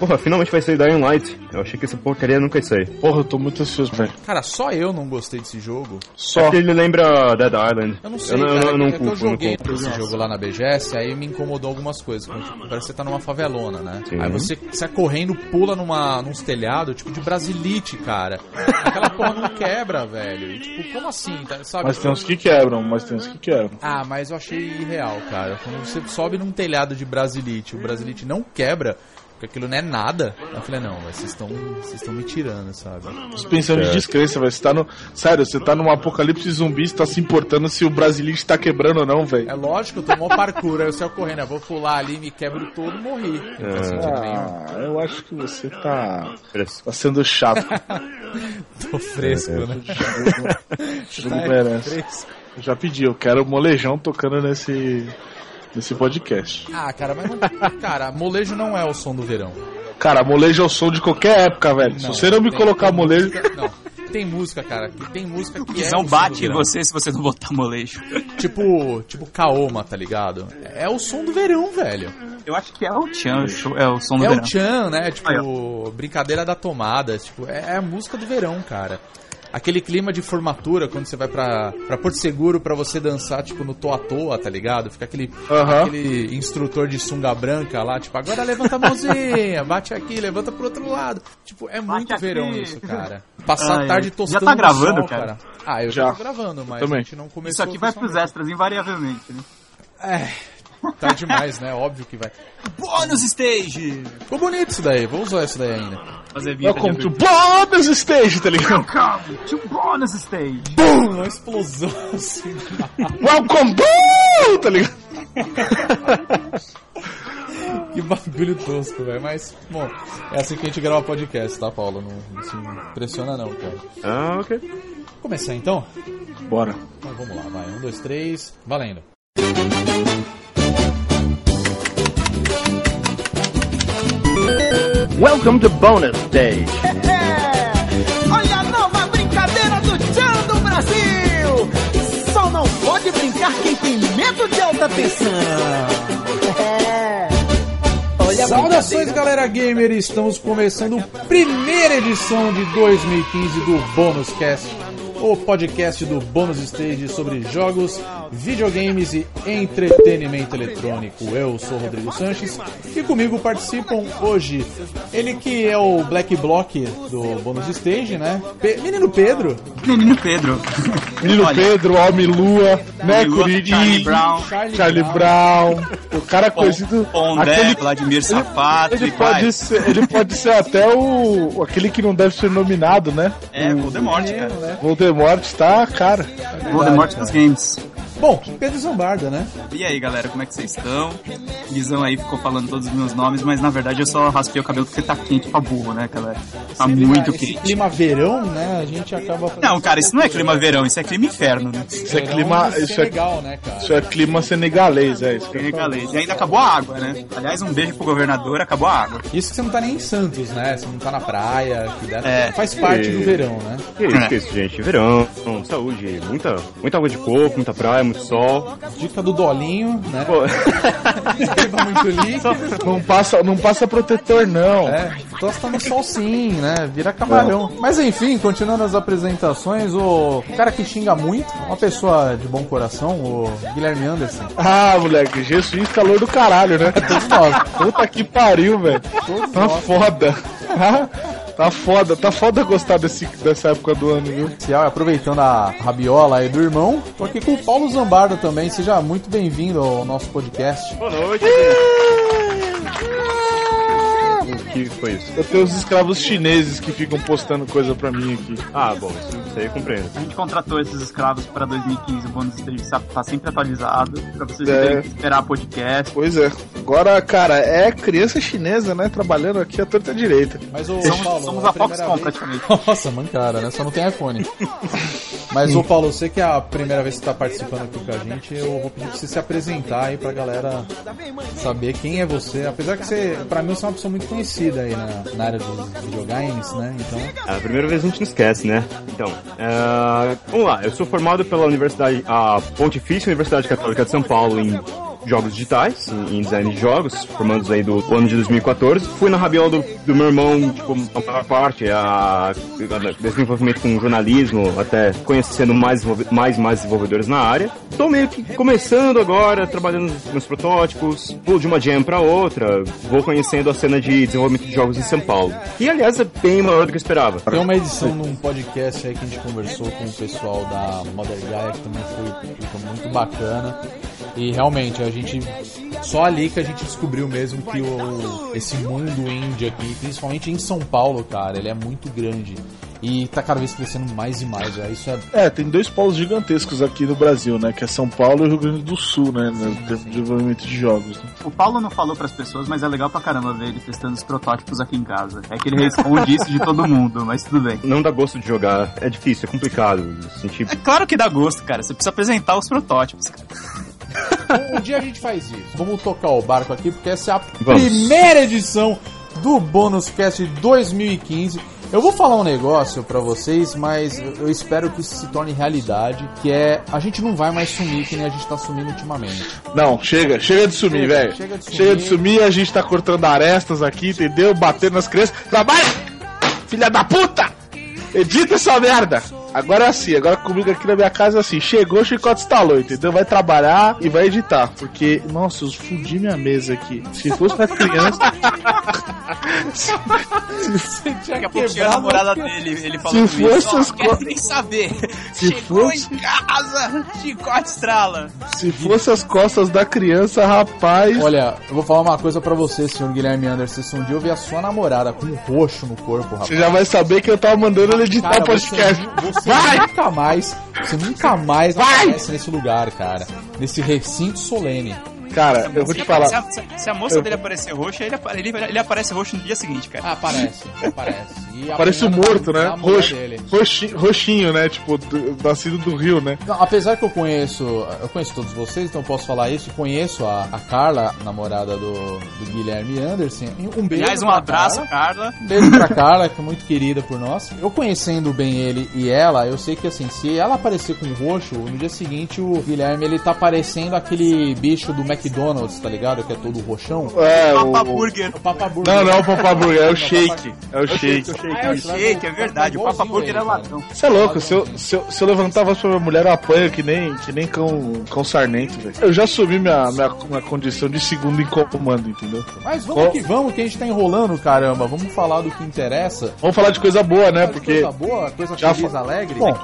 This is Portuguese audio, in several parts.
Porra, finalmente vai sair Dying Light. Eu achei que essa porcaria nunca ia sair. Porra, eu tô muito ansioso, velho. Cara, só eu não gostei desse jogo. Só. É porque ele lembra Dead Island. Eu não sei, eu, cara, eu, eu não é culpo, eu joguei não esse jogo lá na BGS, aí me incomodou algumas coisas. como, tipo, parece que você tá numa favelona, né? Sim. Aí você sai correndo, pula numa, nos telhados, tipo de brasilite, cara. Aquela porra não quebra, velho. E, tipo, como assim, tá- sabe? Mas tem uns que quebram, mas tem uns que quebram. Ah, mas eu achei irreal, cara. Quando você sobe num telhado de brasilite, o brasilite não quebra, porque aquilo não é nada. Eu falei, não, mas vocês estão vocês estão me tirando, sabe? Suspensão de Certo. descrença, velho. Você tá no. Sério, você tá num apocalipse zumbi, você tá se importando se o Brasilite tá quebrando ou não, velho. É lógico, eu tô mó parkour, aí eu saio correndo, eu vou pular ali, me quebro todo e morri. Nenhum. Ah, eu acho que você tá. Fresco. tá sendo chato. Tô fresco, né? Jogo merece. Fresco. Eu já pedi, eu quero molejão tocando nesse. Nesse podcast. Ah, cara, mas não. Cara, molejo não é o som do verão. Cara, molejo é o som de qualquer época, velho. Se você não me tem- colocar tem molejo. música- Não, tem música, cara, que tem música que é Guizão o do bate em você se você não botar molejo. Tipo, tipo Kaoma, tá ligado? É o som do verão, velho. Eu acho que é o Tchan, o show- é o som do É verão. o Chan, né? Tipo, brincadeira da tomada. Tipo, é, é a música do verão, cara. Aquele clima de formatura quando você vai pra, pra Porto Seguro pra você dançar, tipo, no toa toa, tá ligado? Fica aquele, aquele instrutor de sunga branca lá, tipo, agora levanta a mãozinha, bate aqui, levanta pro outro lado. Tipo, é muito aqui. verão isso, cara. Passar Ai, a tarde ai. tostando Já tá gravando, sol, cara? Ah, eu já, Já. tô gravando, mas Também. a gente não começou Isso aqui vai pros extras, invariavelmente, né? É, tá demais, né? Óbvio que vai. Bônus stage! Ficou bonito isso daí, vou usar isso daí ainda. Fazer Welcome to Bonus Stage, tá ligado? Welcome to Bônus stage! Pum, uma explosão assim. Welcome, boom, tá ligado? Que bagulho tosco, velho. Mas, bom, é assim que a gente grava podcast, tá, Paulo? Não, não se impressiona não, cara. Ah, ok. Começar então? Bora. Então vamos lá, vai. Um, dois, três, valendo. Welcome to Bonus Stage. Olha a nova brincadeira do Tchan do Brasil! Só não pode brincar quem tem medo de alta tensão. É. Olha Saudações, galera gamer! Estamos começando a primeira edição de 2015 do Bônus Cast, o podcast do Bônus Stage sobre jogos, videogames e entretenimento eletrônico. Eu sou o Rodrigo Sanches e comigo participam hoje ele que é o Black Block do Bônus Stage, né? Pe- Menino Pedro, Menino Pedro. Menino Olha, Pedro, Homem Lua, Mercury, Charlie Brown, Charlie, Charlie Brown, o cara conhecido. Pondé, aquele- Vladimir Ele, Safatli, vai. pode ser, ele pode ser até o aquele que não deve ser nominado, né? É, Voldemort, cara. né? Voldemort tá a cara. Voldemort dos games. Bom, Pedro Zombarda, né? E aí, galera, como é que vocês estão? Guizão aí ficou falando todos os meus nomes, mas na verdade eu só raspei o cabelo porque tá quente pra burro, né, galera? Tá Esse muito esse quente. clima verão, né? A gente acaba Não, cara, isso não é clima verão, isso é clima inferno, né? Isso é clima. Isso é, Senegal, né, cara? isso é clima senegalês, é isso. Senegalês. E ainda acabou a água, né? Aliás, um beijo pro governador, acabou a água. Isso que você não tá nem em Santos, né? Você não tá na praia, que dá- É. faz parte E- do verão, né? Que isso, que isso, gente. Verão, saúde, muita, muita água de coco, muita praia, muito sol. Dica do Dolinho, né? Beba muito líquido. Não passa, não passa protetor, não. É, tosta no sol sim, né? Vira camarão. Mas enfim, continuando as apresentações, o cara que xinga muito, uma pessoa de bom coração, o Guilherme Anderson. Ah, moleque, Jesus, calor do caralho, né? Todos nós. Puta que pariu, velho. Tá foda. Tá foda, tá foda gostar desse, dessa época do ano, viu? Aproveitando a rabiola aí do irmão, tô aqui com o Paulo Zambardo também. Seja muito bem-vindo ao nosso podcast. boa noite. Que foi isso? Eu tenho os escravos chineses que ficam postando coisa pra mim aqui. Ah, bom, isso, isso aí eu compreendo. A gente contratou esses escravos pra 2015, o bônus stage tá sempre atualizado, pra vocês É. terem que esperar podcast. Pois é. Agora, cara, é criança chinesa, né? Trabalhando aqui à torta direita. Mas o Somos, Paulo, somos é a Foxconn primeira vez- praticamente. Nossa, mancada, né? Só não tem iPhone. Mas, ô Paulo, você que é a primeira vez que tá participando aqui com a gente, eu vou pedir pra você se apresentar aí pra galera saber quem é você. Apesar que você, pra mim, você é uma pessoa muito conhecida aí na, na área dos videogames, né? Então, A primeira vez a gente não esquece, né? Então, é, vamos lá. Eu sou formado pela Universidade, a Pontifícia Universidade Católica de São Paulo em jogos digitais, em, em design de jogos, formandos aí do ano de 2014. Fui na rabiola do, do meu irmão, tipo, a maior parte, a, a desenvolvimento com jornalismo, até conhecendo mais, mais mais desenvolvedores na área. Tô meio que começando agora, trabalhando nos protótipos, vou de uma jam pra outra, vou conhecendo a cena de desenvolvimento de jogos em São Paulo. E aliás é bem maior do que eu esperava. Tem uma edição num podcast aí que a gente conversou com o pessoal da Mother Gaia, que também foi muito bacana. E realmente, a gente. Só ali que a gente descobriu mesmo que o, esse mundo indie aqui, principalmente em São Paulo, cara, ele é muito grande. E tá cada vez crescendo mais e mais. Já. Isso é. É, tem dois polos gigantescos aqui no Brasil, né? Que é São Paulo e o Rio Grande do Sul, né? No desenvolvimento de jogos. né? O Paulo não falou pras pessoas, mas é legal pra caramba ver ele testando os protótipos aqui em casa. É que ele responde isso de todo mundo, mas tudo bem. Não dá gosto de jogar, é difícil, é complicado. Sentir É claro que dá gosto, cara. Você precisa apresentar os protótipos, cara. Um, um dia a gente faz isso. Vamos tocar o barco aqui, porque essa é a Vamos. primeira edição do Bônus Cast 2015. Eu vou falar um negócio pra vocês, mas eu espero que isso se torne realidade, que é a gente não vai mais sumir que nem a gente tá sumindo ultimamente. Não, chega, chega de sumir, velho. chega de sumir. Chega de sumir, a gente tá cortando arestas aqui, entendeu? Batendo nas crianças. Trabalha! Filha da puta! Edita essa merda! Agora é assim, agora comigo aqui na minha casa é assim, chegou, o chicote instalou, entendeu? Vai trabalhar e vai editar. Porque, nossa, eu fudi minha mesa aqui. Se fosse pra criança. Você tinha Daqui a pouco chega a namorada dele, ele Se falando fosse isso. As quero nem saber. Se Chegou fosse- em casa, chicote estrala. Se fosse as costas da criança, rapaz. Olha, eu vou falar uma coisa pra você, senhor Guilherme Anderson. Se um dia eu ver a sua namorada com um roxo no corpo, rapaz. Você já vai saber que eu tava mandando ele editar Cara, o podcast. Você, você nunca mais, você nunca mais Vai! aparece nesse lugar, cara. Nesse recinto solene. Cara, eu vou te falar. a, se a- se a moça dele aparecer roxa, ele, ele, ele aparece roxo no dia seguinte, cara. Ah, aparece, aparece. E Parece um apanhando morto, da né? Roxo, roxinho, roxinho, né? Tipo, do- nascido do Rio, né? Não, apesar que eu conheço, eu conheço todos vocês, então eu posso falar isso. Conheço a, a Carla, namorada do, do Guilherme Anderson. Um beijo. Aliás, um pra abraço, Carla. Carla. Um beijo pra Carla, que é muito querida por nós. Eu conhecendo bem ele e ela, eu sei que assim, se ela aparecer com roxo, no dia seguinte o Guilherme ele tá parecendo aquele bicho do McDonald's, tá ligado? Que é todo roxão. É, Papa o... Burger. O Papa Burger. Não, não é o Papa Burger, é o Não, shake. É o shake. Ah, É o shake, é verdade. O Papa Burger é ladrão. Você é louco, se eu, se, eu, se eu levantar a voz pra minha mulher, eu apanho que nem, que nem cão, cão sarnento, velho. Eu já assumi minha, minha, minha condição de segundo em comando, entendeu? Mas vamos Qual- que vamos, que a gente tá enrolando, caramba. Vamos falar do que interessa. Vamos falar de coisa boa, né? Porque Coisa boa, coisa Já feliz, alegre. Bom,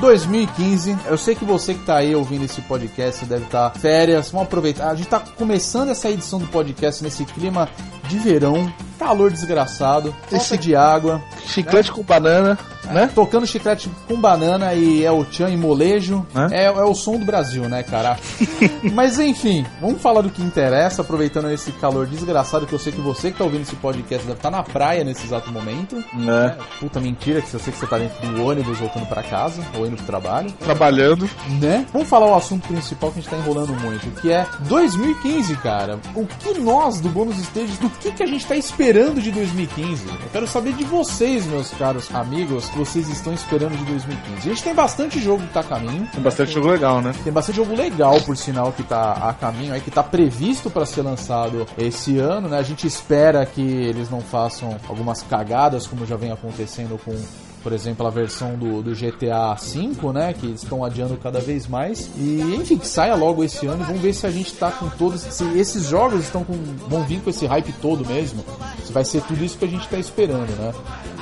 2015, eu sei que você que tá aí ouvindo esse podcast deve estar férias, vamos aproveitar. A gente tá começando essa edição do podcast nesse clima de verão, calor desgraçado, Esse- de água, chiclete com banana, né? tocando chiclete com banana e El Chan e molejo. Né? É, é o som do Brasil, né, cara? Mas enfim, vamos falar do que interessa, aproveitando esse calor desgraçado que eu sei que você que tá ouvindo esse podcast deve estar na praia nesse exato momento. né? Puta mentira, que eu sei que você tá dentro do ônibus voltando pra casa ou indo pro trabalho. Trabalhando. né? Vamos falar o assunto principal que a gente tá enrolando muito, que é 2015, cara. O que nós do Bônus Stages, do que, que a gente tá esperando de 2015? Eu quero saber de vocês, meus caros amigos, que vocês estão esperando de 2015. A gente tem bastante jogo que tá a caminho. Tem bastante jogo legal, né? Tem bastante jogo legal, por sinal, que tá a caminho aí, que tá previsto para ser lançado esse ano, né? A gente espera que eles não façam algumas cagadas, como já vem acontecendo com, por exemplo, a versão do, do GTA V, né? Que estão adiando cada vez mais. E, enfim, que saia logo esse ano vamos ver se a gente tá com todos. Se esses jogos estão com. vão vir com esse hype todo mesmo. Se vai ser tudo isso que a gente tá esperando, né?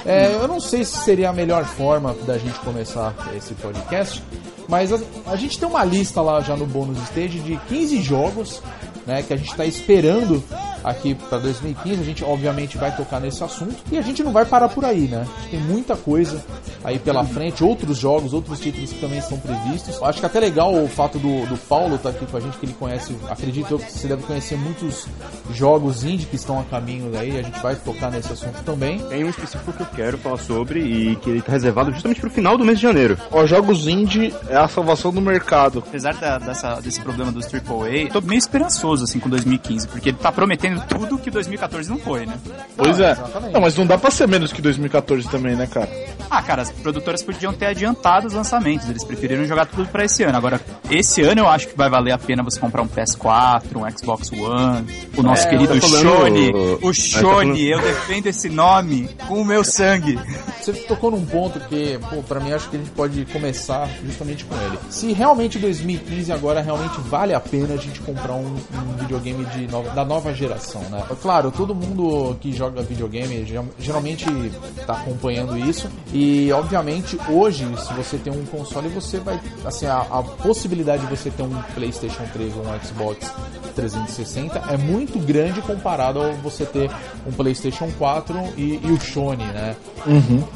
É, eu não sei se seria a melhor forma da gente começar esse podcast, mas a, a gente tem uma lista lá já no bônus stage de 15 jogos, né, que a gente está esperando aqui para 2015. A gente obviamente vai tocar nesse assunto e a gente não vai parar por aí, né? A gente tem muita coisa aí pela frente, outros jogos, outros títulos que também estão previstos. Acho que até legal o fato do, do Paulo estar aqui com a gente, que ele conhece, acredito eu que você deve conhecer muitos jogos indie que estão a caminho daí. A gente vai tocar nesse assunto também. Tem um específico que eu quero falar sobre e que ele tá reservado justamente pro final do mês de janeiro. Ó, jogos indie é a salvação do mercado. Apesar da- dessa- desse problema dos AAA, tô meio esperançoso assim com 2015, porque ele tá prometendo sendo tudo que 2014 não foi, né? Pois Não, é. exatamente. Não, mas não dá pra ser menos que 2014 também, né, cara? Ah, cara, as produtoras podiam ter adiantado os lançamentos, eles preferiram jogar tudo pra esse ano. Agora, esse ano eu acho que vai valer a pena você comprar um PS4, um Xbox One, o nosso É, querido tá Shone, o tá Shone, falando- eu defendo esse nome com o meu sangue. Você tocou num ponto que, pô, pra mim acho que a gente pode começar justamente com ele. Se realmente 2015 agora realmente vale a pena a gente comprar um, um videogame de nova- da nova geração, né? Claro, todo mundo que joga videogame geral- geralmente tá acompanhando isso e obviamente hoje se você tem um console você vai, assim, a, a possibilidade de você ter um PlayStation 3 ou um Xbox 360 é muito grande comparado a você ter um PlayStation 4 e, e o Sony, né?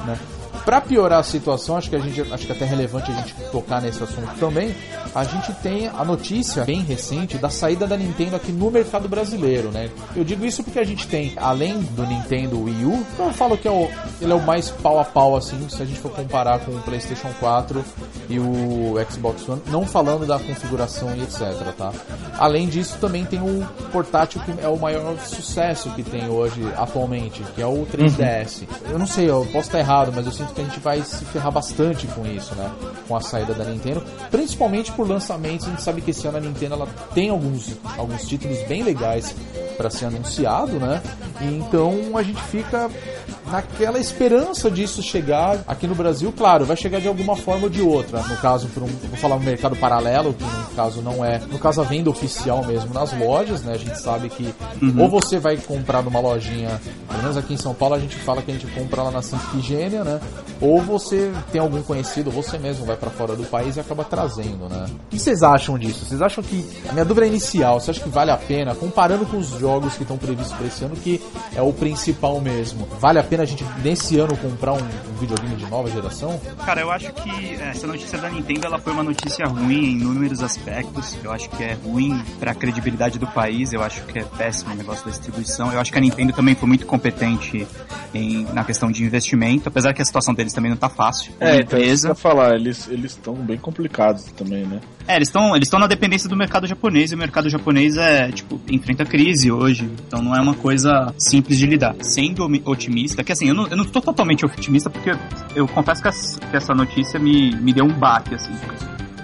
né? Pra piorar a situação, acho que a gente acho que é até relevante a gente tocar nesse assunto também. A gente tem a notícia bem recente da saída da Nintendo aqui no mercado brasileiro, né? Eu digo isso porque a gente tem, além do Nintendo Wii U, eu falo que é o, ele é o mais pau a pau assim, se a gente for comparar com o PlayStation 4 e o Xbox One, não falando da configuração e etc, tá? Além disso, também tem o portátil que é o maior sucesso que tem hoje atualmente, que é o 3DS. Eu não sei, eu posso estar errado, mas eu sinto que a gente vai se ferrar bastante com isso, né? Com a saída da Nintendo, principalmente por lançamentos. A gente sabe que esse ano a Nintendo ela tem alguns, alguns títulos bem legais para ser anunciado, né? E então a gente fica naquela esperança disso chegar aqui no Brasil, claro, vai chegar de alguma forma ou de outra. No caso, por um, vou falar um mercado paralelo, que no caso não é, no caso a venda oficial mesmo nas lojas, né? A gente sabe que ou você vai comprar numa lojinha, pelo menos aqui em São Paulo a gente fala que a gente compra lá na Santa Ifigênia, né? Ou você tem algum conhecido, você mesmo vai para fora do país e acaba trazendo, né? O que vocês acham disso? Vocês acham que a minha dúvida é inicial, você acha que vale a pena comparando com os jogos que estão previstos para esse ano, que é o principal mesmo? Vale a pena a gente nesse ano comprar um, um videogame de nova geração? Cara, eu acho que essa notícia da Nintendo ela foi uma notícia ruim em inúmeros aspectos. Eu acho que é ruim pra credibilidade do país, eu acho que é péssimo o negócio da distribuição. Eu acho que a Nintendo também foi muito competente em, na questão de investimento, apesar que a situação deles também não tá fácil. É, então, isso empresa. pra falar, eles estão bem complicados também, né? É, eles estão eles estão na dependência do mercado japonês e o mercado japonês é, tipo, enfrenta crise hoje. Então não é uma coisa simples de lidar. Sendo otimista, que assim, eu não, eu não tô totalmente otimista porque eu confesso que, as- que essa notícia me, me deu um baque, assim.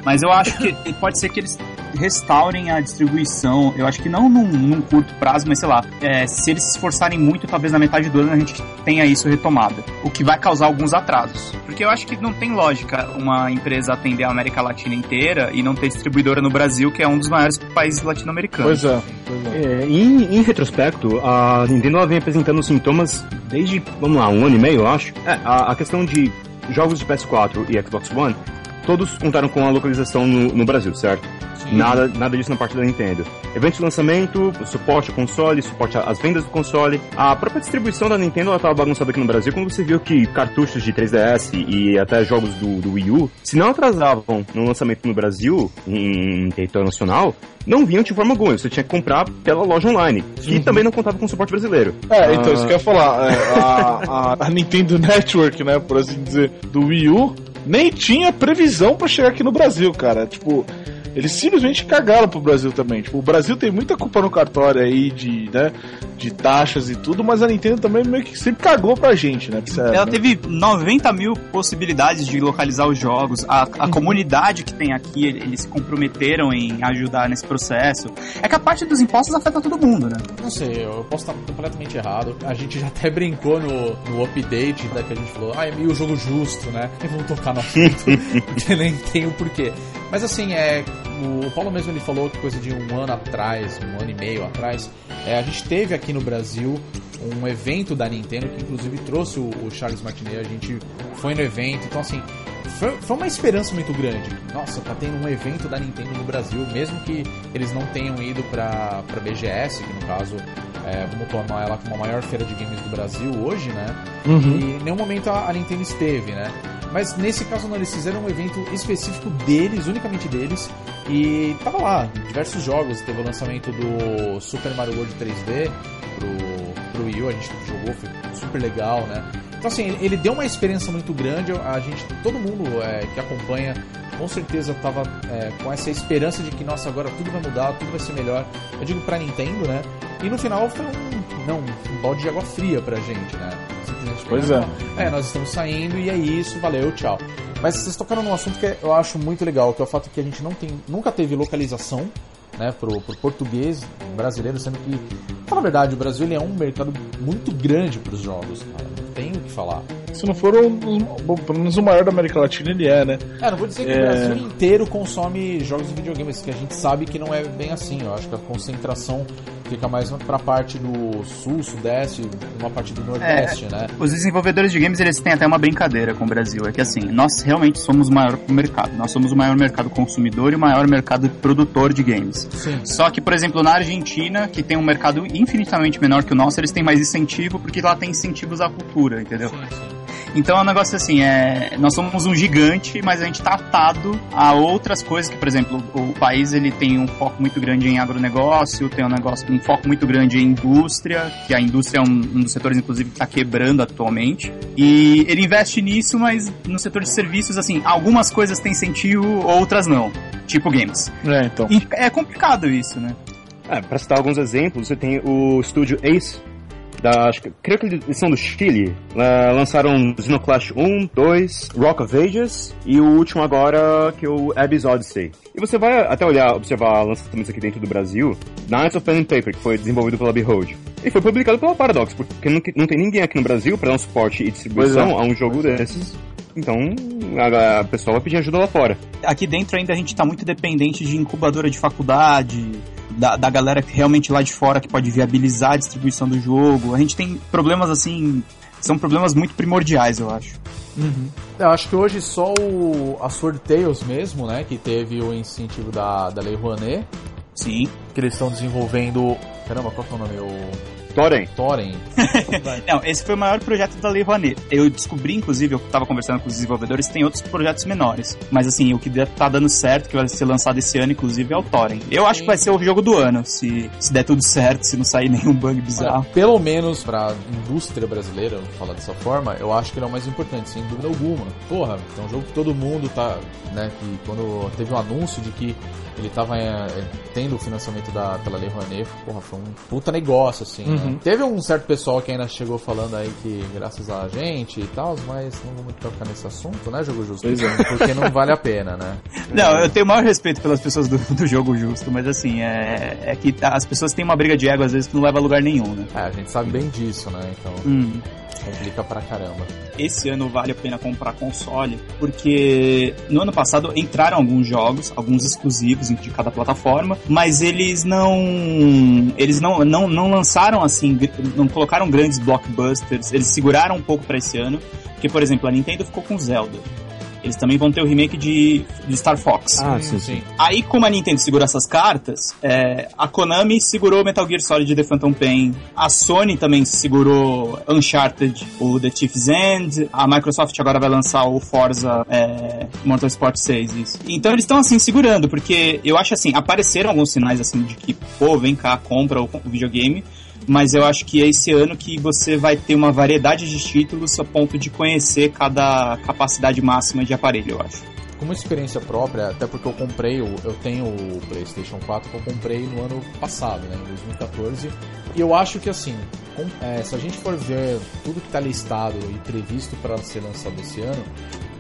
Mas eu acho que pode ser que eles restaurem a distribuição. Eu acho que não num, num curto prazo, mas sei lá, é, se eles se esforçarem muito, talvez na metade do ano a gente tenha isso retomada. O que vai causar alguns atrasos. Porque eu acho que não tem lógica uma empresa atender a América Latina inteira e não ter distribuidora no Brasil, que é um dos maiores países latino-americanos. Pois é, pois é. É, em, em retrospecto, a Nintendo ela vem apresentando sintomas desde, vamos lá, um ano e meio, eu acho. É, a, a questão de jogos de PS4 e Xbox One, todos contaram com a localização no, no Brasil, certo? Nada, nada disso na parte da Nintendo. Eventos de lançamento, suporte ao console, suporte às vendas do console. A própria distribuição da Nintendo ela tava bagunçada aqui no Brasil, quando você viu que cartuchos de 3DS e até jogos do, do Wii U, se não atrasavam no lançamento no Brasil, em, em território nacional, não vinham de forma alguma. Você tinha que comprar pela loja online, que também não contava com suporte brasileiro. É, então, Ah, isso que eu ia falar. é, a, a- a Nintendo Network, né, por assim dizer, do Wii U, nem tinha previsão pra chegar aqui no Brasil, cara. Tipo, eles simplesmente cagaram pro Brasil também. Tipo, o Brasil tem muita culpa no cartório aí de, né, de taxas e tudo, mas a Nintendo também meio que sempre cagou pra gente, né? Sério, Ela né? teve 90 mil possibilidades de localizar os jogos. A, a Uhum. comunidade que tem aqui, eles se comprometeram em ajudar nesse processo. É que a parte dos impostos afeta todo mundo, né? Não sei, eu posso estar completamente errado. A gente já até brincou no, no update, né, que a gente falou, ah, é meio jogo justo, né? E vamos tocar no assunto, porque nem tem o porquê. Mas assim, é, o Paulo mesmo ele falou que coisa de um ano atrás, um ano e meio atrás, é, a gente teve aqui no Brasil um evento da Nintendo que inclusive trouxe o, o Charles Martinet, a gente foi no evento, então assim, foi, foi uma esperança muito grande. Nossa, tá tendo um evento da Nintendo no Brasil, mesmo que eles não tenham ido pra, pra BGS, que no caso é, vamos tomar ela como a maior feira de games do Brasil hoje, né? E em nenhum momento a, a Nintendo esteve, né? Mas nesse caso não, eles fizeram um evento específico deles, unicamente deles, e tava lá, diversos jogos. Teve o lançamento do Super Mario World 3D pro, pro Wii U, a gente jogou, foi super legal, né? Então assim, ele, deu uma experiência muito grande, a gente, todo mundo é, que acompanha com certeza tava é, com essa esperança de que, nossa, agora tudo vai mudar, tudo vai ser melhor. Eu digo pra Nintendo, né? E no final foi um, não, um balde de água fria pra gente, né? Simplesmente Pois pegaram, É, nós estamos saindo e é isso, valeu, tchau. Mas vocês tocaram num assunto que eu acho muito legal, que é o fato que a gente não tem, nunca teve localização, né, pro, pro português brasileiro, sendo que, fala a verdade, o Brasil ele é um mercado muito grande pros jogos, cara. Não tem o que falar. Se não for um bom, pelo menos o maior da América Latina, ele é, né? É, não vou dizer que É. o Brasil inteiro consome jogos de videogames, que a gente sabe que não é bem assim. Eu acho que a concentração fica mais pra parte do sul, sudeste, uma parte do nordeste, né? Os desenvolvedores de games, eles têm até uma brincadeira com o Brasil. É que assim, nós realmente somos o maior mercado. Nós somos o maior mercado consumidor e o maior mercado produtor de games. Sim. Só que, por exemplo, na Argentina, que tem um mercado infinitamente menor que o nosso, eles têm mais incentivo porque lá tem incentivos à cultura, entendeu? Então é um negócio assim, é, nós somos um gigante, mas a gente tá atado a outras coisas que, por exemplo, o, o país ele tem um foco muito grande em agronegócio, tem um negócio, um foco muito grande em indústria, que a indústria é um, um dos setores, inclusive, que tá quebrando atualmente. E ele investe nisso, mas no setor de serviços, assim, algumas coisas têm incentivo, outras não. Tipo games. É, então. E é complicado isso, né? É, pra citar alguns exemplos, você tem o estúdio Ace, da, acho que, creio que eles são do Chile. lá lançaram Xenoclash 1, 2, Rock of Ages e o último agora, que é o Abyss Odyssey. E você vai até olhar, observar lançamentos aqui dentro do Brasil, Knights of Pen and Paper, que foi desenvolvido pela Behold. E foi publicado pela Paradox, porque não, não tem ninguém aqui no Brasil para dar um suporte e distribuição Pois a um jogo desses. Então, a, a pessoa vai pedir ajuda lá fora. aqui dentro ainda a gente tá muito dependente de incubadora de faculdade, da, da galera que realmente lá de fora que pode viabilizar a distribuição do jogo. A gente tem problemas assim, são problemas muito primordiais, eu acho. Eu acho que hoje só o, a Sword Tales mesmo, né, que teve o incentivo da, da Lei Rouanet, Sim. que eles estão desenvolvendo... Caramba, qual que é o nome? O Torem. Torrent. Não, esse foi o maior projeto da Lei Rouanet. Eu descobri, inclusive, eu tava conversando com os desenvolvedores, tem outros projetos menores. Mas assim, o que tá dando certo, que vai ser lançado esse ano, inclusive, é o Torrent. Eu acho que vai ser o jogo do ano, se, se der tudo certo, se não sair nenhum bug bizarro. Olha, pelo menos pra indústria brasileira, vou falar dessa forma, eu acho que ele é o mais importante, sem dúvida alguma. Porra, é um jogo que todo mundo tá, né, que quando teve o anúncio de que ele tava é, tendo o financiamento da, pela Lei Rouanet, porra, foi um puta negócio, assim, né? Teve um certo pessoal que ainda chegou falando aí que graças a gente e tal, mas não vamos tocar nesse assunto, né, Jogo Justo? Pois é. Porque não vale a pena, né? Não, eu tenho o maior respeito pelas pessoas do, do jogo justo, mas assim, é, é que as pessoas têm uma briga de ego às vezes que não leva a lugar nenhum, né? É, a gente sabe bem disso, né? Então Hum. complica pra caramba. esse ano vale a pena comprar console, porque no ano passado entraram alguns jogos, alguns exclusivos de cada plataforma, mas eles não eles não, não, não lançaram assim, não colocaram grandes blockbusters, eles seguraram um pouco pra esse ano, porque por exemplo, a Nintendo ficou com Zelda. Eles também vão ter o remake de, de Star Fox. Ah, sim, sim. Aí, como a Nintendo segura essas cartas, é, a Konami segurou Metal Gear Solid The Phantom Pain, a Sony também segurou Uncharted, o The Thief's End, a Microsoft agora vai lançar o Forza é, Motorsport 6, isso. Então eles estão assim segurando, porque eu acho assim, apareceram alguns sinais assim de que, pô, vem cá, compra o, o videogame, mas eu acho que é esse ano que você vai ter uma variedade de títulos a ponto de conhecer cada capacidade máxima de aparelho, eu acho. Como experiência própria, até porque eu comprei, eu tenho o PlayStation 4 que eu comprei no ano passado, né, em 2014. E eu acho que assim, com- é, se a gente for ver tudo que está listado e previsto para ser lançado esse ano,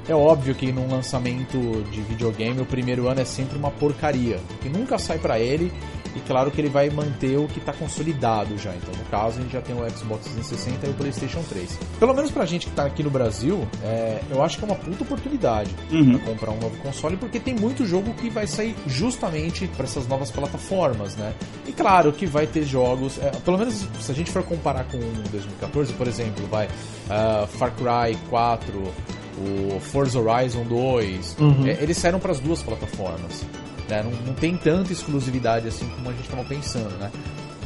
é óbvio que num lançamento de videogame o primeiro ano é sempre uma porcaria, que nunca sai para ele. E claro que ele vai manter o que está consolidado já. Então, no caso, a gente já tem o Xbox 360 e o PlayStation 3. Pelo menos pra gente que tá aqui no Brasil, é, eu acho que é uma puta oportunidade Uhum. pra comprar um novo console, porque tem muito jogo que vai sair justamente para essas novas plataformas, né? E claro que vai ter jogos, é, pelo menos se a gente for comparar com 2014, por exemplo, vai ah, Far Cry 4, o Forza Horizon 2, é, eles saíram para as duas plataformas. Né? Não, não tem tanta exclusividade assim como a gente estava pensando, né?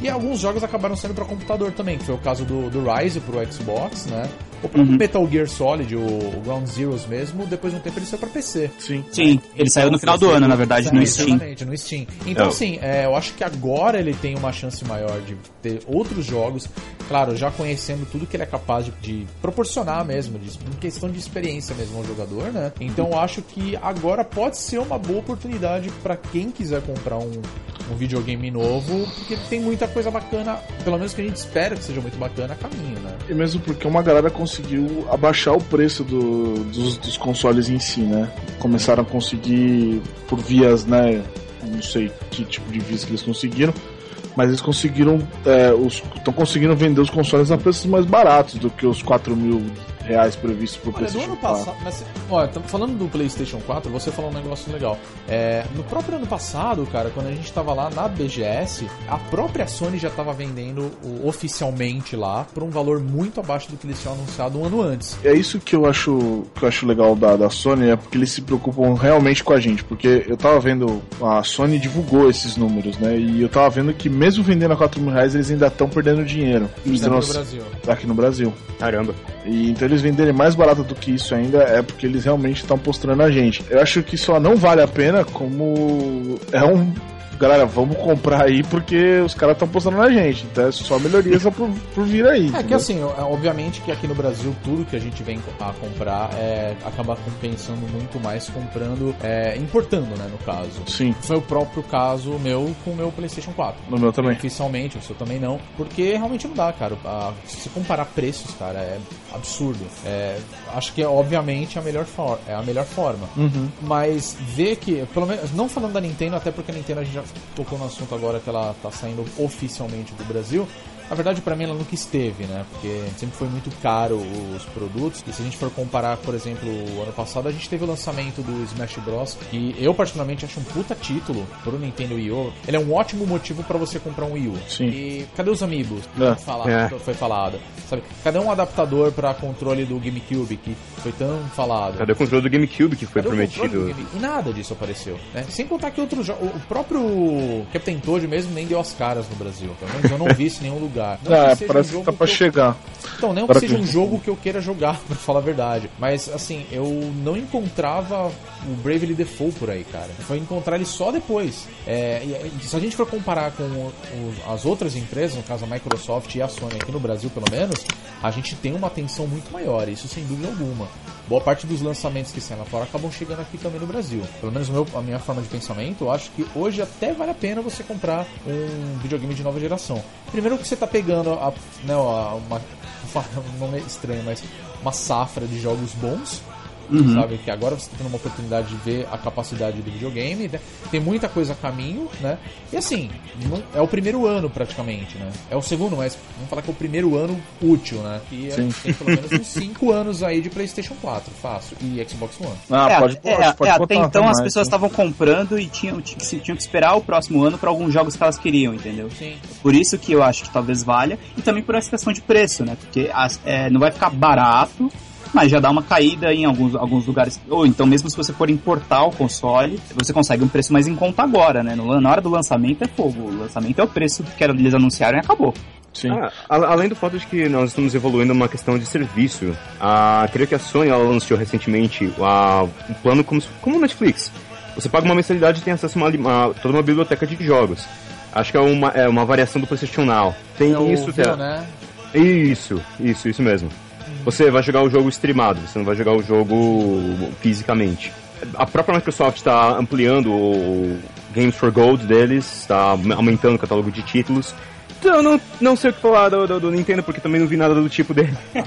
E alguns jogos acabaram saindo para computador também, que foi o caso do, do Rise pro Xbox, né? O próprio Uhum. Metal Gear Solid, o, Ground Zeroes mesmo, depois de um tempo ele saiu para PC. Sim. Sim, ele saiu no final do ano, na verdade, no Steam. Exatamente, no Steam. Então, Eu- assim, é, eu acho que agora ele tem uma chance maior de ter outros jogos, claro, já conhecendo tudo que ele é capaz de, de proporcionar mesmo, de, em questão de experiência mesmo ao jogador, né? Então, eu acho que agora pode ser uma boa oportunidade para quem quiser comprar um, um videogame novo, porque tem muita coisa bacana, pelo menos que a gente espera que seja muito bacana a caminho, né? E mesmo porque uma galera conseguiu abaixar o preço do- dos, dos consoles em si, né? Começaram a conseguir por vias, né? Não sei que tipo de vias que eles conseguiram, mas eles conseguiram. Estão conseguindo vender os consoles a preços mais baratos do que os 4 mil reais previstos pro Olha, PlayStation ano 4. passado. Mas, olha, falando do PlayStation 4, você falou um negócio legal. É, no próprio ano passado, cara, quando a gente tava lá na BGS, a própria Sony já tava vendendo o- oficialmente lá por um valor muito abaixo do que eles tinham anunciado um ano antes. É isso que eu acho que eu acho legal da, da Sony, é porque eles se preocupam realmente com a gente. Porque eu tava vendo, a Sony divulgou esses números, né? E eu tava vendo que mesmo vendendo a 4 mil reais, eles ainda estão perdendo dinheiro. Eles Aqui no não- Brasil. aqui no Brasil. Caramba. E então eles venderem mais barato do que isso ainda é porque eles realmente estão postrando a gente. Eu acho que só não vale a pena como é um. Galera, vamos comprar aí porque os caras estão postando na gente. Então é só melhorias por, por vir aí. É que entendeu? assim, é, obviamente que aqui no Brasil tudo que a gente vem a comprar é acaba compensando muito mais comprando, é, importando, né, no caso. Sim, Foi o próprio caso meu com o meu PlayStation 4. no meu também. Oficialmente, o seu também não. Porque realmente não dá, cara. A- se comparar preços, cara, é absurdo. É, acho que é obviamente a melhor, for é a melhor forma. Uhum. Mas ver que, pelo menos, não falando da Nintendo, até porque a Nintendo a gente já tocou no assunto agora que ela tá saindo oficialmente do Brasil. Na verdade, pra mim, ela nunca esteve, né? Porque sempre foi muito caro os produtos. E se a gente for comparar, por exemplo, o ano passado, a gente teve o lançamento do Smash Bros. Que eu, particularmente, acho um puta título pro Nintendo Wii U. Ele é um ótimo motivo pra você comprar um Wii U. Sim. E cadê os amigos? É. Fala- É. Foi falado. Sabe? Cadê um adaptador pra controle do GameCube que foi tão falado? Cadê o controle do GameCube que foi Cadê prometido? Game- E nada disso apareceu. Né? Sem contar que outros jogos. O próprio Captain Toad mesmo nem deu as caras no Brasil. Pelo menos eu não vi isso em nenhum lugar. Não Ah, que seja parece um que tá pra que eu- chegar. Então, não que seja que- um jogo que eu queira jogar, pra falar a verdade. Mas, assim, eu não encontrava o Bravely Default por aí, cara. Foi encontrar ele só depois. É, se a gente for comparar com o- o- as outras empresas, no caso a Microsoft e a Sony aqui no Brasil, pelo menos, a gente tem uma atenção muito maior, isso sem dúvida alguma. Boa parte dos lançamentos que saem lá fora acabam chegando aqui também no Brasil. Pelo menos meu- a minha forma de pensamento, eu acho que hoje até vale a pena você comprar um videogame de nova geração. Primeiro que você tá pegando a, né, a- uma, um nome estranho, mas uma safra de jogos bons. Sabe, que agora você tá tendo uma oportunidade de ver a capacidade do videogame, né? tem muita coisa a caminho, né? E assim, não- é o primeiro ano praticamente, né? É o segundo, mas vamos falar que é o primeiro ano útil, né? E é- Sim. tem pelo menos uns 5 anos aí de PlayStation 4, fácil, e Xbox One. Ah, é, pode, é, pode, é, botar até então mais, as pessoas sim. estavam comprando e tinham, tinham, que, tinham que esperar o próximo ano para alguns jogos que elas queriam, entendeu? Sim. Por isso que eu acho que talvez valha, e também por essa questão de preço, né? Porque as- é, não vai ficar barato, mas já dá uma caída em alguns, alguns lugares. Ou então, mesmo se você for importar o console, você consegue um preço mais em conta agora, né? No- na hora do lançamento é fogo. O lançamento é o preço que eles anunciaram e acabou. Sim. Ah, além do fato de que nós estamos evoluindo uma questão de serviço, a, creio que a Sony ela anunciou recentemente a, um plano como, como o Netflix. Você paga uma mensalidade e tem acesso a uma, toda uma biblioteca de jogos. Acho que é uma, é uma variação do PlayStation Now. Tem É isso, tem- né? Isso, isso, isso mesmo. Você vai jogar o jogo streamado, você não vai jogar o jogo fisicamente. A própria Microsoft está ampliando o Games for Gold deles, está aumentando o catálogo de títulos. Então eu não, não sei o que falar do, do- do Nintendo, porque também não vi nada do tipo dele.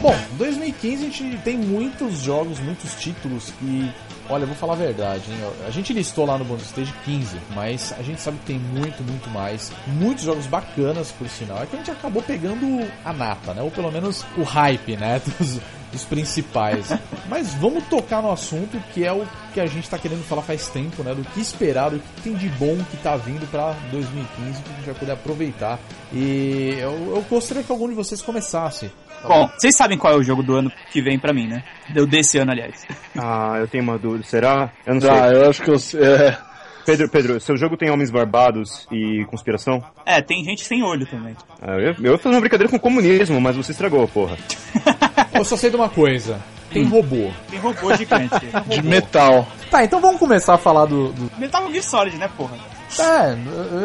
Bom, 2015 a gente tem muitos jogos, muitos títulos que. Olha, eu vou falar a verdade, hein? A gente listou lá no Bonus Stage 15, mas a gente sabe que tem muito, muito mais. Muitos jogos bacanas, por sinal. É que a gente acabou pegando a nata, né? Ou pelo menos o hype, né? Dos, dos principais. mas vamos tocar no assunto que é o que a gente tá querendo falar faz tempo, né? Do que esperar, do que tem de bom que tá vindo pra 2015, que a gente vai poder aproveitar. E eu, eu gostaria que algum de vocês começasse. Tá Bom, vocês sabem qual é o jogo do ano que vem pra mim, né? Deu desse ano, aliás. Ah, eu tenho uma dúvida. Será? Eu não sei. Ah, eu acho que eu sei. É, Pedro, Pedro, seu jogo tem homens barbados e conspiração? É, tem gente sem olho também. Ah, eu, eu fiz uma brincadeira com o comunismo, mas você estragou, porra. Eu só sei de uma coisa. Tem robô. Tem robô gigante. de metal. Tá, então vamos começar a falar do. do- Metal Gear Solid, né, porra? É,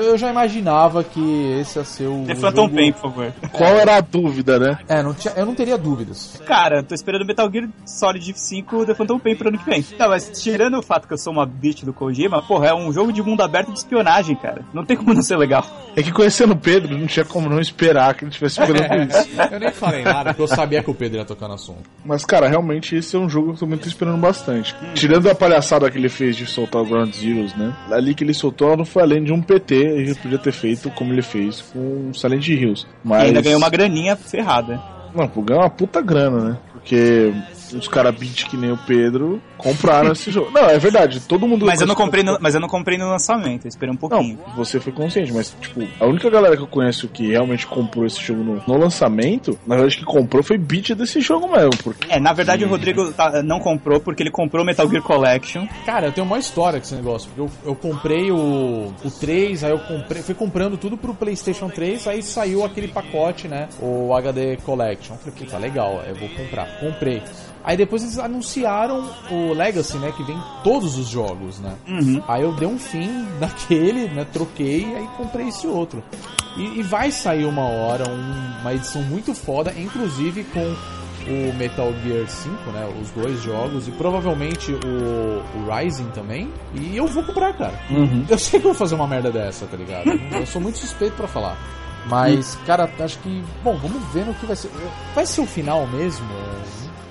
eu já imaginava que esse ia ser o. Phantom jogo- Pain, por favor. Qual era a dúvida, né? É, não tinha, eu não teria dúvidas. Cara, tô esperando Metal Gear Solid 5 The Phantom Pain pro ano que vem. Não, mas tirando o fato que eu sou uma bitch do Kojima, porra, é um jogo de mundo aberto de espionagem, cara. Não tem como não ser legal. É que conhecendo o Pedro, não tinha como não esperar que ele estivesse esperando isso. Eu nem falei nada, porque eu sabia que o Pedro ia tocar no assunto. Mas, cara, realmente esse é um jogo que eu tô muito esperando bastante. Tirando a palhaçada que ele fez de soltar o Ground Zeroes, né? Ali que ele soltou, ela não foi além de um PT, ele podia ter feito como ele fez com Silent Hills. E Mas... ainda ganhou uma graninha ferrada. Não, ganhou uma puta grana, né? Porque os caras beat que nem o Pedro compraram esse jogo. Não, é verdade, todo mundo... Mas eu não comprei no, mas eu não comprei no lançamento, eu esperei um pouquinho. Não, você foi consciente, mas, tipo, a única galera que eu conheço que realmente comprou esse jogo no, no lançamento, na verdade, que comprou foi beat desse jogo mesmo, porque... É, na verdade o Rodrigo tá- não comprou porque ele comprou Metal Gear Collection. Cara, eu tenho uma história com esse negócio. Eu, eu comprei o, o 3, aí eu comprei, fui comprando tudo pro PlayStation 3, aí saiu aquele pacote, né? O HD Collection. Eu falei, puta, legal, eu vou comprar. Comprei. Aí depois eles anunciaram o Legacy, né? Que vem todos os jogos, né? Uhum. Aí eu dei um fim naquele, né? Troquei e aí comprei esse outro. E, e vai sair uma hora um- uma edição muito foda, inclusive com o Metal Gear 5, né? Os dois jogos e provavelmente o, o Rising também. E eu vou comprar, cara. Eu sei que eu vou fazer uma merda dessa, tá ligado? Eu sou muito suspeito pra falar. Mas, cara, acho que. Bom, vamos ver no que vai ser. Vai ser o final mesmo?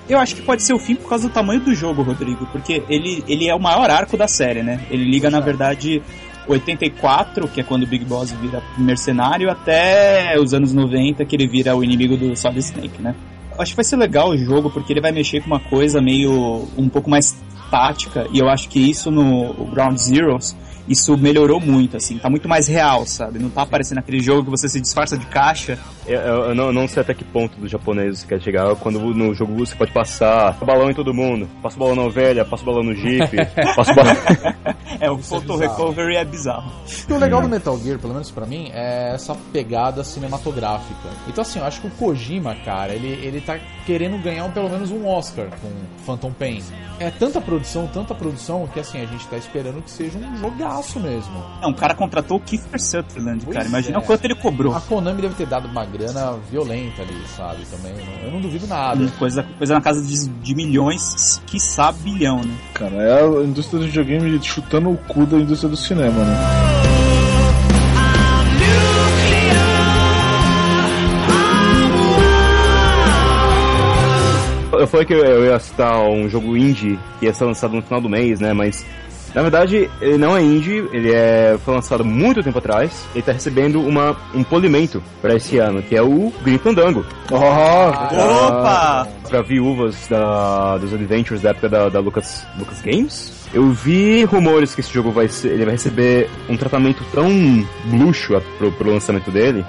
Eu acho que pode ser o fim por causa do tamanho do jogo, Rodrigo, porque ele, ele é o maior arco da série, né? Ele liga, na verdade, 84, que é quando o Big Boss vira mercenário, até os anos 90, que ele vira o inimigo do Solid Snake, né? Eu acho que vai ser legal o jogo, porque ele vai mexer com uma coisa meio. um pouco mais tática, e eu acho que isso no Ground Zeroes, isso melhorou muito, assim, tá muito mais real, sabe? Não tá aparecendo aquele jogo que você se disfarça de caixa. Eu, eu- eu não, eu não sei até que ponto do japonês você quer chegar. Quando no jogo você pode passar balão em todo mundo. Passa o balão na ovelha, passa o balão no jeep, passa o balão... É, o é Photo bizarro. Recovery é bizarro. E o legal do Metal Gear, pelo menos pra mim, é essa pegada cinematográfica. Então, assim, eu acho que o Kojima, cara, ele, ele tá querendo ganhar um- pelo menos um Oscar com Phantom Pain. É tanta produção, tanta produção, que assim, a gente tá esperando que seja um jogaço mesmo. Não, o cara contratou o Kiefer Sutherland, Pois cara. Imagina é. o quanto ele cobrou. A Konami deve ter dado uma grana violenta ali, sabe? Também. Eu não, eu não duvido nada. Coisa, coisa na casa de, de milhões, quiçá bilhão, né? Cara, é a indústria do videogame chutando o cu da indústria do cinema, né? Eu falei que eu ia citar um jogo indie que ia ser lançado no final do mês, né? Mas na verdade ele não é indie, ele é, foi lançado muito tempo atrás. Ele tá recebendo uma, um polimento para esse ano, que é o Green Fandango. Opa! Pra viúvas da, dos Adventures da época da, da Lucas, Lucas Games. Eu vi rumores que esse jogo vai ser, ele vai receber um tratamento tão luxo a- pro, pro lançamento dele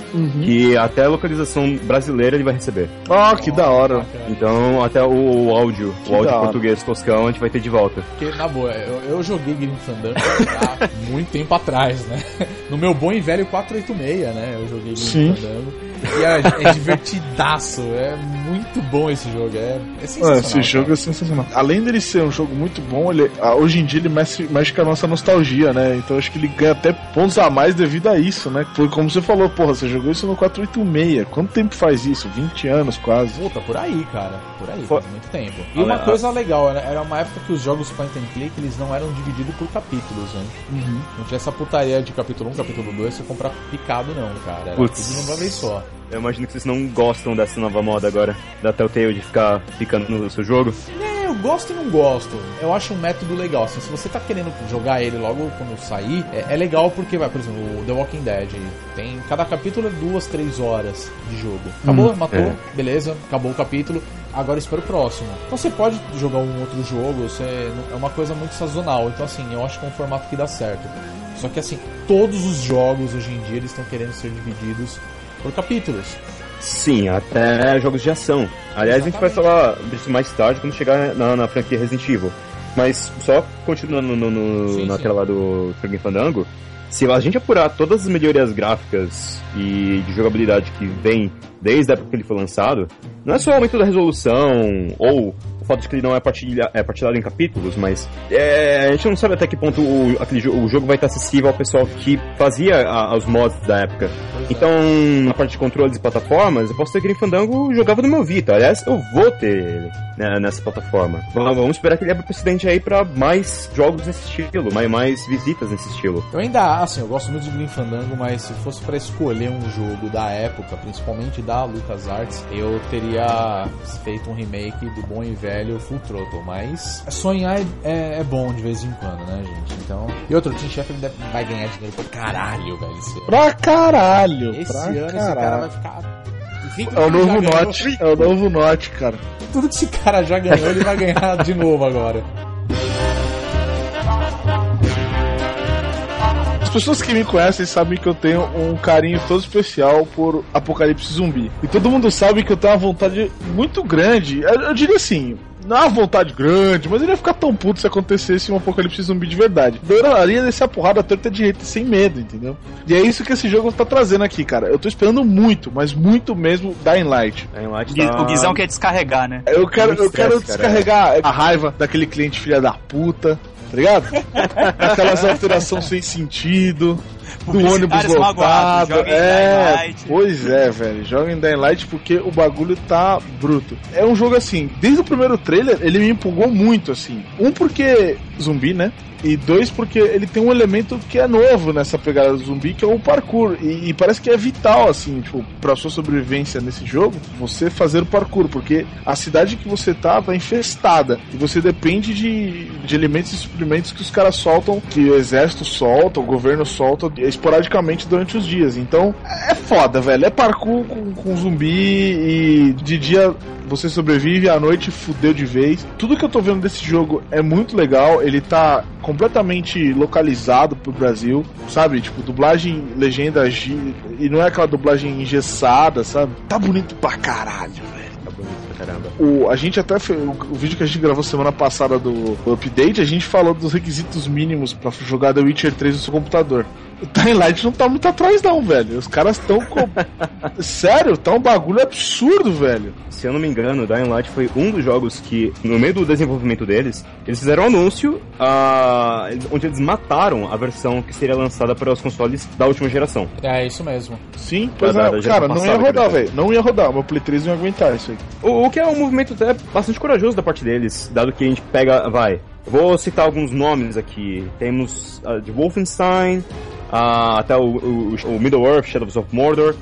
que até a localização brasileira ele vai receber. Ah, que da hora. Então, até o, o áudio, Que o áudio português toscão, a gente vai ter de volta. Porque, na boa, eu, eu joguei Grim Fandango há muito tempo atrás, né? No meu bom e velho 486, né? Eu joguei Grim. Fandango. E é, é divertidaço, é muito bom esse jogo, é, é sensacional. esse jogo cara. é sensacional. Além dele ser um jogo muito bom, ele, ah, hoje em dia ele mexe, mexe com a nossa nostalgia, né? Então acho que ele ganha até pontos a mais devido a isso, né? Foi como você falou, porra, você jogou isso no 486. Quanto tempo faz isso? 20 anos quase. Puta, por aí, cara. Por aí, faz muito tempo. E Ah, uma coisa legal, era- uma época que os jogos point and click eles não eram divididos por capítulos, né? Não tinha essa putaria de capítulo 1, capítulo 2, você comprar picado não, cara. Era Putz. tudo numa vez só. Eu imagino que vocês não gostam dessa nova moda agora, da Telltale de ficar ficando no seu jogo. É, eu gosto e não gosto. Eu acho um método legal. Assim, se você tá querendo jogar ele logo quando sair, é, é legal porque, vai, por exemplo, o The Walking Dead. Tem cada capítulo é duas, três horas de jogo. Acabou, matou, é. beleza, acabou o capítulo. Agora espera o próximo. Então você pode jogar um outro jogo, você, é uma coisa muito sazonal. Então, assim, eu acho que é um formato que dá certo. Só que, assim, todos os jogos hoje em dia eles estão querendo ser divididos por capítulos. Sim, até jogos de ação. Aliás, a gente vai falar disso mais tarde quando chegar na, na franquia Resident Evil. Mas só continuando no, no- Sim, naquela lá do Franklin Fandango, se a gente apurar todas as melhorias gráficas e de jogabilidade que vem desde a época que ele foi lançado, não é só o aumento da resolução ou o fato de que ele não é, partilha, é partilhado em capítulos, mas é, a gente não sabe até que ponto o, aquele, o jogo vai estar acessível ao pessoal que fazia a- os mods da época. Então, na parte de controles e plataformas, eu posso ter Green Fandango jogava no meu Vita. Aliás, eu vou ter ele né, nessa plataforma. Vamos esperar que ele abra precedente aí pra mais jogos nesse estilo, mais, mais visitas nesse estilo. Eu ainda, assim, eu gosto muito de Green Fandango, mas se fosse pra escolher um jogo da época, principalmente da LucasArts, eu teria feito um remake do bom e velho Full Throttle, mas sonhar é, é- é bom de vez em quando, né, gente? Então, e outro, o Team Chef ele deve- vai ganhar dinheiro pra caralho, velho, esse. Pra caralho. Esse pra ano esse cara caralho. vai ficar... É o novo Note. É o novo Note, cara. Tudo que esse cara já ganhou, ele vai ganhar de novo agora. As pessoas que me conhecem sabem que eu tenho um carinho todo especial por Apocalipse Zumbi. E todo mundo sabe que eu tenho uma vontade muito grande. Eu, eu diria assim. Não é uma vontade grande, mas ele ia ficar tão puto se acontecesse um apocalipse zumbi de verdade. Eu adoraria descer a porrada torta de jeito sem medo, entendeu? E é isso que esse jogo tá trazendo aqui, cara. Eu tô esperando muito, mas muito mesmo Dying Light. Dying Light Gui- tá- O Guizão quer descarregar, né? Eu quero, eu quero estresse, cara. descarregar a raiva daquele cliente filha da puta, tá ligado? Aquelas alterações sem sentido, do ônibus lotado. É, pois é, velho. Joga em Dying Light porque o bagulho tá bruto. É um jogo assim, desde o primeiro trailer ele me empolgou muito, assim. Um porque zumbi, né? E dois, porque ele tem um elemento que é novo nessa pegada do zumbi, que é o parkour. E, e parece que é vital, assim, tipo, pra sua sobrevivência nesse jogo, você fazer o parkour, porque a cidade que você tá tá infestada. E você depende de, de elementos e suprimentos que os caras soltam, que o exército solta, o governo solta esporadicamente durante os dias. Então, é foda, velho. É parkour com, com zumbi e de dia você sobrevive, à noite fudeu de vez. Tudo que eu tô vendo desse jogo é muito legal. Ele tá completamente localizado pro Brasil, sabe? Tipo, dublagem, legenda e não é aquela dublagem engessada, sabe? Tá bonito pra caralho, velho. Tá bonito pra caramba. O, a gente até fez, o, vídeo que a gente gravou semana passada do, do update, a gente falou dos requisitos mínimos pra jogar The Witcher 3 no seu computador. O Dying Light não tá muito atrás não, velho. Os caras tão com... Sério, tá um bagulho absurdo, velho. Se eu não me engano, Dying Light foi um dos jogos que, no meio do desenvolvimento deles, eles fizeram um anúncio ah, onde eles mataram a versão que seria lançada para os consoles da última geração. É isso mesmo. Sim, pois Da- é, da cara, não ia rodar, velho. Não ia rodar. Meu Play 3 não ia aguentar isso aí. O, o que é um movimento até bastante corajoso da parte deles, dado que a gente pega, vai, vou citar alguns nomes aqui. Temos ah, de Wolfenstein, ah, até o, o, o Middle-earth, Shadows of Mordor.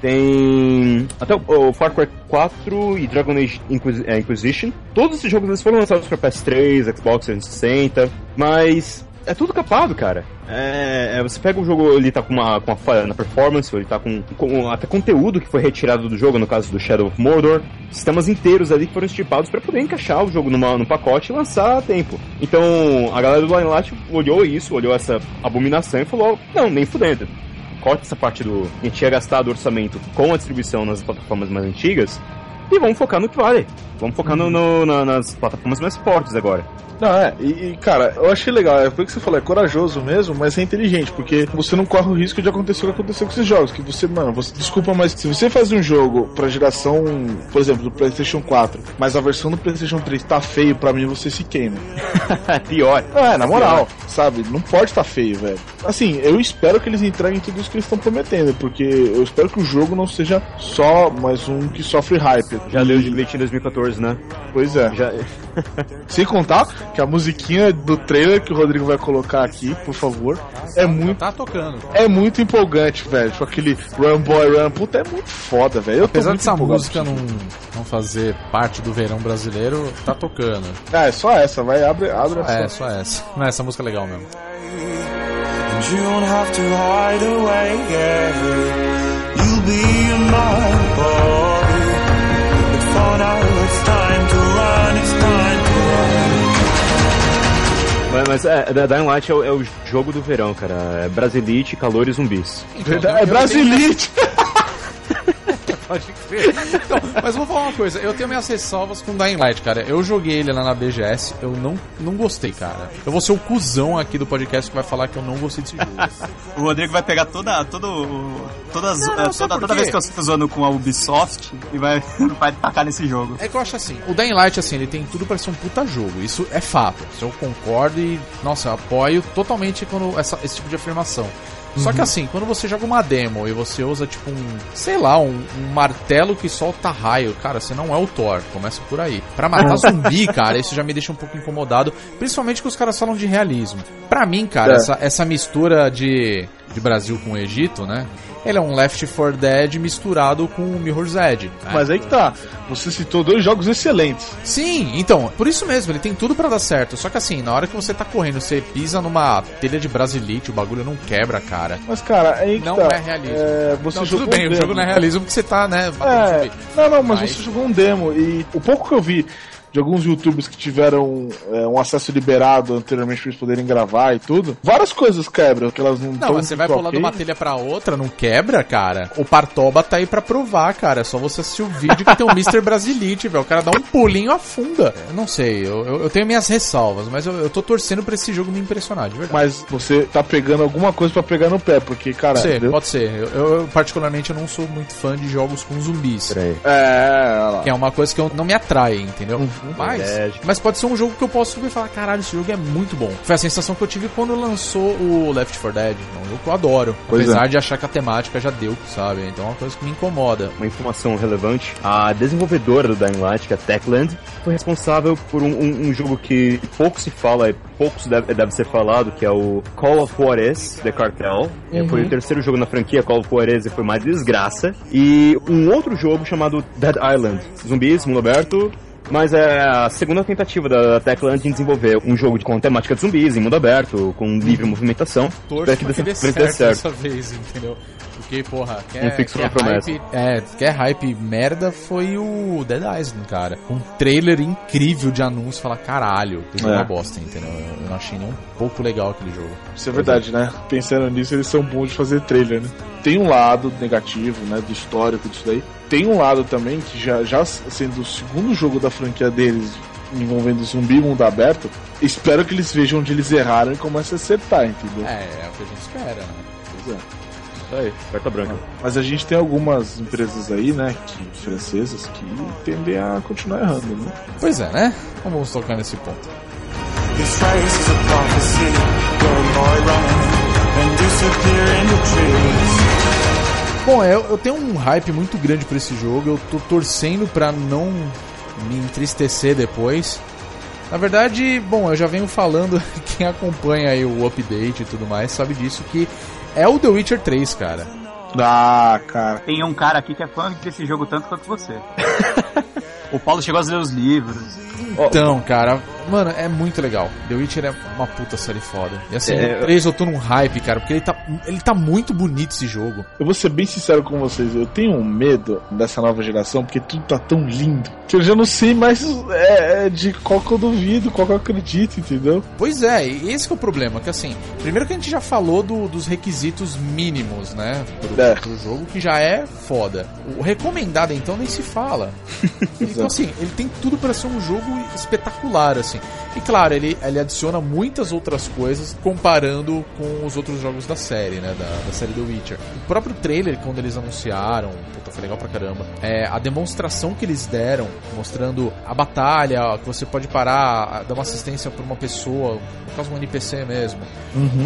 Tem até o, o Far Cry 4 e Dragon Age Inquis- eh, Inquisition. Todos esses jogos eles foram lançados para PS3, Xbox 360, mas é tudo capado, cara. É, é, você pega o jogo, ele tá com uma, com uma falha na performance, ele tá com, com até conteúdo que foi retirado do jogo, no caso do Shadow of Mordor, sistemas inteiros ali que foram estipados para poder encaixar o jogo numa, num pacote e lançar a tempo. Então a galera do Line Light olhou isso, olhou essa abominação e falou: não, nem fudendo. Corta essa parte do. A gente tinha gastado orçamento com a distribuição nas plataformas mais antigas e vamos focar no que vale. Vamos focar no- no- na- nas plataformas mais fortes agora. Não, é, e, e, cara, eu achei legal, é por que você falou, é corajoso mesmo, mas é inteligente, porque você não corre o risco de acontecer o que aconteceu com esses jogos, que você, mano, você, desculpa, mas se você faz um jogo pra geração, por exemplo, do Playstation 4, mas a versão do Playstation 3 tá feio, pra mim você se queima. Pior. É, na moral, sabe, não pode tá feio, velho. Assim, eu espero que eles entreguem tudo isso que eles estão prometendo, porque eu espero que o jogo não seja só mais um que sofre hype. Já deu de leite em 2014, né? Pois é. Já... Sem contar que a musiquinha do trailer que o Rodrigo vai colocar aqui, por favor, é muito Tá tocando. é muito empolgante, velho. Tipo aquele Run Boy Run, puta, é muito foda, velho. Eu tô Apesar muito dessa música não, não fazer parte do verão brasileiro, tá tocando. Ah, é só essa, vai, abre, abre É, essa. só essa. Não, essa música é legal mesmo. And you don't have to hide away, yeah. You'll be in my. Mas, mas é, da- Dying Light é o, é o jogo do verão, cara. É Brasilite, calor e zumbis. Verdade, é Brasilite! Pode crer. Então, mas vou falar uma coisa, eu tenho minhas ressalvas com Dying Light, cara. Eu joguei ele lá na BGS, eu não, não gostei, cara. Eu vou ser o cuzão aqui do podcast que vai falar que eu não gostei desse jogo. O Rodrigo vai pegar toda, todo, todas, Não, não, sabe toda, toda vez que eu estou usando com a Ubisoft e vai, vai tacar nesse jogo. É que eu acho assim, o Dying Light, assim, ele tem tudo pra ser um puta jogo. Isso é fato. Isso eu concordo e, nossa, eu apoio totalmente quando essa- esse tipo de afirmação. Só que assim, quando você joga uma demo e você usa tipo um, sei lá, um, um martelo que solta raio, cara, você não é o Thor, começa por aí. Pra matar zumbi, cara, isso já me deixa um pouco incomodado, principalmente que os caras falam de realismo. Pra mim, cara, É. essa, essa mistura de, de Brasil com o Egito, né? Ele é um Left 4 Dead misturado com o Mirror's Edge. né? Mas aí que tá. Você citou dois jogos excelentes. Sim, então, por isso mesmo, ele tem tudo pra dar certo. Só que assim, na hora que você tá correndo, você pisa numa telha de brasilite, o bagulho não quebra, cara. Mas, cara, aí que Não tá. é realismo. É, você não, jogou tudo bem, um o jogo não é realismo porque você tá, né, É, não, não, mas Mas- você jogou um demo e o pouco que eu vi de alguns youtubers que tiveram é, um acesso liberado anteriormente pra eles poderem gravar e tudo, várias coisas quebram, que elas não Não, tão mas você vai muito pular de uma telha pra outra, não quebra, cara. O Partoba tá aí pra provar, cara. É só você assistir o vídeo que tem o Mr. Brasilite, velho. O cara dá um pulinho, afunda. Eu não sei, eu, eu, eu tenho minhas ressalvas, mas eu, eu tô torcendo pra esse jogo me impressionar, de verdade. Mas você tá pegando alguma coisa pra pegar no pé, porque, cara. Pode ser, entendeu? pode ser. Eu, eu, particularmente, eu não sou muito fã de jogos com zumbis. Peraí. É, olha lá. Que é uma coisa que eu, não me atrai, entendeu? Mas, É, mas pode ser um jogo que eu posso subir e falar, caralho, esse jogo é muito bom. Foi a sensação que eu tive quando lançou o Left 4 Dead. É um jogo que eu adoro. Pois apesar de achar que a temática já deu, sabe? Então é uma coisa que me incomoda. uma informação relevante. A desenvolvedora do Dying Light, que é a Techland, foi responsável por um, um- um jogo que pouco se fala e poucos deve, deve ser falado, que é o Call of Juarez, The Cartel. Foi o terceiro jogo na franquia, Call of Juarez, e foi uma desgraça. E um outro jogo chamado Dead Island. Zumbis, mundo aberto, mas é a segunda tentativa da Techland em desenvolver um jogo de- com temática de zumbis, em mundo aberto, com livre movimentação. Torço pra que dê certo, certo. dessa vez, entendeu? Porque, porra, quer, Um fixo quer promessa. hype, é, quer hype merda foi o Dead Island, cara. Um trailer incrível de anúncio, fala, caralho, que jogo é É. uma bosta, entendeu? Eu, eu não achei nem um pouco legal aquele jogo. Isso é verdade, né? Pensando nisso, eles são bons de fazer trailer, né? Tem um lado negativo, né? Do histórico disso daí. Tem um lado também que já, já sendo o segundo jogo da franquia deles envolvendo zumbi e mundo aberto, espero que eles vejam onde eles erraram e comecem a acertar, entendeu? É, é o que a gente espera, né? Pois é. Isso aí, carta branca. Mas a gente tem algumas empresas aí, né, que, francesas, que tendem a continuar errando, né? Pois é, né? Então vamos tocar nesse ponto. This race is a prophecy. Go boy run and disappear in the trees. Bom, eu, eu tenho um hype muito grande pra esse jogo. Eu tô torcendo pra não me entristecer depois. Na verdade, bom, eu já venho falando, quem acompanha aí o update e tudo mais sabe disso, que é o The Witcher 3, cara. Ah, cara. Tem um cara aqui que é fã desse jogo tanto quanto você. o Paulo chegou a ler os livros. Então, cara, mano, é muito legal. The Witcher é uma puta série foda. E assim, É, o 3 eu tô num hype, cara, porque ele tá, ele tá muito bonito esse jogo. Eu vou ser bem sincero com vocês, eu tenho um medo dessa nova geração, porque tudo tá tão lindo, que eu já não sei mais é, é, de qual que eu duvido, qual que eu acredito, entendeu? Pois é, e esse que é o problema, que assim, primeiro que a gente já falou do- dos requisitos mínimos, né, pro, É. pro jogo, que já é foda. O recomendado, então, nem se fala. então, assim, ele tem tudo pra ser um jogo espetacular, assim. E claro, ele, ele adiciona muitas outras coisas comparando com os outros jogos da série, né, da, da série The Witcher. O próprio trailer, quando eles anunciaram, foi legal pra caramba, é, a demonstração que eles deram, mostrando a batalha, que você pode parar, dar uma assistência pra uma pessoa, no caso um NPC mesmo.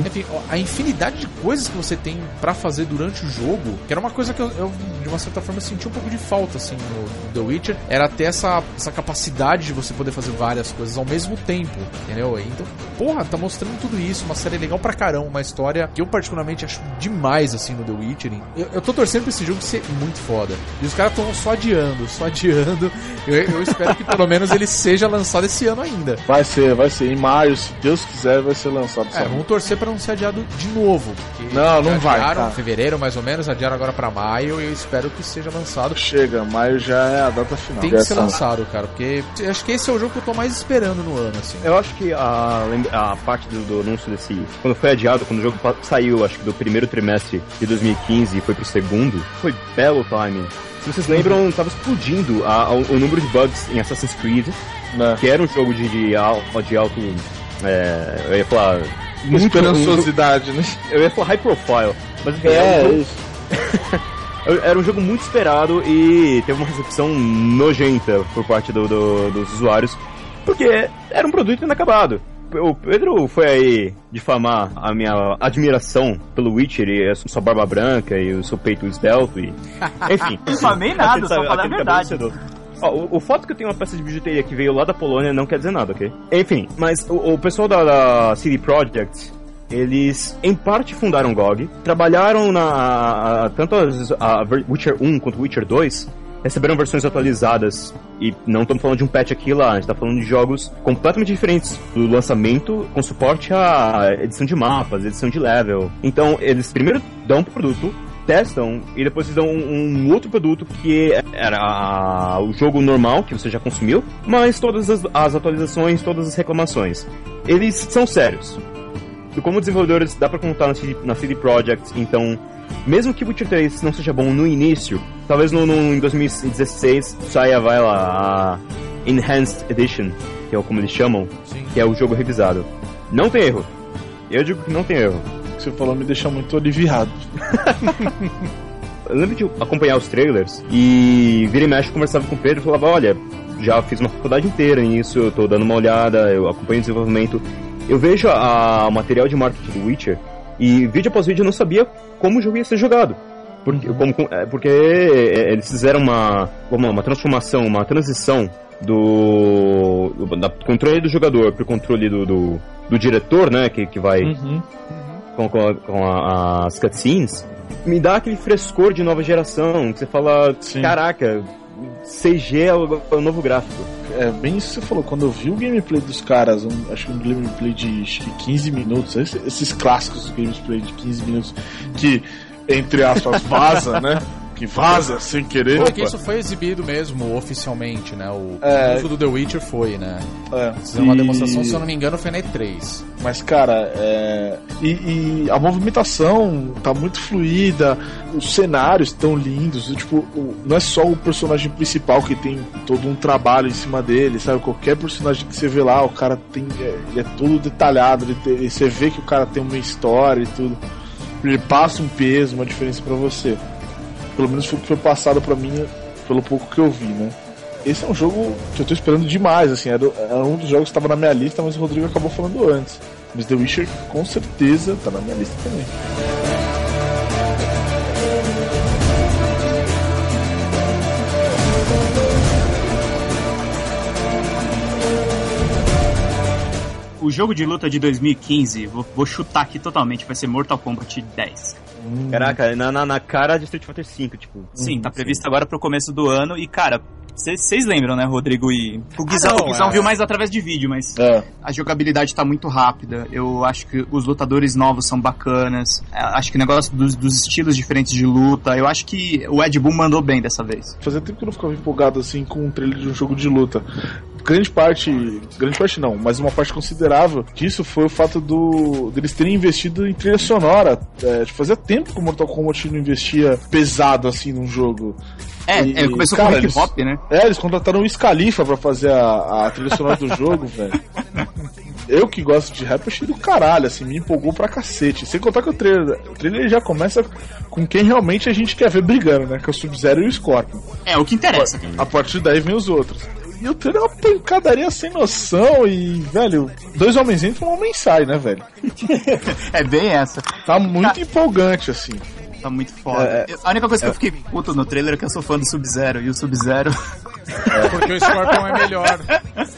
Enfim, ó, a infinidade de coisas que você tem pra fazer durante o jogo, que era uma coisa que eu, eu, de uma certa forma, senti um pouco de falta, assim, no The Witcher, era ter essa, essa capacidade de você poder fazer várias coisas ao mesmo tempo, entendeu? Então, porra, tá mostrando tudo isso, uma série legal pra caramba, uma história que eu particularmente acho demais, assim, no The Witcher. Eu, eu tô torcendo pra esse jogo ser muito foda. E os caras tão só adiando, só adiando. Eu, eu espero que pelo menos ele seja lançado esse ano ainda. Vai ser, vai ser. Em maio, se Deus quiser, vai ser lançado. É, vamos torcer pra não ser adiado de novo. Não, não vai, Adiaram cara. em fevereiro, mais ou menos, adiaram agora pra maio e eu espero que seja lançado. Chega, maio já é a data final. Tem que ser tá. lançado, cara, porque eu acho que esse é o jogo que eu tô mais esperando no ano, assim. Eu acho que a, a parte do, do anúncio desse. Quando foi adiado, quando o jogo saiu, acho que do primeiro trimestre de 2015 e foi pro segundo, foi belo Se vocês lembram, tava explodindo a- a- o número de bugs em Assassin's Creed, Né? que era um jogo de, de, de alto. É, eu ia falar. Muito- esperançosidade, né? Eu ia falar high profile. Mas enfim, É, era, um jogo, isso. era um jogo muito esperado e teve uma recepção nojenta por parte do- do- dos usuários, porque era um produto inacabado. O Pedro foi aí difamar a minha admiração pelo Witcher e a sua barba branca e o seu peito esbelto e. Enfim. Não falei nada, só falei a verdade. Ó, o, o fato que eu tenho uma peça de bijuteria que veio lá da Polônia não quer dizer nada, ok? Enfim, mas o, o pessoal da, da CD Projekt, eles em parte fundaram GOG, trabalharam na. a- a- tanto a Ver- Witcher 1 quanto Witcher 2, receberam versões atualizadas. E não estamos falando de um patch aqui lá, a gente tá falando de jogos completamente diferentes do lançamento, com suporte à edição de mapas, edição de level. Então, eles primeiro dão um produto, testam e depois eles dão um, um outro produto que era o jogo normal que você já consumiu, mas todas as, as atualizações, todas as reclamações. Eles são sérios. E como desenvolvedores dá pra contar na CD, na CD Projekt, então mesmo que Witcher 3 não seja bom no início, talvez no, no- em 2016 saia, vai lá, a Enhanced Edition, que é como eles chamam, Sim. que é o jogo revisado. Não tem erro. Eu digo que não tem erro. O que você falou me deixa muito aliviado. Eu lembro de acompanhar os trailers e vira e mexe conversava com o Pedro e falava, olha, já fiz uma faculdade inteira nisso, eu tô dando uma olhada, eu acompanho o desenvolvimento. Eu vejo a, o material de marketing do Witcher e vídeo após vídeo eu não sabia como o jogo ia ser jogado. Porque, como, é, porque é, eles fizeram uma, uma, uma transformação, uma transição do, do controle do jogador pro controle do, do, do diretor, né, que, que vai Uhum. com, com, a- com a- as cutscenes, me dá aquele frescor de nova geração, que você fala, Sim. caraca, CG é o, é o novo gráfico. É bem isso que você falou. Quando eu vi o gameplay dos caras, um- acho que um gameplay de acho que 15 minutos, esse- esses clássicos gameplay de 15 minutos que, entre aspas, vaza, né? Que vaza sem querer. Porque isso foi exibido mesmo oficialmente, né? O É. uso do The Witcher foi, né? É, Fizeram uma demonstração, se eu não me engano, foi na E3. Mas, cara, é... e, e a movimentação tá muito fluida, os cenários estão lindos, tipo, não é só o personagem principal que tem todo um trabalho em cima dele, sabe? Qualquer personagem que você vê lá, o cara tem. é- Ele é todo detalhado, ele tem- você vê que o cara tem uma história e tudo. Ele passa um peso, uma diferença pra você. Pelo menos foi o que foi passado pra mim pelo pouco que eu vi, né? Esse é um jogo que eu tô esperando demais, assim, era um dos jogos que estava na minha lista, mas o Rodrigo acabou falando antes. Mas The Witcher com certeza tá na minha lista também. O jogo de luta de 2015, vou, vou chutar aqui totalmente, vai ser Mortal Kombat 10. Caraca, na, na, na cara de Street Fighter V, tipo. Sim, tá previsto agora pro começo do ano e, cara, vocês lembram, né, Rodrigo e... O Guizão, não, o Guizão é. viu mais através de vídeo, mas É, a jogabilidade tá muito rápida. Eu acho que os lutadores novos são bacanas. É, Acho que o negócio dos, dos estilos diferentes de luta. Eu acho que o Ed Boon mandou bem dessa vez. fazia tempo que eu não ficava empolgado assim com um trailer de um jogo de luta. Grande parte, grande parte não, mas uma parte considerável disso foi o fato do deles terem investido em trilha sonora. É, fazia tempo que o Mortal Kombat não investia pesado assim num jogo. É, E, é, começou cara, com hip hop, né? É, eles contrataram o Scalifa pra fazer a, a trilha sonora do jogo, velho. Eu que gosto de rap, achei do caralho, assim, me empolgou pra cacete. Sem contar que o trailer, o trailer já começa com quem realmente a gente quer ver brigando, né? Que é o Sub-Zero e o Scorpion. É, o que interessa. cara. A partir daí vem os outros. E o trailer é uma pancadaria sem noção e, velho, dois homens entram e um homem sai, né, velho? É bem essa. Tá muito empolgante, assim. Tá muito foda. É, Eu- a única coisa que eu fiquei puto no trailer é que eu sou fã do Sub-Zero. E o Sub-Zero. Porque o Scorpion é melhor.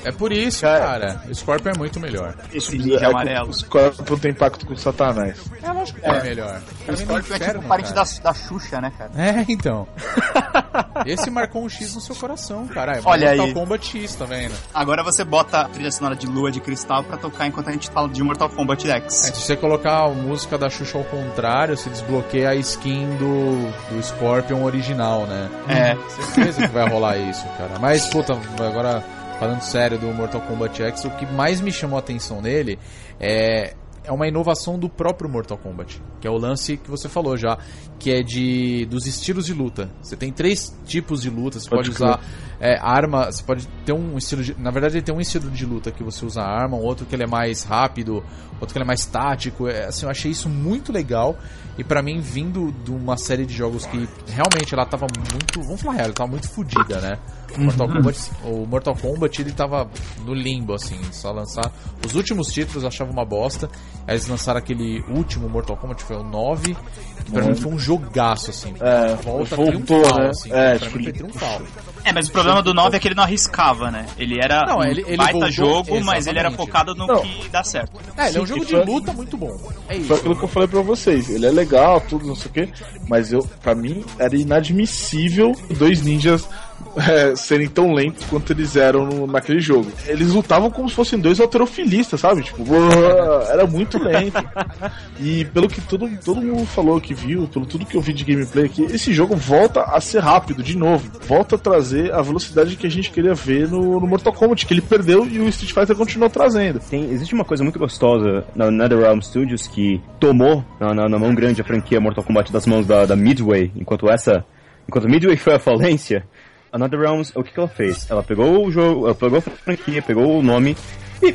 É por isso, cara. O Scorpion é muito melhor. Esse ninja amarelo. O Scorpion tem pacto com o Satanás. É lógico que é melhor. O Scorpion é tipo parente da, da Xuxa, né, cara? É, então. Esse marcou um X no seu coração, caralho. Olha Mortal aí. Kombat X, tá vendo? Agora você bota a trilha sonora de Lua de Cristal pra tocar enquanto a gente fala de Mortal Kombat É, X. se você colocar a música da Xuxa ao contrário, se desbloqueia a skin do, do Scorpion original, né? É. Certeza que vai rolar isso, cara. Mas, puta, agora falando sério do Mortal Kombat X, o que mais me chamou a atenção nele é é uma inovação do próprio Mortal Kombat, que é o lance que você falou já, que é de dos estilos de luta. Você tem três tipos de luta, você pode, Pode usar é, arma, você pode ter um estilo de, na verdade ele tem um estilo de luta que você usa arma, um outro que ele é mais rápido, outro que ele é mais tático. É, assim, eu achei isso muito legal e pra mim vindo de uma série de jogos que realmente ela tava muito, vamos falar real, ela tava muito fodida, né? O Mortal Kombat, o Mortal Kombat ele tava no limbo assim, só lançar os últimos títulos eu achava uma bosta. Aí eles lançaram aquele último Mortal Kombat, foi o 9, que pra mim foi um jogaço assim. É, volta voltou, triunfal, né? assim. É, pra tipo, mim foi triunfal. É, mas o problema do 9 é que ele não arriscava, né? Ele era Não, um ele- ele baita voltou- jogo, mas ele era exatamente. focado no Não. que dá certo. É, ele é um Sim, jogo de foi- luta muito bom. É isso. Foi aquilo que eu falei pra vocês. Ele é legal, tudo, não sei o quê. Mas eu, pra mim, era inadmissível dois ninjas é, serem tão lentos quanto eles eram no- naquele jogo. Eles lutavam como se fossem dois alterofilistas, sabe? Tipo, era muito lento. E pelo que todo, todo mundo falou que viu, pelo tudo que eu vi de gameplay aqui, esse jogo volta a ser rápido de novo. Volta a trazer a velocidade que a gente queria ver no, no Mortal Kombat, que ele perdeu e o Street Fighter continuou trazendo. Tem, existe uma coisa muito gostosa na NetherRealm Studios que tomou na, na- na mão grande a franquia Mortal Kombat das mãos da, da Midway, enquanto essa. Enquanto Midway foi a falência, a NetherRealms, o que, que ela fez? Ela pegou o jogo, ela pegou a franquia, pegou o nome e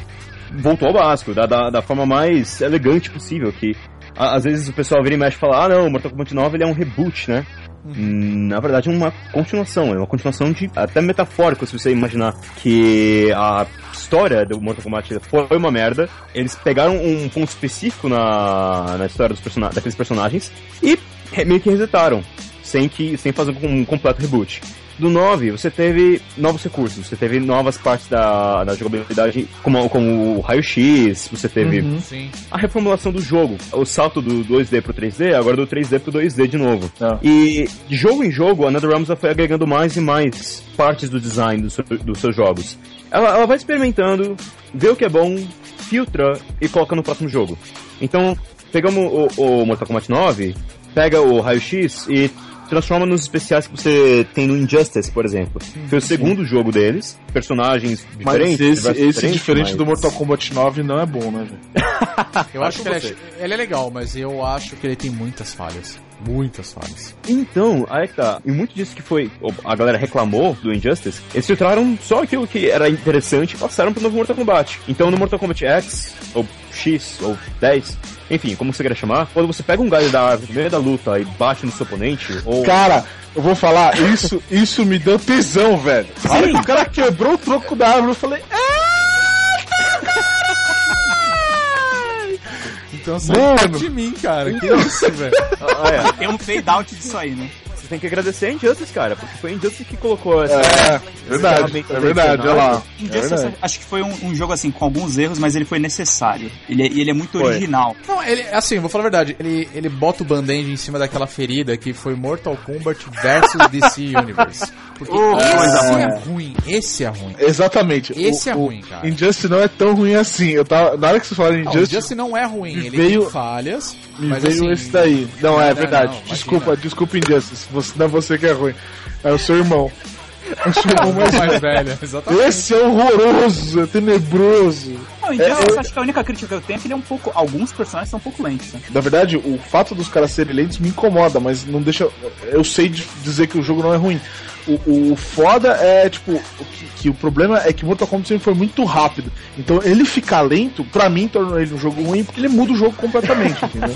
voltou ao básico, da, da, da forma mais elegante possível, que a- às vezes o pessoal vira e mexe e fala, ah não, o Mortal Kombat 9 ele é um reboot, né? Hum, Na verdade é uma continuação, é uma continuação de até metafórico se você imaginar que a história do Mortal Kombat foi uma merda. Eles pegaram um ponto específico na, na história dos persona daqueles personagens e meio que resetaram, sem, que, sem fazer um completo reboot. Do 9, você teve novos recursos, você teve novas partes da, da jogabilidade, como, como o raio-x, você teve Sim. a reformulação do jogo. O salto do 2D pro 3D, agora do 3D pro 2D de novo. Ah. E de jogo em jogo, a NetherRealms foi agregando mais e mais partes do design do seu- dos seus jogos. Ela, ela vai experimentando, vê o que é bom, filtra e coloca no próximo jogo. Então, pegamos o, o Mortal Kombat 9, pega o raio-x e transforma nos especiais que você tem no Injustice, por exemplo. Foi o segundo jogo deles, personagens Mas diferentes. esse, esse diferente mas- do Mortal Kombat 9 não é bom, né, velho? Eu acho que ele é, ele é legal, mas eu acho que ele tem muitas falhas. Muitas falhas. Então, aí tá. E muito disso que foi. A galera reclamou do Injustice, eles filtraram só aquilo que era interessante e passaram pro novo Mortal Kombat. Então no Mortal Kombat X, ou X, ou 10, enfim, como você queira chamar, quando você pega um galho da árvore no meio da luta e bate no seu oponente, ou. Cara, eu vou falar, isso, isso me deu tesão, velho. Que o cara quebrou o troco da árvore, eu falei, Então Mano. sai de mim, cara. Que isso, velho? Tem um fade out disso aí, né? Você tem que agradecer a Injustice, cara, porque foi a Injustice que colocou essa. é, verdade, é verdade, olha lá. É Injustice verdade. acho que foi um, um jogo assim com alguns erros, mas ele foi necessário. Ele, é- e ele é muito Foi. original. Não, ele, assim, vou falar a verdade. Ele, ele bota o band-aid em cima daquela ferida que foi Mortal Kombat versus DC Universe. Porque Oh, esse ruim. é ruim. Esse é ruim. Exatamente. Esse o, é o ruim, cara. Injustice não é tão ruim assim. Eu tava, na hora que você falou Não, o Injustice, Injustice não é ruim. Ele veio- tem falhas, me mas veio assim... esse daí. Não, é Não, verdade. não, imagina. desculpa, desculpa Injustice. Você, não é você que é ruim. É o seu irmão. É o seu irmão mais mais velho. exatamente. Esse é horroroso, é tenebroso. Não, Injustice, acho que a única crítica que eu tenho é que ele é um pouco. Alguns personagens são um pouco lentos. Né? Na verdade, o fato dos caras serem lentos me incomoda, mas não deixa. Eu sei de dizer que o jogo não é ruim. O, o foda é, tipo, o que, que o problema é que o Mortal Kombat sempre foi muito rápido. Então ele ficar lento, pra mim, torna ele um jogo ruim porque ele muda o jogo completamente, entendeu?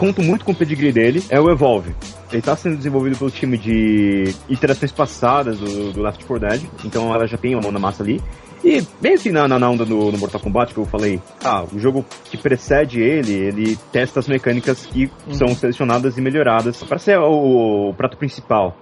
Conto muito com o pedigree dele, é o Evolve. Ele tá sendo desenvolvido pelo time de iterações passadas do, do Left 4 Dead, então ela já tem a mão na massa ali. E bem assim na, na onda do, no Mortal Kombat que eu falei, ah, o jogo que precede ele, ele testa as mecânicas que são selecionadas e melhoradas para ser o, o prato principal.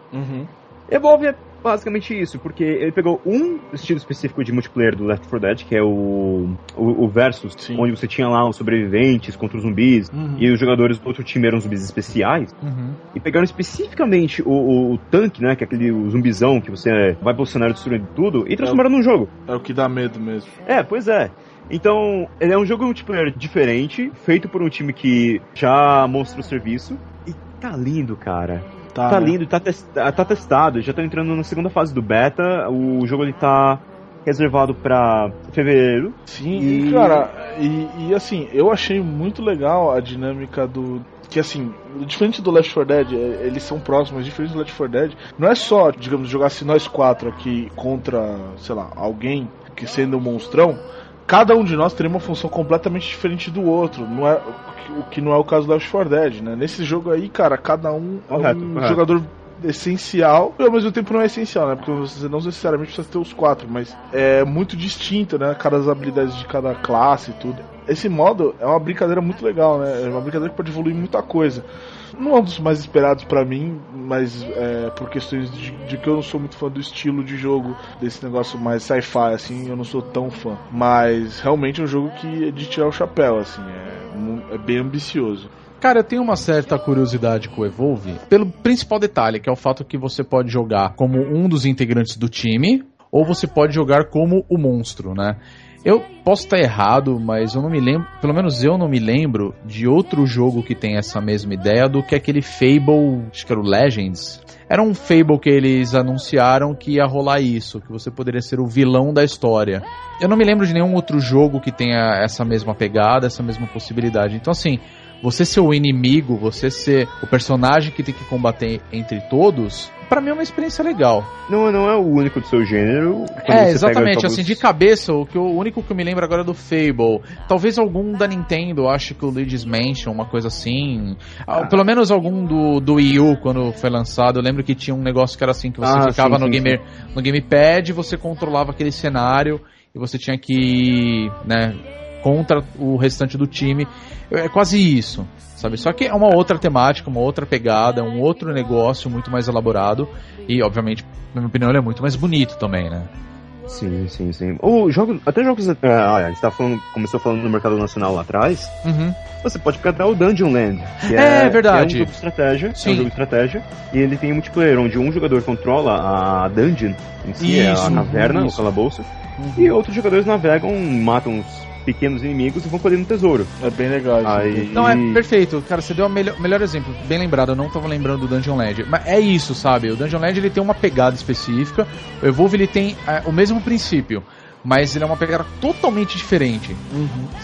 Evolve é basicamente isso, porque ele pegou um estilo específico de multiplayer do Left 4 Dead, que é o, o, o Versus, Sim. onde você tinha lá os sobreviventes contra os zumbis, e os jogadores do outro time eram zumbis especiais, Uhum. e pegaram especificamente o, o, o tanque, né, que é aquele o zumbizão que você vai pro cenário destruindo tudo, e transformaram num jogo. É o que dá medo mesmo. É, pois é. Então, ele é um jogo multiplayer diferente, feito por um time que já mostrou serviço. E Tá lindo, cara. Tá, Tá né? lindo, tá, tes- tá testado. Já tô entrando na segunda fase do beta. O jogo ele tá reservado pra fevereiro. Sim, E- cara, e, e, assim, eu achei muito legal a dinâmica do. Que assim, diferente do Left 4 Dead, é, eles são próximos, diferente do Left 4 Dead, não é só, digamos, jogar assim nós quatro aqui contra, sei lá, alguém que sendo um monstrão, cada um de nós teria uma função completamente diferente do outro. Não é, o que não é o caso do Left 4 Dead, né? Nesse jogo aí, cara, cada um Correto, é um correto. jogador essencial e ao mesmo tempo não é essencial, né? Porque você não necessariamente precisa ter os quatro, mas é muito distinto, né? Cada as habilidades de cada classe e tudo. Esse modo é uma brincadeira muito legal, né? É uma brincadeira que pode evoluir muita coisa. Não é um dos mais esperados pra mim, mas é, por questões de, de que eu não sou muito fã do estilo de jogo, desse negócio mais sci-fi, assim, eu não sou tão fã. Mas realmente é um jogo que é de tirar o chapéu, assim, é, é bem ambicioso. Cara, eu tenho uma certa curiosidade com o Evolve, pelo principal detalhe, que é o fato que você pode jogar como um dos integrantes do time, ou você pode jogar como o monstro, né? Eu posso estar errado, mas eu não me lembro, pelo menos eu não me lembro de outro jogo que tem essa mesma ideia do que aquele Fable, acho que era o Legends. Era um Fable que eles anunciaram que ia rolar isso, que você poderia ser o vilão da história. Eu não me lembro de nenhum outro jogo que tenha essa mesma pegada, essa mesma possibilidade. Então, assim, você ser o inimigo, você ser o personagem que tem que combater entre todos, pra mim é uma experiência legal. Não, não é o único do seu gênero. É, exatamente, assim, de cabeça, o, que o único que eu me lembro agora é do Fable. Talvez algum da Nintendo, acho que o Luigi's Mansion, uma coisa assim. Ah, Pelo menos algum do, do Wii U, quando foi lançado. Eu lembro que tinha um negócio que era assim, que você Ah, ficava sim, no, sim, gamer, no gamepad, você controlava aquele cenário e você tinha que né, contra o restante do time. É quase isso, sabe? Só que é uma outra temática, uma outra pegada, um outro negócio muito mais elaborado e, obviamente, na minha opinião, ele é muito mais bonito também, né? Sim, sim, sim. Ou jogos, até jogos. É, olha, a gente tá falando, começou falando do mercado nacional lá atrás. Uhum. Você pode pegar o Dungeon Land. Que É, é, verdade. É um jogo de estratégia. É Sim. um jogo de estratégia. E ele tem um multiplayer onde um jogador controla a dungeon em si, é Isso, a caverna, o calabouço. E outros jogadores navegam, matam os pequenos inimigos e vão colhendo tesouro. É bem legal. Aí-. Não, é perfeito. Cara, você deu o melhor, melhor exemplo. Bem lembrado, eu não tava lembrando do Dungeon Land. Mas é isso, sabe? O Dungeon Land ele tem uma pegada específica. O Evolve ele tem é, o mesmo princípio. Mas ele é uma pegada totalmente diferente,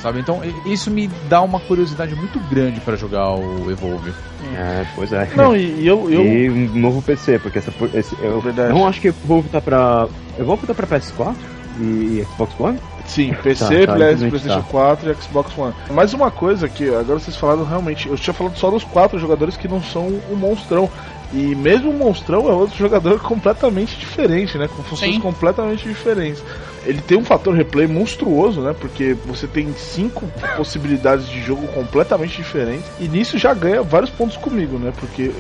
sabe? Então isso me dá uma curiosidade muito grande pra jogar o Evolve. É, pois é. Não, e, e eu, eu E um novo PC, porque essa, esse, eu Verdade. não acho que o Evolve tá pra. Evolve tá pra PS4 e Xbox One? Sim, PC, Tá, tá, PlayStation tá. 4 e Xbox One. Mais uma coisa que agora vocês falaram realmente, eu tinha falado só dos quatro jogadores que não são o monstrão. E mesmo o monstrão é outro jogador completamente diferente, né? Com funções Sim. completamente diferentes. Ele tem um fator replay monstruoso, né? Porque você tem cinco possibilidades de jogo completamente diferentes. E nisso já ganha vários pontos comigo, né? Porque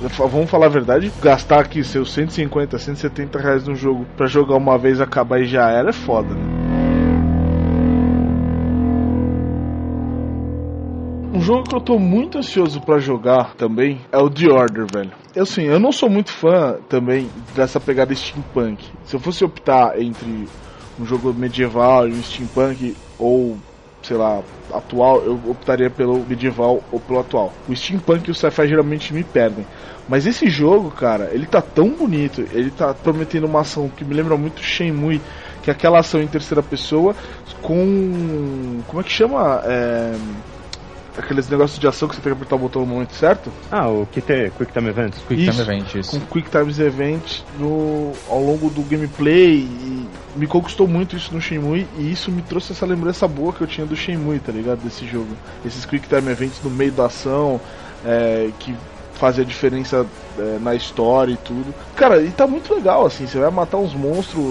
eh, vamos falar a verdade, gastar aqui seus 150, 170 reais no jogo pra jogar uma vez, acabar e já era, é foda, né? Jogo que eu tô muito ansioso pra jogar também é o The Order, velho. Eu assim, eu não sou muito fã também dessa pegada steampunk. Se eu fosse optar entre um jogo medieval e um steampunk ou sei lá, atual, eu optaria pelo medieval ou pelo atual. O steampunk e o sci-fi geralmente me perdem. Mas esse jogo, cara, ele tá tão bonito, ele tá prometendo uma ação que me lembra muito Shenmue, que é aquela ação em terceira pessoa com como é que chama? É aqueles negócios de ação que você tem que apertar o botão no momento certo, Ah, o QT, Quick Time Events. Quick Time Isso. Event, isso. com Quick Times Event no, ao longo do gameplay e me conquistou muito isso no Shenmue e isso me trouxe essa lembrança boa que eu tinha do Shenmue, tá ligado? Desse jogo. Esses Quick Time Events no meio da ação, é, que fazem a diferença é, na história e tudo. Cara, e tá muito legal, assim, você vai matar uns monstros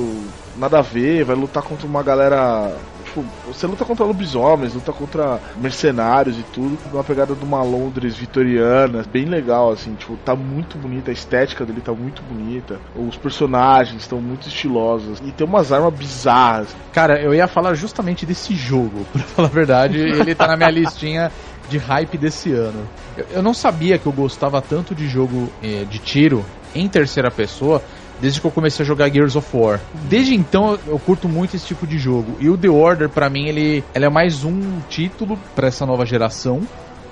nada a ver, vai lutar contra uma galera tipo, você luta contra lobisomens, luta contra mercenários e tudo, uma pegada de uma Londres vitoriana, bem legal, assim, tipo, tá muito bonita, a estética dele tá muito bonita, os personagens estão muito estilosos, e tem umas armas bizarras. Cara, eu ia falar justamente desse jogo, pra falar a verdade, ele tá na minha listinha de hype desse ano. Eu, não sabia que eu gostava tanto de jogo eh, de tiro em terceira pessoa desde que eu comecei a jogar Gears of War. Desde então eu, curto muito esse tipo de jogo. E o The Order, pra mim, ele, ele é mais um título pra essa nova geração.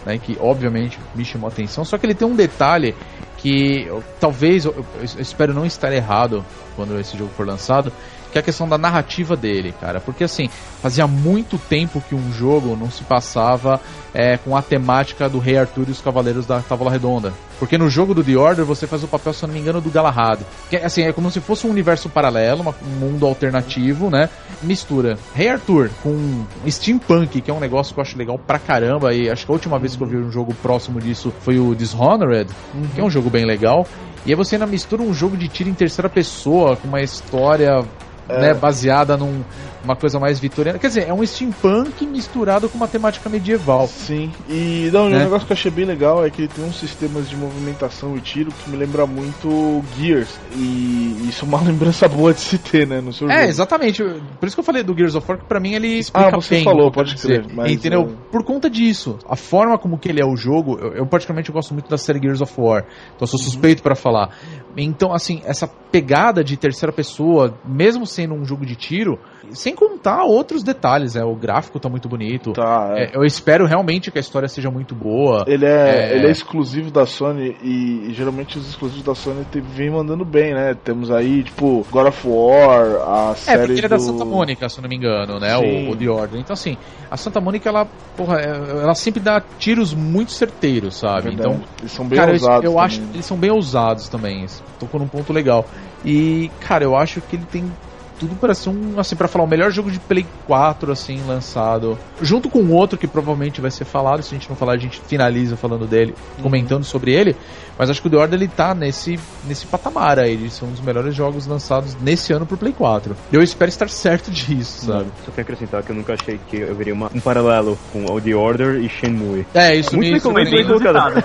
né, que obviamente me chamou a atenção, só que ele tem um detalhe que talvez, eu- eu espero não estar errado quando esse jogo for lançado, que é a questão da narrativa dele, cara. Porque assim, fazia muito tempo que um jogo não se passava é, com a temática do Rei Arthur e os Cavaleiros da Távola Redonda. Porque no jogo do The Order você faz o papel, se eu não me engano, do Galahad. Que, assim, é como se fosse um universo paralelo, uma- um mundo alternativo, né? Mistura Rei Arthur com Steampunk, que é um negócio que eu acho legal pra caramba. E acho que a última vez que eu vi um jogo próximo disso foi o Dishonored, que é um jogo bem legal. E aí você ainda mistura um jogo de tiro em terceira pessoa com uma história né, baseada num, uma coisa mais vitoriana. Quer dizer, é um steampunk misturado com uma temática medieval. Sim, e não, Né? um negócio que eu achei bem legal é que ele tem uns sistemas de movimentação e tiro que me lembra muito Gears. E isso é uma lembrança boa de se ter, né, no seu É, jogo. exatamente. Por isso que eu falei do Gears of War, que pra mim ele explica Ah, você bem. falou, eu pode crer, mas, Entendeu? é- Por conta disso. A forma como que ele é o jogo, eu, eu particularmente gosto muito da série Gears of War. Então eu sou Uhum. suspeito pra falar. Então, assim, essa pegada de terceira pessoa, mesmo sendo um jogo de tiro, sem contar outros detalhes, é, o gráfico tá muito bonito. Tá, é. É, eu espero realmente que a história seja muito boa. Ele é, É. ele é exclusivo da Sony e, geralmente os exclusivos da Sony te- vem mandando bem, né? Temos aí, tipo, God of War, a É, série porque ele é da. Santa Mônica, se eu não me engano, né? Sim. O, o The Order. Então, assim, a Santa Mônica, ela, porra, é- ela sempre dá tiros muito certeiros, sabe? Verdade. Então, Eles são bem cara, eu, ousados eu acho também. que eles são bem ousados também. Tocou num ponto legal. E, cara, eu acho que ele tem tudo para ser um, assim, para falar, o melhor jogo de Play 4, assim, lançado. Junto com outro que provavelmente vai ser falado, se a gente não falar, a gente finaliza falando dele, Uhum. comentando sobre ele. Mas acho que o The Order, ele tá nesse, nesse patamar aí, de ser um dos melhores jogos lançados nesse ano pro Play 4. Eu espero estar certo disso, sabe? Só tenho que acrescentar que eu nunca achei que eu veria uma- um paralelo com o The Order e Shenmue. É, isso Muito me inusitado.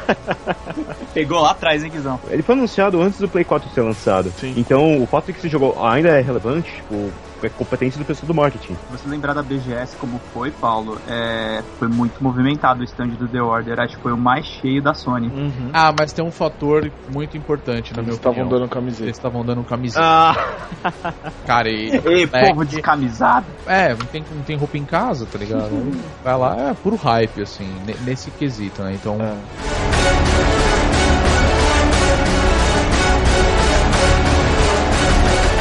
Pegou lá atrás, hein, Guizão? Ele foi anunciado antes do Play 4 ser lançado. Sim. Então o fato de que esse jogo ainda é relevante, tipo, é competência do pessoal do marketing. Você lembrar da BGS como foi, Paulo, é, foi muito movimentado o stand do The Order. Acho que foi o mais cheio da Sony. Uhum. Ah, mas tem um fator muito importante, na Eles minha estavam dando camiseta. Eles estavam dando camiseta. Ah! Cara, e. Ei, é povo descamisado. É, não tem, não tem roupa em casa, tá ligado? Vai lá, é puro hype, assim, ne- nesse quesito, né? Então. É.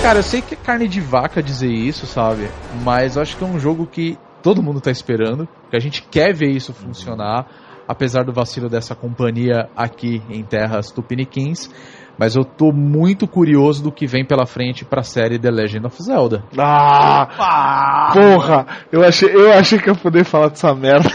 Cara, eu sei que é carne de vaca dizer isso, sabe? Mas eu acho que é um jogo que todo mundo tá esperando, que a gente quer ver isso funcionar, apesar do vacilo dessa companhia aqui em terras tupiniquins. Mas eu tô muito curioso do que vem pela frente pra série The Legend of Zelda. Ah! Porra! Eu achei, eu achei que ia poder falar dessa merda.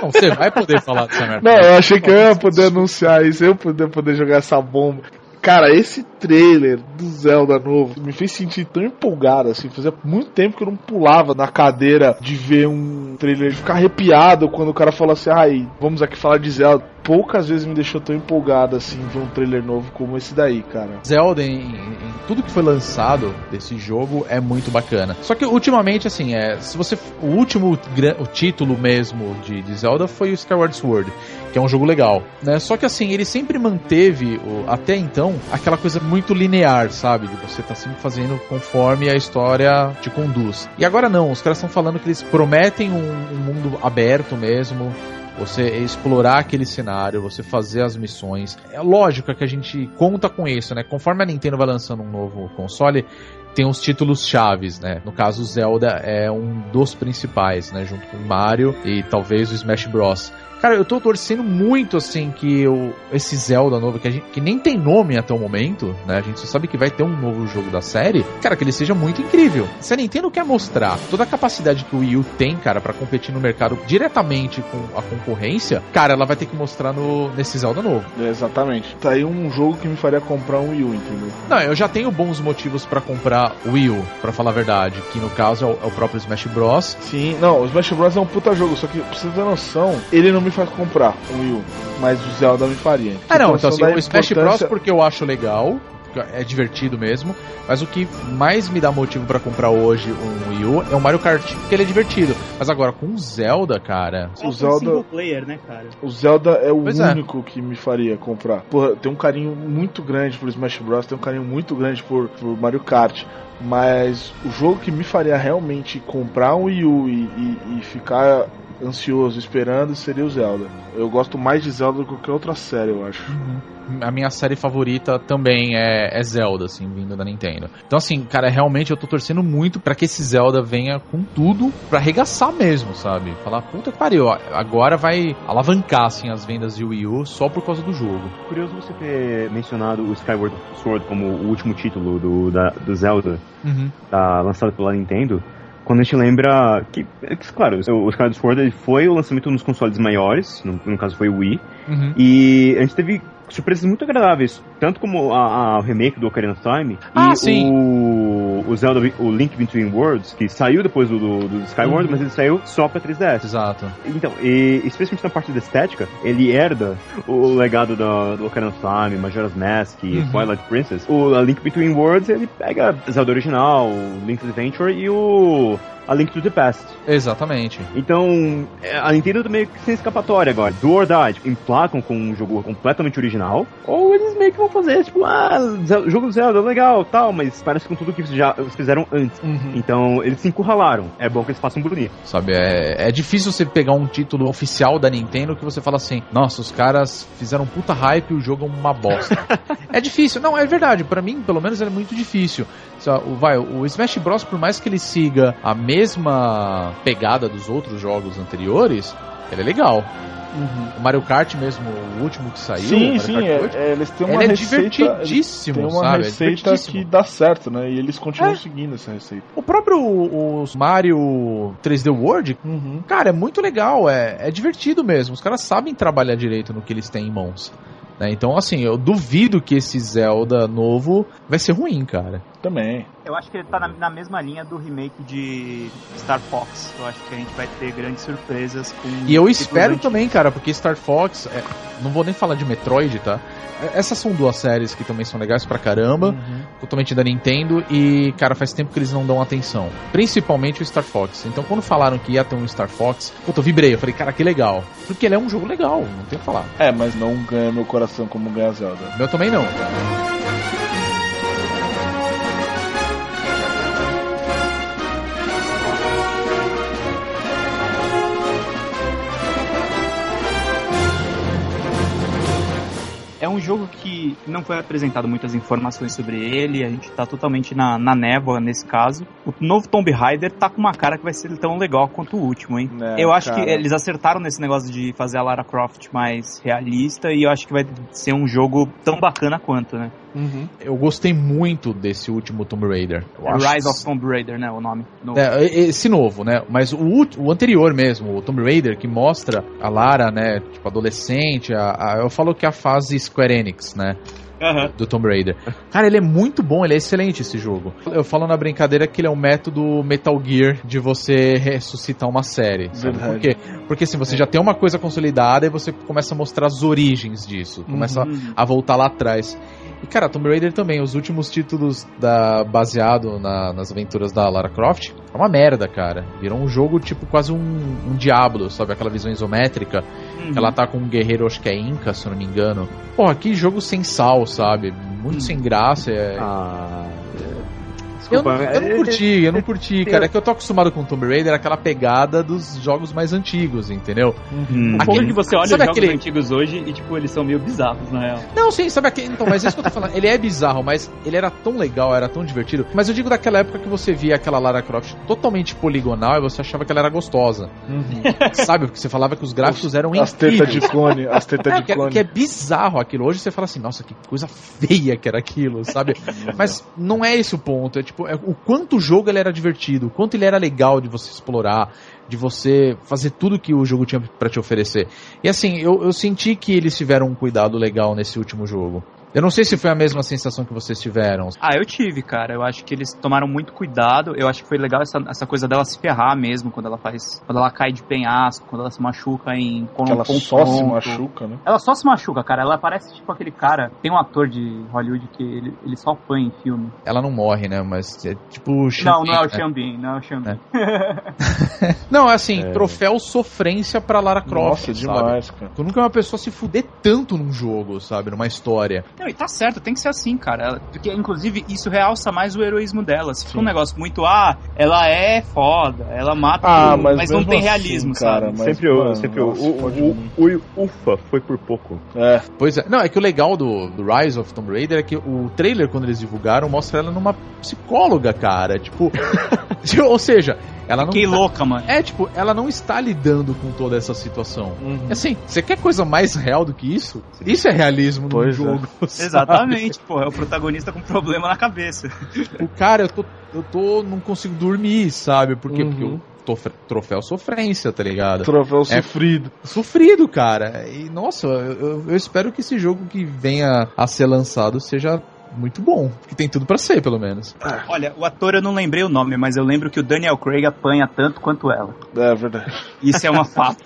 Não, você vai poder falar dessa merda. Não, eu achei que eu ia poder anunciar isso, eu poder poder jogar essa bomba. Cara, esse trailer do Zelda novo me fez sentir tão empolgado assim. Fazia muito tempo que eu não pulava na cadeira de ver um trailer, de ficar arrepiado quando o cara falou assim: ai, vamos aqui falar de Zelda. Poucas vezes me deixou tão empolgado assim ver um trailer novo como esse daí, cara. Zelda em, em tudo que foi lançado desse jogo é muito bacana. Só que ultimamente, assim, é, se você o último o título mesmo de, de Zelda foi o Skyward Sword, que é um jogo legal, né? Só que assim ele sempre manteve o- até então aquela coisa muito linear, sabe? De você tá sempre fazendo conforme a história te conduz. E agora não, os caras estão falando que eles prometem um, um mundo aberto mesmo, você explorar aquele cenário, você fazer as missões. É lógico que a gente conta com isso, né? Conforme a Nintendo vai lançando um novo console, tem os títulos chaves, né? No caso, o Zelda é um dos principais, né? Junto com Mario e talvez o Smash Bros. Cara, eu tô torcendo muito, assim, que o, esse Zelda novo, que, a gente, que nem tem nome até o momento, né? A gente só sabe que vai ter um novo jogo da série. Cara, que ele seja muito incrível. Se a Nintendo quer mostrar toda a capacidade que o Wii U tem, cara, pra competir no mercado diretamente com a concorrência, cara, ela vai ter que mostrar no, nesse Zelda novo. É, exatamente. Tá aí um jogo que me faria comprar um Wii U, entendeu? Não, eu já tenho bons motivos pra comprar o Wii U, pra falar a verdade, que no caso é o, é o próprio Smash Bros. Sim, não, o Smash Bros é um puta jogo, só que pra você ter noção, ele não me faz comprar um Wii U, mas o Zelda me faria. Ah, não, Tem então assim, o Smash Bros porque eu acho legal, é divertido mesmo, mas o que mais me dá motivo pra comprar hoje um Wii U é o Mario Kart, porque ele é divertido. Mas agora, com o Zelda, cara... O Zelda, player, né, cara? o Zelda é o Pois é. único que me faria comprar. Porra, tem um carinho muito grande por Smash Bros, tem um carinho muito grande por, por Mario Kart. Mas o jogo que me faria realmente comprar um Wii U e, e- e ficar ansioso esperando seria o Zelda. Eu gosto mais de Zelda do que qualquer outra série, eu acho. A minha série favorita também é, é Zelda, assim, vindo da Nintendo. Então, assim, cara, realmente eu tô torcendo muito pra que esse Zelda venha com tudo pra arregaçar mesmo, sabe? Falar, puta que pariu, ó, agora vai alavancar, assim, as vendas de Wii U só por causa do jogo. Curioso você ter mencionado o Skyward Sword como o último título do, da, do Zelda Uhum. tá, lançado pela Nintendo. Quando a gente lembra que, é claro, o Skyward Sword foi o lançamento nos consoles maiores, no, no caso foi o Wii, Uhum. e a gente teve surpresas muito agradáveis, tanto como a, a- o remake do Ocarina of Time Ah, e sim. o, o Zelda, o Link Between Worlds, que saiu depois do, do, do Skyward, Uhum. mas ele saiu só pra 3DS. Exato. Então, e especialmente na parte da estética, ele herda o legado da- do Ocarina of Time, Majora's Mask, e Uhum. Twilight Princess. O a Link Between Worlds, ele pega Zelda original, o Link's Adventure e o A Link to the Past. Exatamente. Então, é, a Nintendo tá meio que sem escapatória agora. Do or die, tipo, emplacam com um jogo completamente original, ou eles meio que vão fazer, tipo, ah, jogo do Zelda, legal, tal, mas parece com tudo que eles já fizeram antes. Uhum. Então, eles se encurralaram. É bom que eles façam bonito. Sabe, é, é difícil você pegar um título oficial da Nintendo que você fala assim, nossa, os caras fizeram puta hype e o jogo é uma bosta. é difícil, não, é verdade, pra mim, pelo menos, é muito difícil. O, vai, o Smash Bros, por mais que ele siga a mesma pegada dos outros jogos anteriores, ele é legal. O Mario Kart mesmo, o último que saiu, o Sim, sim, Kart é- 8, é, eles têm uma ele é receita. eles divertidíssimo, têm uma sabe? É receita divertidíssimo. que dá certo, né? E eles continuam É. seguindo essa receita. O próprio os Mario 3D World, cara, é muito legal, é, é divertido mesmo. Os caras sabem trabalhar direito no que eles têm em mãos. Né? Então, assim, eu duvido que esse Zelda novo vai ser ruim, cara. Também. Eu acho que ele tá na, na mesma linha do remake de Star Fox. Eu acho que a gente vai ter grandes surpresas com. E eu espero também, cara, porque Star Fox, é, não vou nem falar de Metroid, tá? É, Essas são duas séries que também são legais pra caramba, totalmente da Nintendo, e, cara, faz tempo que eles não dão atenção. Principalmente o Star Fox. Então, quando falaram que ia ter um Star Fox, puta, eu vibrei. Eu falei, cara, que legal. Porque ele é um jogo legal, não tem o que falar. É, mas não ganha meu coração como ganha Zelda. Meu também não. Um jogo que não foi apresentado muitas informações sobre ele, a gente tá totalmente na, na névoa nesse caso. O novo Tomb Raider tá com uma cara que vai ser tão legal quanto o último, hein? É, eu acho cara. que eles acertaram nesse negócio de fazer a Lara Croft mais realista e eu acho que vai ser um jogo tão bacana quanto, né? Eu gostei muito desse último Tomb Raider. Eu É acho- Rise of Tomb Raider, né? O nome. No- É, esse novo, né? Mas o, o anterior mesmo, o Tomb Raider, que mostra a Lara, né? Tipo, adolescente. A, a- eu falo que é a fase Square Enix, né? Aham. Do Tomb Raider. Cara, ele é muito bom, ele é excelente esse jogo. Eu falo na brincadeira que ele é um método Metal Gear de você ressuscitar uma série. Sabe? Verdade. Por quê? Porque assim, você já tem uma coisa consolidada e você começa a mostrar as origens disso. Começa Uhum. a voltar lá atrás. E cara, Tomb Raider também, os últimos títulos da, baseado na- nas aventuras da Lara Croft, é uma merda, cara. Virou um jogo tipo quase um, um Diablo, sabe? Aquela visão isométrica. Uhum. Ela tá com um guerreiro, acho que é Inca, se eu não me engano. Porra, que jogo sem sal, sabe? Muito Hum. sem graça. É... Ah. Eu, Desculpa, não, eu não é- curti, eu não curti, cara. É que eu tô acostumado com Tomb Raider, aquela pegada dos jogos mais antigos, entendeu? Hum. Aquele- que você olha os jogos aquele- antigos hoje e, tipo, eles são meio bizarros, na real. Não, sim, sabe aquele. Então, mas é isso que eu tô falando. Ele é bizarro, mas ele era tão legal, era tão divertido. Mas eu digo daquela época que você via aquela Lara Croft totalmente poligonal e você achava que ela era gostosa. Sabe? Porque você falava que os gráficos eram As incríveis. tetas de clone, as tetas É, de que, é- clone. que é bizarro aquilo. Hoje você fala assim, nossa, que coisa feia que era aquilo, sabe? Mas não é esse o ponto. É tipo, é o quanto o jogo ele era divertido, o quanto ele era legal de você explorar, de você fazer tudo que o jogo tinha pra te oferecer. E assim, eu, eu senti que eles tiveram um cuidado legal nesse último jogo. Eu não sei se foi a mesma sensação que vocês tiveram. Ah, eu tive, cara. Eu acho que eles tomaram muito cuidado. Eu acho que foi legal essa, essa coisa dela se ferrar mesmo quando ela faz. Quando ela cai de penhasco, quando ela se machuca em Que ela só se machuca, né? Ela só se machuca, cara. Ela parece tipo aquele cara. Tem um ator de Hollywood que ele, ele só apanha em filme. Ela não morre, né? Mas é tipo o não, não é o Shang-Chi, né? Xambin, não é o Xambin. Não, é assim, É. troféu sofrência pra Lara Croft. Nossa, sabe? demais, cara. Tu nunca é uma pessoa se fuder tanto num jogo, sabe? Numa história. Não, e tá certo, tem que ser assim, cara. Ela- Porque, inclusive, isso realça mais o heroísmo dela. Se fica um negócio muito, ah, ela é foda, ela mata, Ah, mas mas, não tem assim, realismo, cara, sabe? mas- sempre o, mano, sempre o, nossa, o, o, o, ufa foi por pouco. É, Pois é. Não, é que o legal do, do Rise of Tomb Raider é que o trailer, quando eles divulgaram, mostra ela numa psicóloga, cara. Tipo. ou seja, ela não. Fiquei tá- louca, mano. É, tipo, ela não está lidando com toda essa situação. Uhum. Assim, você quer coisa mais real do que isso? Isso é realismo no Pois é. Sabe? Exatamente, pô, é o protagonista com problema na cabeça. O cara, eu tô, eu tô. não consigo dormir, sabe? Por quê? Uhum. Porque eu troféu sofrência, tá ligado? troféu É. sofrido. Sofrido, cara. E nossa, eu, eu- espero que esse jogo que venha a ser lançado seja muito bom. Que tem tudo pra ser, pelo menos. Olha, o ator eu não lembrei o nome, mas eu lembro que o Daniel Craig apanha tanto quanto ela. É verdade. Isso é uma fato.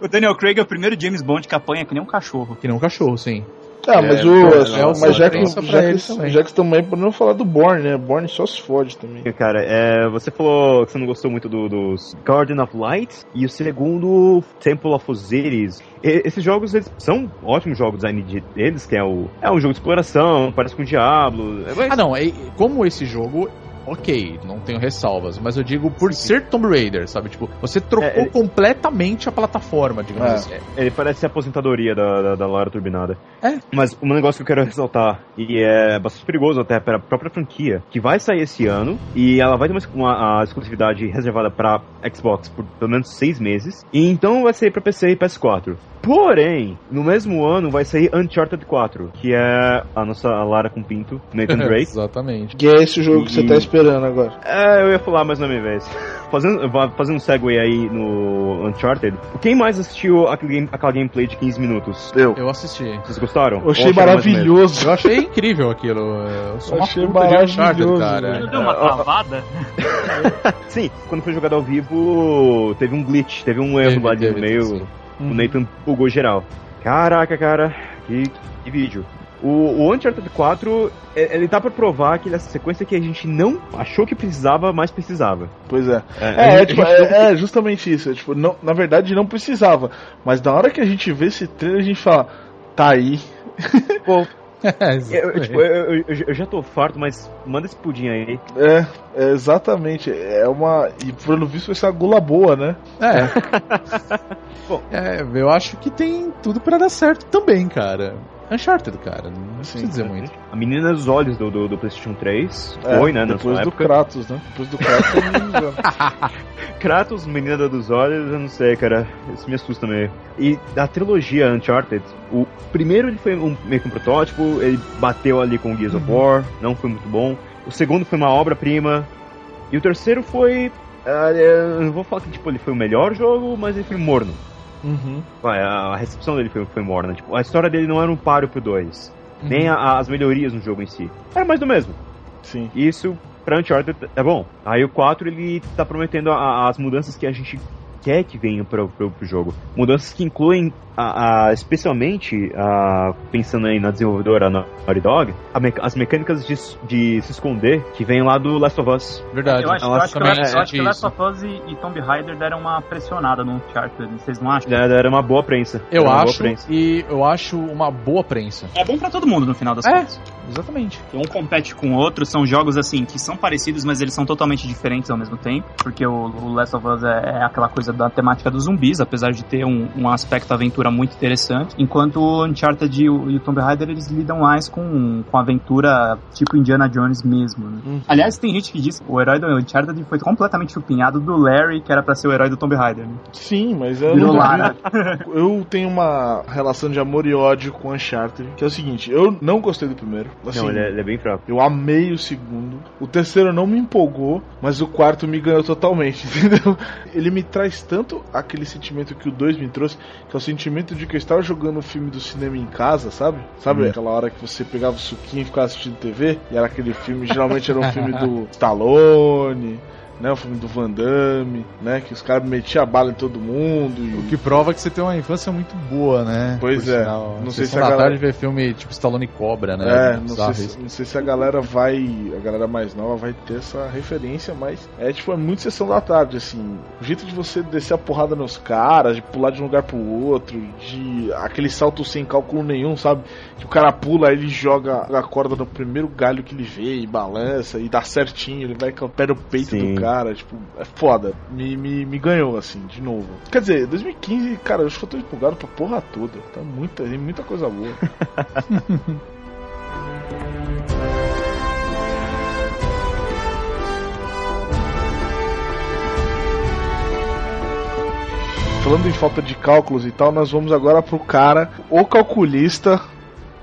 o Daniel Craig é o primeiro James Bond que apanha que nem um cachorro. Que nem um cachorro, sim. Ah, mas É, o. é o mas já que, já que, também. já que também podemos falar do Born, né? Born só se fode também. Cara, é, você falou que você não gostou muito do, dos Garden of Light e o segundo Temple of Osiris. E- esses jogos eles são ótimos jogos design de- deles, que é o é um jogo de exploração, parece com o Diablo. é- mas- Ah, não, é, como esse jogo. Ok, não tenho ressalvas, mas eu digo por ser Tomb Raider, sabe? Tipo, você trocou É, ele- completamente a plataforma, digamos É. assim. Ele parece a aposentadoria da, da, da Lara Turbinada. É. Mas um negócio que eu quero ressaltar, e é bastante perigoso até para a própria franquia, que vai sair esse ano, e ela vai ter uma, uma- a exclusividade reservada para Xbox por pelo menos seis meses, e então vai sair para PC e PS4. Porém, no mesmo ano vai sair Uncharted 4, que é a nossa Lara com pinto, Nathan Drake. Exatamente. Que é esse jogo que você E- tá esperando agora. É, eu ia falar mais na minha vez. Fazendo, fazendo um segue aí no Uncharted, quem mais assistiu aquele game- aquela gameplay de 15 minutos? Eu. Eu assisti. Vocês gostaram? Eu achei maravilhoso. Eu achei incrível aquilo. Eu sou Eu uma achei puta de Uncharted, maravilhoso, cara. velho. Deu uma travada? Sim, quando foi jogado ao vivo, teve um glitch, teve um erro Teve, lá de meio. sim. O Nathan bugou geral. Caraca, cara, que, que vídeo. O, o Uncharted 4, é- ele tá pra provar que é essa sequência que a gente não achou que precisava, mas precisava. Pois é. É, É, é, gente- tipo, é, é justamente isso. É, tipo, não, na verdade não precisava. Mas na hora que a gente vê esse trailer, a gente fala, tá aí. Pô, É, eu, tipo, eu, eu- eu já tô farto, mas manda esse pudim aí. É, é, exatamente. É uma. E pelo visto vai ser uma gula boa, né? É. Bom. É, eu acho que tem tudo pra dar certo também, cara. Uncharted, cara. Não Sim, preciso dizer muito. A menina dos olhos do, do, do PlayStation 3 É, foi, né? Depois do época. Kratos, né? Depois do Kratos. Kratos, menina dos olhos, eu não sei, cara. Isso me assusta meio. E da trilogia Uncharted, o primeiro ele foi um, meio que um protótipo, ele bateu ali com o Gears of War, não foi muito bom. O segundo foi uma obra-prima. E o terceiro foi. ah, eu não vou falar que tipo, ele foi o melhor jogo, mas ele foi morno. Uhum. Vai, A recepção dele foi, foi morna. Tipo, a história dele não era um páreo pro 2. Nem a- as melhorias no jogo em si. Era mais do mesmo. Sim. Isso pra Uncharted é bom. Aí o 4 ele tá prometendo a- as mudanças que a gente quer que venham pro, pro, pro jogo. Mudanças que incluem, a, a- especialmente, a, pensando aí na desenvolvedora na Naughty Dog, a meca- as mecânicas de, de se esconder que vem lá do Last of Us. Verdade. Eu acho, eu acho que, eu acho sente que Last of Us e, e Tomb Raider deram uma pressionada no Uncharted, vocês não acham? Era era uma boa prensa. Eu acho, prensa. e eu acho uma boa prensa. É bom pra todo mundo no final das É. contas. Exatamente. Um compete com o outro, são jogos assim que são parecidos, mas eles são totalmente diferentes ao mesmo tempo. Porque o, o Last of Us é, é aquela coisa da temática dos zumbis, apesar de ter um, um aspecto aventura muito interessante. Enquanto o Uncharted e o, e o Tomb Raider eles lidam mais com, com aventura tipo Indiana Jones mesmo. né? Uhum. Aliás, tem gente que diz que o herói do Uncharted foi completamente chupinhado do Larry, que era pra ser o herói do Tomb Raider. Né? Sim, mas eu não Lara. Eu tenho uma relação de amor e ódio com Uncharted, que é o seguinte, eu não gostei do primeiro. Assim, Não, ele é, ele é bem fraco. Eu amei o segundo. O terceiro não me empolgou, mas o quarto me ganhou totalmente, entendeu? Ele me traz tanto aquele sentimento que o 2 me trouxe, que é o sentimento de que eu estava jogando o filme do cinema em casa, sabe? Sabe aquela hora que você pegava o suquinho e ficava assistindo TV? E era aquele filme, geralmente era um filme do Stallone, né? O filme do Van Damme, né? Que os caras metiam a bala em todo mundo. E... O que prova que você tem uma infância muito boa, né? Pois Por é. sinal. Não sei Sessão se a da galera- tarde ver filme tipo Stallone e Cobra, né? É, não sei, se, não sei se a galera vai. A galera mais nova vai ter essa referência, mas é tipo, é muito sessão da tarde, assim. O jeito de você descer a porrada nos caras, de pular de um lugar pro outro, de aquele salto sem cálculo nenhum, sabe? Que o cara pula, aí ele joga a corda no primeiro galho que ele vê e balança e dá certinho, ele vai com o pé no peito Sim. do cara, tipo, é foda. Me, me, me ganhou, assim, de novo. Quer dizer, 2015, cara, eu acho que eu tô empolgado pra porra toda. Tá muita, muita coisa boa. Falando em falta de cálculos e tal, nós vamos agora pro cara, o calculista,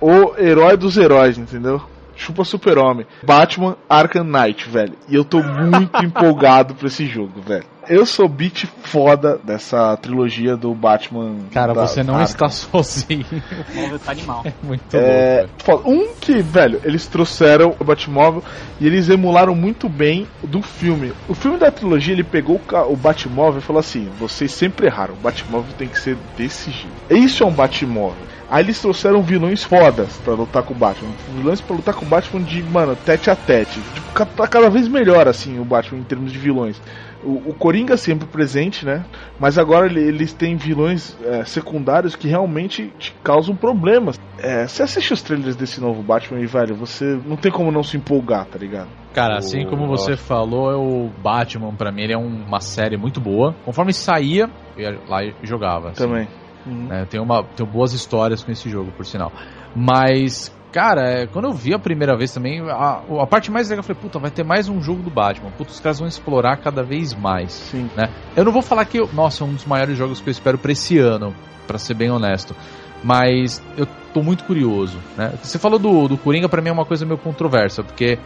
o herói dos heróis, entendeu? Chupa super-homem. Batman Arkham Knight, velho. E eu tô muito empolgado pra esse jogo, velho. Eu sou beat foda dessa trilogia do Batman. Cara, da você não Arkham. está sozinho. O móvel tá animal. Muito É, louco. foda. Um que, velho, eles trouxeram o Batmóvel e eles emularam muito bem do filme. O filme da trilogia, ele pegou o Batmóvel e falou assim: vocês sempre erraram, o Batmóvel tem que ser desse jeito. Isso é um Batmóvel. Aí eles trouxeram vilões fodas pra lutar com o Batman. Vilões pra lutar com o Batman de, mano, tete a tete. Tipo, tá cada vez melhor, assim, o Batman em termos de vilões. O, o Coringa sempre presente, né? Mas agora ele- eles têm vilões é, secundários que realmente te causam problemas. É, você assiste os trailers desse novo Batman e, velho, você não tem como não se empolgar, tá ligado? Cara, assim como você falou, é o Batman, pra mim, ele é um- uma série muito boa. Conforme saía, eu ia lá e jogava. assim. Também. Uhum. né? Tenho, uma, tenho boas histórias com esse jogo, por sinal. Mas, cara, é, quando eu vi a primeira vez também, a, a parte mais legal, eu falei, puta, vai ter mais um jogo do Batman. Puta, os caras vão explorar cada vez mais. Sim. né? Eu não vou falar que, nossa, é um dos maiores jogos que eu espero pra esse ano, pra ser bem honesto. Mas eu tô muito curioso, né? Você falou do, do Coringa, pra mim é uma coisa meio controversa, porque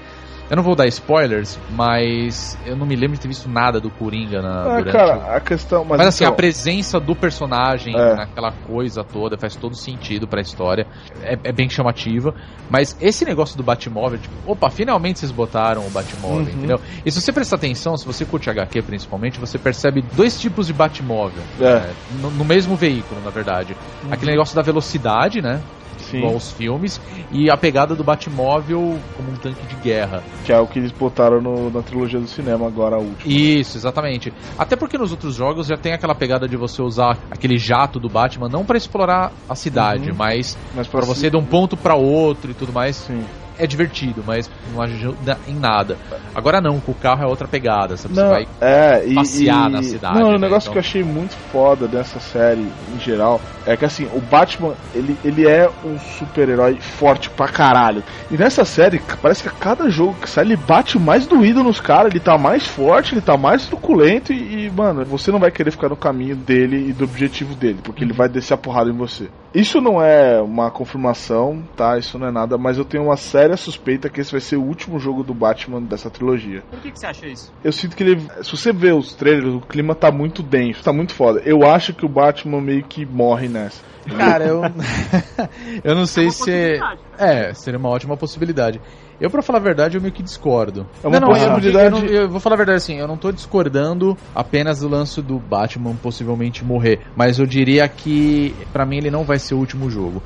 eu não vou dar spoilers, mas eu não me lembro de ter visto nada do Coringa na, Ah, durante o- cara, a questão. Mas, mas assim, então, a presença do personagem É. naquela coisa toda faz todo sentido pra história. É, é bem chamativa. Mas esse negócio do Batmóvel, tipo, opa, finalmente vocês botaram o Batmóvel, Uhum. entendeu? E se você prestar atenção, se você curte HQ principalmente, você percebe dois tipos de Batmóvel. É. né, no, no mesmo veículo, na verdade. Aquele negócio da velocidade, né? Sim, Igual os filmes. E a pegada do Batmóvel como um tanque de guerra. que é o que eles botaram no- na trilogia do cinema agora, a última. Isso, exatamente. Até porque nos outros jogos já tem aquela pegada de você usar aquele jato do Batman não pra explorar a cidade, Uhum. mas Mas pra você ir de um ponto pra outro e tudo mais. Sim. É divertido, mas não ajuda em nada. Agora não, com o carro é outra pegada, sabe? Você Não, vai é, e, passear e- na cidade, Não, né, o negócio então. que eu achei muito foda dessa série, em geral, é que assim, o Batman, ele, ele é um super-herói forte pra caralho. E nessa série, parece que a cada jogo que sai, ele bate mais doído nos caras, ele tá mais forte, ele tá mais truculento e, e, mano, você não vai querer ficar no caminho dele e do objetivo dele, porque ele vai descer a porrada em você. Isso não é uma confirmação, tá? Isso não é nada, mas eu tenho uma séria suspeita que esse vai ser o último jogo do Batman dessa trilogia Por que, que você acha isso? eu sinto que ele. Se você vê os trailers, o clima tá muito denso, tá muito foda. Eu acho que o Batman meio que morre nessa. Cara, eu. eu não sei uma se. possibilidade. É, seria uma ótima possibilidade. Eu, pra falar a verdade, eu meio que discordo. É uma não, não, eu- possibilidade- Eu, não- eu vou falar a verdade assim, eu não tô discordando apenas do lance do Batman possivelmente morrer. Mas eu diria que, pra mim, ele não vai ser o último jogo.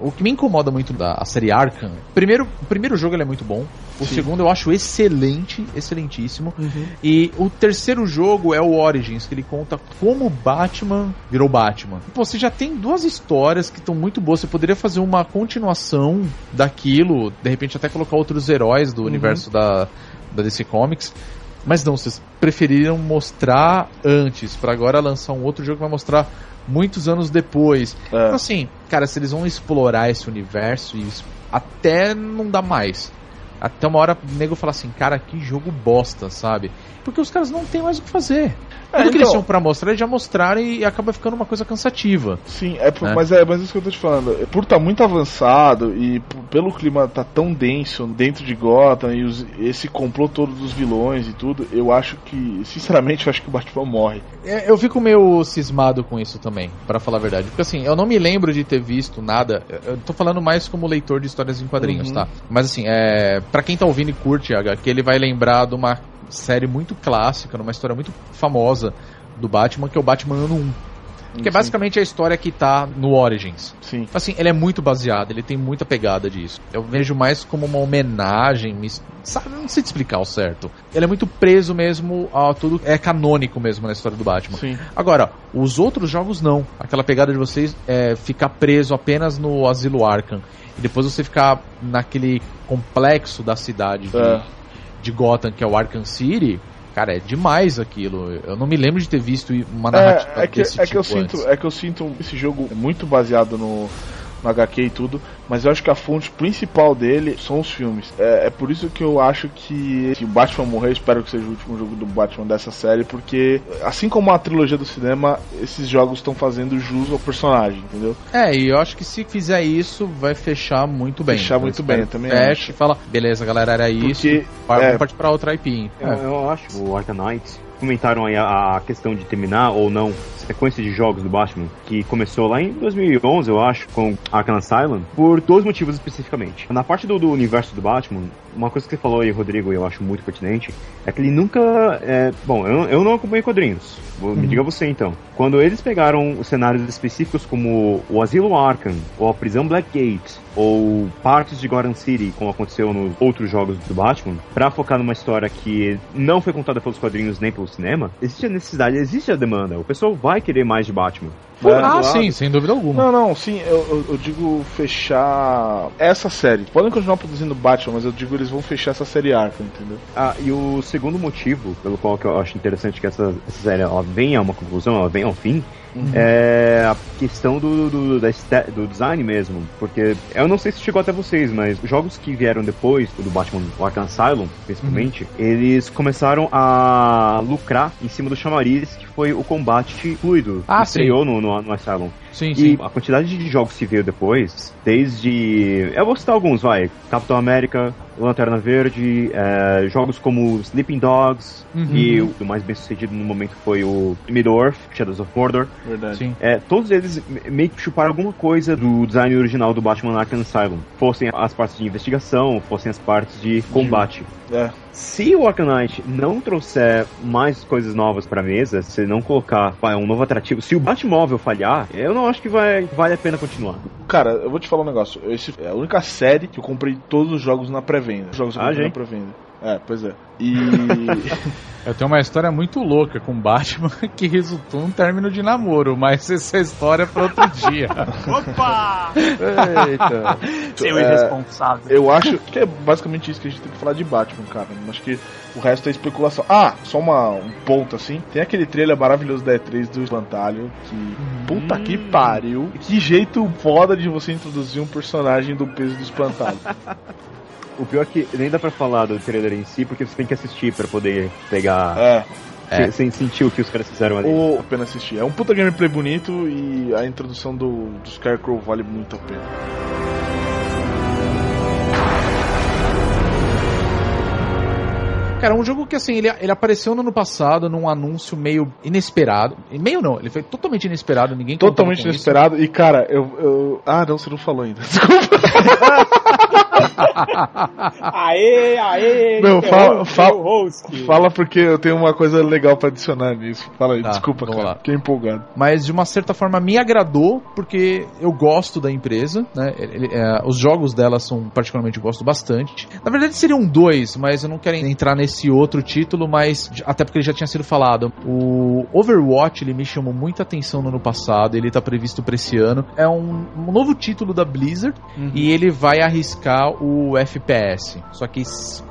O que me incomoda muito da a série Arkham, primeiro, o primeiro jogo ele é muito bom, o segundo eu acho excelente, excelentíssimo, e o terceiro jogo é o Origins, que ele conta como Batman virou Batman. Pô, você já tem duas histórias que estão muito boas, você poderia fazer uma continuação daquilo, de repente até colocar outros heróis do universo da, da DC Comics. Mas não, vocês preferiram mostrar antes, pra agora lançar um outro jogo que vai mostrar muitos anos depois. É. Então, assim, cara, se eles vão explorar esse universo, e isso até não dá mais. Até uma hora o nego fala assim, cara, que jogo bosta, sabe? Porque os caras não têm mais o que fazer. É, Tudo que eles então- tinham pra mostrar, eles já mostraram e acaba ficando uma coisa cansativa. Sim, é, por- É. mas é mas isso que eu tô te falando. É, Por estar muito avançado e pelo clima tá tão denso dentro de Gotham e os- esse complô todo dos vilões e tudo, eu acho que, sinceramente, eu acho que o Batman morre. É, Eu fico meio cismado com isso também, pra falar a verdade. Porque assim, eu não me lembro de ter visto nada. Eu tô falando mais como leitor de histórias em quadrinhos, Uhum. tá? Mas assim, é. Pra quem tá ouvindo e curte HQ, ele vai lembrar de uma, série muito clássica, numa história muito famosa do Batman, que é o Batman Ano 1. Que é basicamente a história que tá no Origins. Sim. Assim, ele é muito baseado, ele tem muita pegada disso. Eu vejo mais como uma homenagem, sabe, não sei te explicar o certo. Ele é muito preso mesmo a tudo, é canônico mesmo na história do Batman. Sim. Agora, os outros jogos não. Aquela pegada de vocês é ficar preso apenas no Asilo Arkham. E depois você ficar naquele complexo da cidade de, É. de Gotham, que é o Arkham City. Cara, é demais aquilo. Eu não me lembro de ter visto uma É, narrativa é que, desse é que eu tipo sinto, antes. é que eu sinto esse jogo muito baseado no, no HQ e tudo, mas eu acho que a fonte principal dele são os filmes. É, é por isso que eu acho que se o Batman morrer, espero que seja o último jogo do Batman dessa série, porque assim como a trilogia do cinema, esses jogos estão fazendo jus ao personagem, entendeu? É, e eu acho que se fizer isso, vai fechar muito bem. Fechar muito bem, também Feche acho. e fala, beleza, galera, era isso. Porque, Vai, é, partir pra outra IP. Eu, eu acho o Arkham Knight comentaram aí a, a questão de terminar ou não sequência de jogos do Batman, que começou lá em 2011, eu acho, com Arkham Asylum, por dois motivos especificamente. Na parte do, do universo do Batman, uma coisa que você falou aí, Rodrigo, e eu acho muito pertinente, é que ele nunca. É, bom, eu, eu não acompanho quadrinhos. Vou- Me diga você então. Quando eles pegaram os cenários específicos como o Asilo Arkham, ou a prisão Blackgate, ou partes de Gotham City, como aconteceu nos outros jogos do Batman, pra focar numa história que não foi contada pelos quadrinhos nem pelo cinema, existe a necessidade, existe a demanda. O pessoal vai querer mais de Batman. Ah, sim, sem dúvida alguma. Não, não, sim, eu, eu- digo fechar essa série. Podem continuar produzindo Batman, mas eu digo eles vão fechar essa série Arkham, entendeu? Ah, e o segundo motivo pelo qual que eu acho interessante que essa, essa série ela venha a uma conclusão, ela venha ao fim, é a questão do, do, da este- do design mesmo. Porque eu não sei se chegou até vocês, mas os jogos que vieram depois, o do Batman o Arkham Asylum, principalmente, eles começaram a lucrar em cima do chamariz que foi o combate fluido Ah, que sim. estreou no, no, no Asylum. Sim, E sim. a quantidade de jogos que veio depois, desde. Eu vou citar alguns, vai. Capitão América, Lanterna Verde, eh, jogos como Sleeping Dogs, Uhum. e o mais bem sucedido no momento foi o Middle-earth, Shadows of Mordor. Verdade. Sim. É, todos eles me- meio que chuparam alguma coisa do design original do Batman Arkham Asylum. Fossem as partes de investigação, fossem as partes de combate. É. Se o Arkham Knight não trouxer mais coisas novas pra mesa, se não colocar vai, um novo atrativo, se o Batmóvel falhar, eu não acho que vai, vale a pena continuar. Cara, eu vou te falar um negócio. Esse é a única série que eu comprei todos os jogos na pré-venda. Os jogos Ah, comprei na pré-venda. É, pois é. E. Eu tenho uma história muito louca com Batman que resultou num término de namoro, mas essa história é pra outro dia. Opa! Eita. Seu É, irresponsável. Eu acho que é basicamente isso que a gente tem que falar de Batman, cara. Acho que o resto é especulação. Ah, só uma, um ponto assim. Tem aquele trailer maravilhoso da E3 do Espantalho. Que. Puta que pariu. Que jeito foda de você introduzir um personagem do peso do Espantalho. O pior é que nem dá pra falar do trailer em si, porque você tem que assistir pra poder pegar. é. É. Sem, sentir o que os caras fizeram ali. Ou a pena assistir. É um puta gameplay bonito e a introdução do, do Scarecrow vale muito a pena. Cara, um jogo que assim, ele, ele apareceu no ano passado num anúncio meio inesperado. Meio não, ele foi totalmente inesperado, ninguém Totalmente com isso. inesperado. E cara, eu, eu. Ah, não, você não falou ainda. Desculpa. Aê, aê! Interrompe fala- fala-. Fala porque eu tenho uma coisa legal pra adicionar nisso. Fala aí, Tá, desculpa, cara. lá. Fiquei empolgado. mas de uma certa forma me agradou porque eu gosto da empresa, né? Ele- é, os jogos dela são particularmente eu gosto bastante. Na verdade seriam dois, mas eu não quero entrar nesse outro título, mas até porque ele já tinha sido falado. O Overwatch ele me chamou muita atenção no ano passado, ele tá previsto pra esse ano. É um, um novo título da Blizzard e ele vai arriscar o FPS. Só que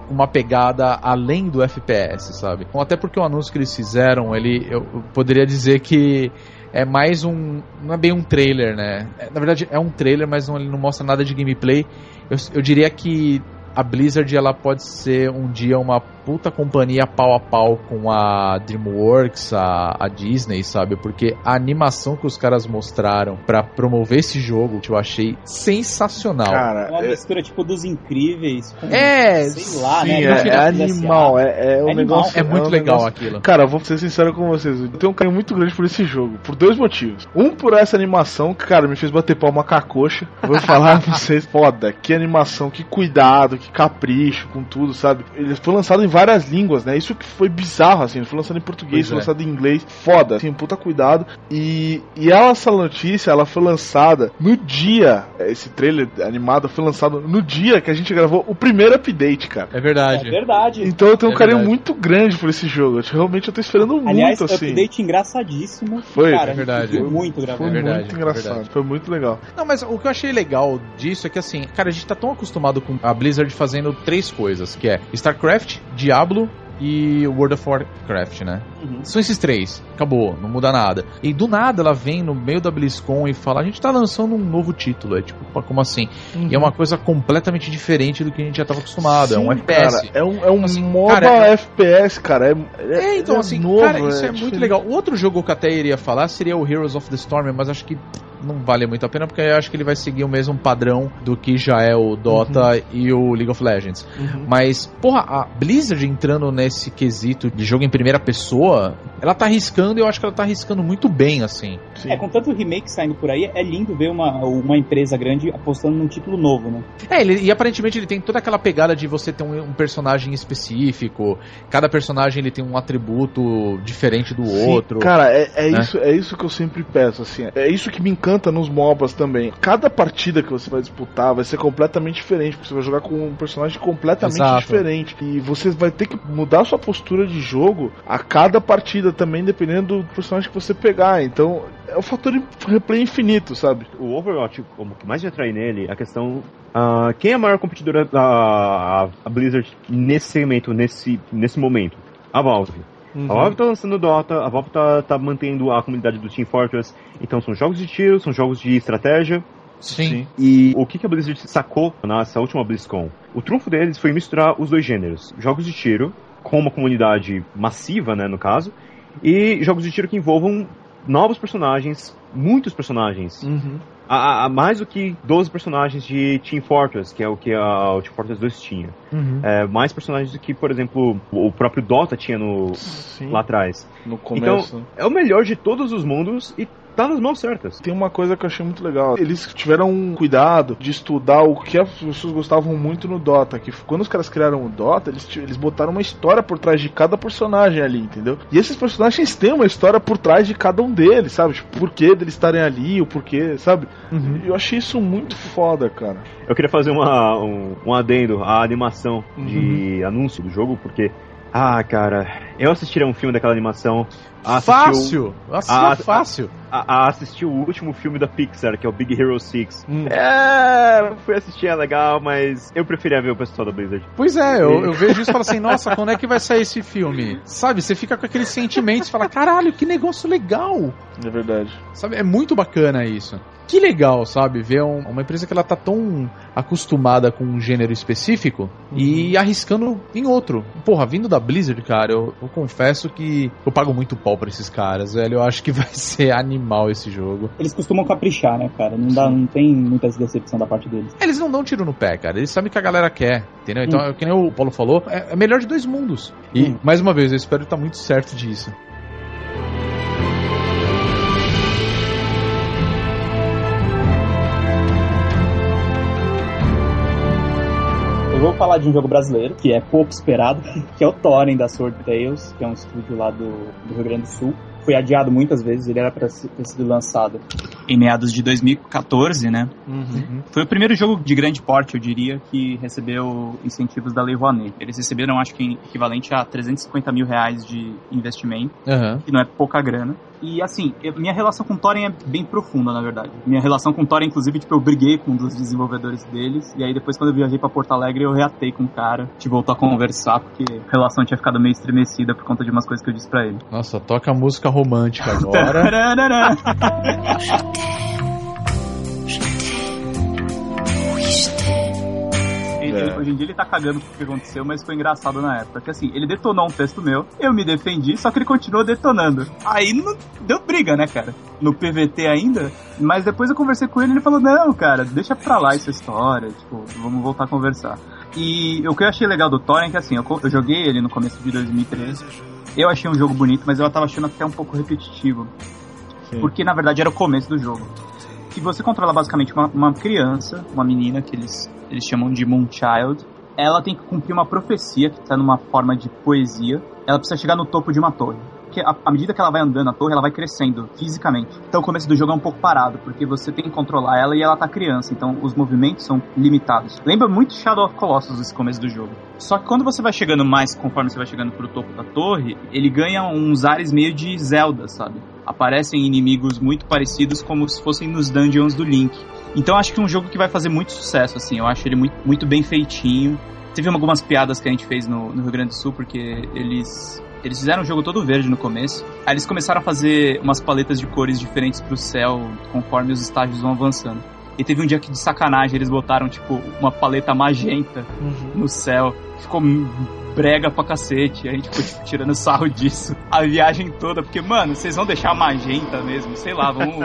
uma pegada além do FPS, sabe? Até porque o anúncio que eles fizeram, ele eu eu poderia dizer que é mais um. Não é bem um trailer, né? É, na verdade, é um trailer, mas não, ele não mostra nada de gameplay. Eu, eu diria que a Blizzard ela pode ser um dia uma puta companhia pau a pau com a DreamWorks, a, a Disney, sabe? Porque a animação que os caras mostraram pra promover esse jogo, eu achei sensacional. Cara, Uma é, mistura tipo dos incríveis com. É, sei lá, sim, né? é, é animal. É, é um É animal. negócio. é muito um legal negócio- aquilo. Cara, vou ser sincero com vocês. Eu tenho um carinho muito grande por esse jogo. Por dois motivos. Um, por essa animação, que, cara, me fez bater palma com a coxa. Vou falar pra vocês, foda. Que animação, que cuidado, que capricho com tudo, sabe? Ele foi lançado em várias línguas, né? Isso que foi bizarro, assim. Foi lançado em português, foi é. lançado em inglês. Foda, assim, puta cuidado. E, e ela, essa notícia, ela foi lançada no dia. Esse trailer animado foi lançado no dia que a gente gravou o primeiro update, cara. É É verdade. verdade. Então eu tenho um É carinho verdade. muito grande por esse jogo. Eu, realmente eu tô esperando Aliás, muito, assim. update engraçadíssimo. Foi, cara, é verdade. Foi muito gravado. Foi É verdade, muito é engraçado. verdade. Foi muito legal. Não, mas o que eu achei legal disso é que assim, cara, a gente tá tão acostumado com a Blizzard fazendo três coisas, que é StarCraft, Diablo e World of Warcraft, né? Uhum. São esses três. Acabou, não muda nada. E do nada ela vem no meio da BlizzCon e fala: a gente tá lançando um novo título. É tipo, como assim? E é uma coisa completamente diferente do que a gente já tava acostumado. é um Sim, FPS. Cara, é um, é um Assim, MOBA cara, é- FPS, cara. É, É, então, é assim, novo, cara, isso é, muito diferente. legal. O outro jogo que eu até iria falar seria o Heroes of the Storm, mas acho que não vale muito a pena, porque eu acho que ele vai seguir o mesmo padrão do que já é o Dota e o League of Legends. Uhum. Mas, porra, a Blizzard entrando nesse quesito de jogo em primeira pessoa, ela tá arriscando e eu acho que ela tá arriscando muito bem, assim. Sim. É, com tanto remake saindo por aí, é lindo ver uma, uma empresa grande apostando num título novo, né? É, ele- e aparentemente ele tem toda aquela pegada de você ter um, um personagem específico, cada personagem ele tem um atributo diferente do Sim, outro. Cara, é, é né? isso, é isso que eu sempre peço, assim. É isso que me encanta nos MOBAs também. Cada partida que você vai disputar vai ser completamente diferente, porque você vai jogar com um personagem completamente Exato. diferente. E você vai ter que mudar sua postura de jogo a cada partida também, dependendo do personagem que você pegar. Então, é o fator de replay infinito, sabe? O Overwatch, como que mais me atrai nele, a questão. ah, quem é a maior competidora da a Blizzard nesse segmento, nesse, nesse momento? A Valve. A Valve tá lançando Dota, a Valve tá, tá mantendo a comunidade do Team Fortress. Então são jogos de tiro, são jogos de estratégia. Sim. E o que, que a Blizzard sacou nessa última BlizzCon? O trunfo deles foi misturar os dois gêneros: jogos de tiro, com uma comunidade massiva, né, no caso, e jogos de tiro que envolvam novos personagens, muitos personagens. Uhum. A, a- mais do que 12 personagens de Team Fortress, que é o que a, o Team Fortress 2 tinha. Uhum. É, mais personagens do que, por exemplo, o próprio Dota tinha no, Sim, lá atrás. no começo. É o melhor de todos os mundos e tá nas mãos certas. Tem uma coisa que eu achei muito legal. Eles tiveram um cuidado de estudar o que as pessoas gostavam muito no Dota. Que quando os caras criaram o Dota, eles, eles botaram uma história por trás de cada personagem ali, entendeu? E esses personagens têm uma história por trás de cada um deles, sabe? Tipo, o porquê deles estarem ali, o porquê, sabe? Eu achei isso muito foda, cara. Eu queria fazer uma, um, um adendo à animação de anúncio do jogo, porque. Ah, cara, eu assistiria um filme daquela animação. Fácil! Assim, Ah, fácil. a, a assistir o último filme da Pixar, que é o Big Hero 6. Hum. É, fui assistir, é legal, mas eu preferia ver o pessoal da Blizzard. Pois é, eu, eu vejo isso e falo assim, nossa, quando é que vai sair esse filme? Sabe, você fica com aqueles sentimentos e fala, caralho, que negócio legal! É verdade. Sabe, é muito bacana isso. Que legal, sabe, ver um- uma empresa que ela tá tão acostumada com um gênero específico e arriscando em outro. Porra, vindo da Blizzard, cara, eu, eu confesso que eu pago muito pau pra esses caras, velho. Eu acho que vai ser animal esse jogo. Eles costumam caprichar, né, cara? Não, dá, não tem muita decepção da parte deles. Eles não dão tiro no pé, cara. Eles sabem que a galera quer, entendeu? Então, é o que nem o Paulo falou, é, é melhor de dois mundos. E, Hum. mais uma vez, eu espero estar muito certo disso. Vou falar de um jogo brasileiro, que é pouco esperado, que é o Thorin da Sword Tales, que é um estúdio lá do, do Rio Grande do Sul. Foi adiado muitas vezes, ele era para ter sido lançado. Em meados de 2014, né? Uhum. Foi o primeiro jogo de grande porte, eu diria, que recebeu incentivos da Lei Rouanet. Eles receberam, acho que, equivalente a 350 mil reais de investimento, Aham. que não é pouca grana. E, assim, eu- minha relação com Thorin é bem profunda, na verdade. Minha relação com Thorin, inclusive, tipo, eu briguei com um dos desenvolvedores deles, e aí depois, quando eu viajei pra Porto Alegre, eu reatei com o cara, a gente voltou a conversar, porque a relação tinha ficado meio estremecida por conta de umas coisas que eu disse pra ele. Nossa, toca a música romântica agora. Tararara. Ele- É. Hoje em dia ele tá cagando com o que aconteceu, mas foi engraçado na época. Que assim, ele detonou um texto meu, eu me defendi, só que ele continuou detonando. Aí não deu briga, né, cara? No PVT ainda. Mas depois eu conversei com ele e ele falou: Não, cara, deixa pra lá essa história. Tipo, vamos voltar a conversar. E o que eu achei legal do Thorin é que assim, eu, eu joguei ele no começo de 2013. Eu achei um jogo bonito, mas eu tava achando até um pouco repetitivo. Sim. Porque na verdade era o começo do jogo. Que você controla basicamente uma, uma criança, uma menina que eles, eles chamam de Moonchild. ela tem que cumprir uma profecia que tá numa forma de poesia. Ela precisa chegar no topo de uma torre. Porque à medida que ela vai andando a torre, ela vai crescendo fisicamente. Então o começo do jogo é um pouco parado, porque você tem que controlar ela e ela tá criança, então os movimentos são limitados. Lembra muito Shadow of Colossus esse começo do jogo. Só que quando você vai chegando mais, conforme você vai chegando pro topo da torre, ele ganha uns ares meio de Zelda, sabe? Aparecem inimigos muito parecidos como se fossem nos dungeons do Link. Então acho que é um jogo que vai fazer muito sucesso, assim. Eu acho ele muito, muito bem feitinho. Teve algumas piadas que a gente fez no, no Rio Grande do Sul, porque eles. Eles fizeram o jogo todo verde no começo. Aí eles começaram a fazer umas paletas de cores diferentes pro céu conforme os estágios vão avançando. E teve um dia que de sacanagem eles botaram, tipo, uma paleta magenta no céu. Ficou brega pra cacete. A gente ficou, tipo, tirando sarro disso a viagem toda. Porque, mano, vocês vão deixar magenta mesmo, sei lá, vamos,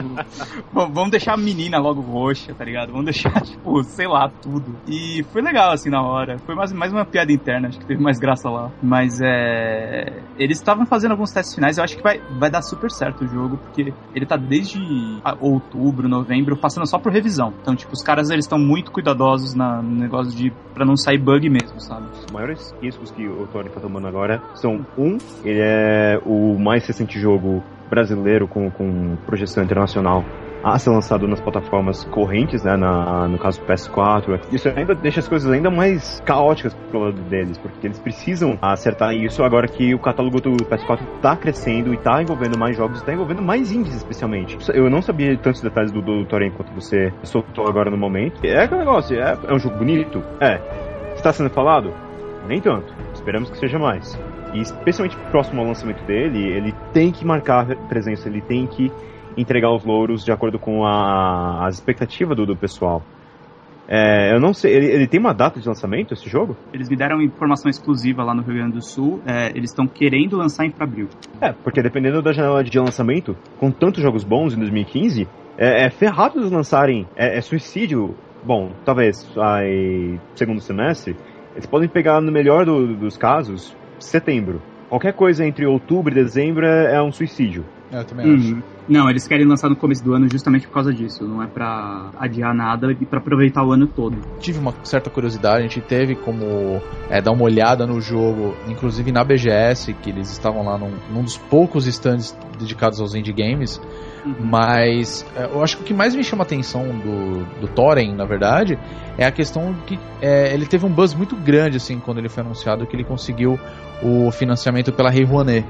vamos vamos deixar a menina logo roxa, tá ligado? Vamos deixar, tipo, sei lá, tudo. E foi legal, assim, na hora. Foi mais, mais uma piada interna, acho que teve mais graça lá. Mas é. Eles estavam fazendo alguns testes finais, eu acho que vai, vai dar super certo o jogo, porque ele tá desde ah, outubro, novembro, passando só por revisão. Então, tipo, os caras eles estão muito cuidadosos na, no negócio de. pra não sair bug mesmo, sabe? Maiores riscos que o Tony tá tomando agora são, um, ele é o mais recente jogo brasileiro com, com projeção internacional a ser lançado nas plataformas correntes, né, na, no caso PS4. Isso ainda deixa as coisas ainda mais caóticas pro lado deles, porque eles precisam acertar isso agora que o catálogo do PS4 tá crescendo e tá envolvendo mais jogos, tá envolvendo mais indies especialmente. Eu não sabia tantos detalhes do, do Torrent quanto você soltou agora no momento. É aquele negócio, é, é um jogo bonito? É. Está sendo falado? Nem tanto. Esperamos que seja mais. E especialmente próximo ao lançamento dele, ele tem que marcar presença, ele tem que entregar os louros de acordo com a, as expectativas do, do pessoal. É, eu não sei, ele, ele tem uma data de lançamento esse jogo? Eles me deram informação exclusiva lá no Rio Grande do Sul. é, eles estão querendo lançar em abril. É, porque dependendo da janela de lançamento, com tantos jogos bons em 2015, é, é ferrado eles lançarem, é, é suicídio. Bom, talvez aí, segundo semestre, eles podem pegar no melhor do- dos casos, setembro. Qualquer coisa entre outubro e dezembro é, é um suicídio. É, Eu também acho. Uhum. Não, eles querem lançar no começo do ano justamente por causa disso. Não é pra adiar nada e pra aproveitar o ano todo. Tive uma certa curiosidade, a gente teve como é, dar uma olhada no jogo, inclusive na BGS, que eles estavam lá num, num dos poucos stands dedicados aos indie games. Mas é, eu acho que o que mais me chama a atenção do, do Thorin, na verdade, é a questão que é, ele teve um buzz muito grande assim quando ele foi anunciado que ele conseguiu o financiamento pela Rei Rouanet.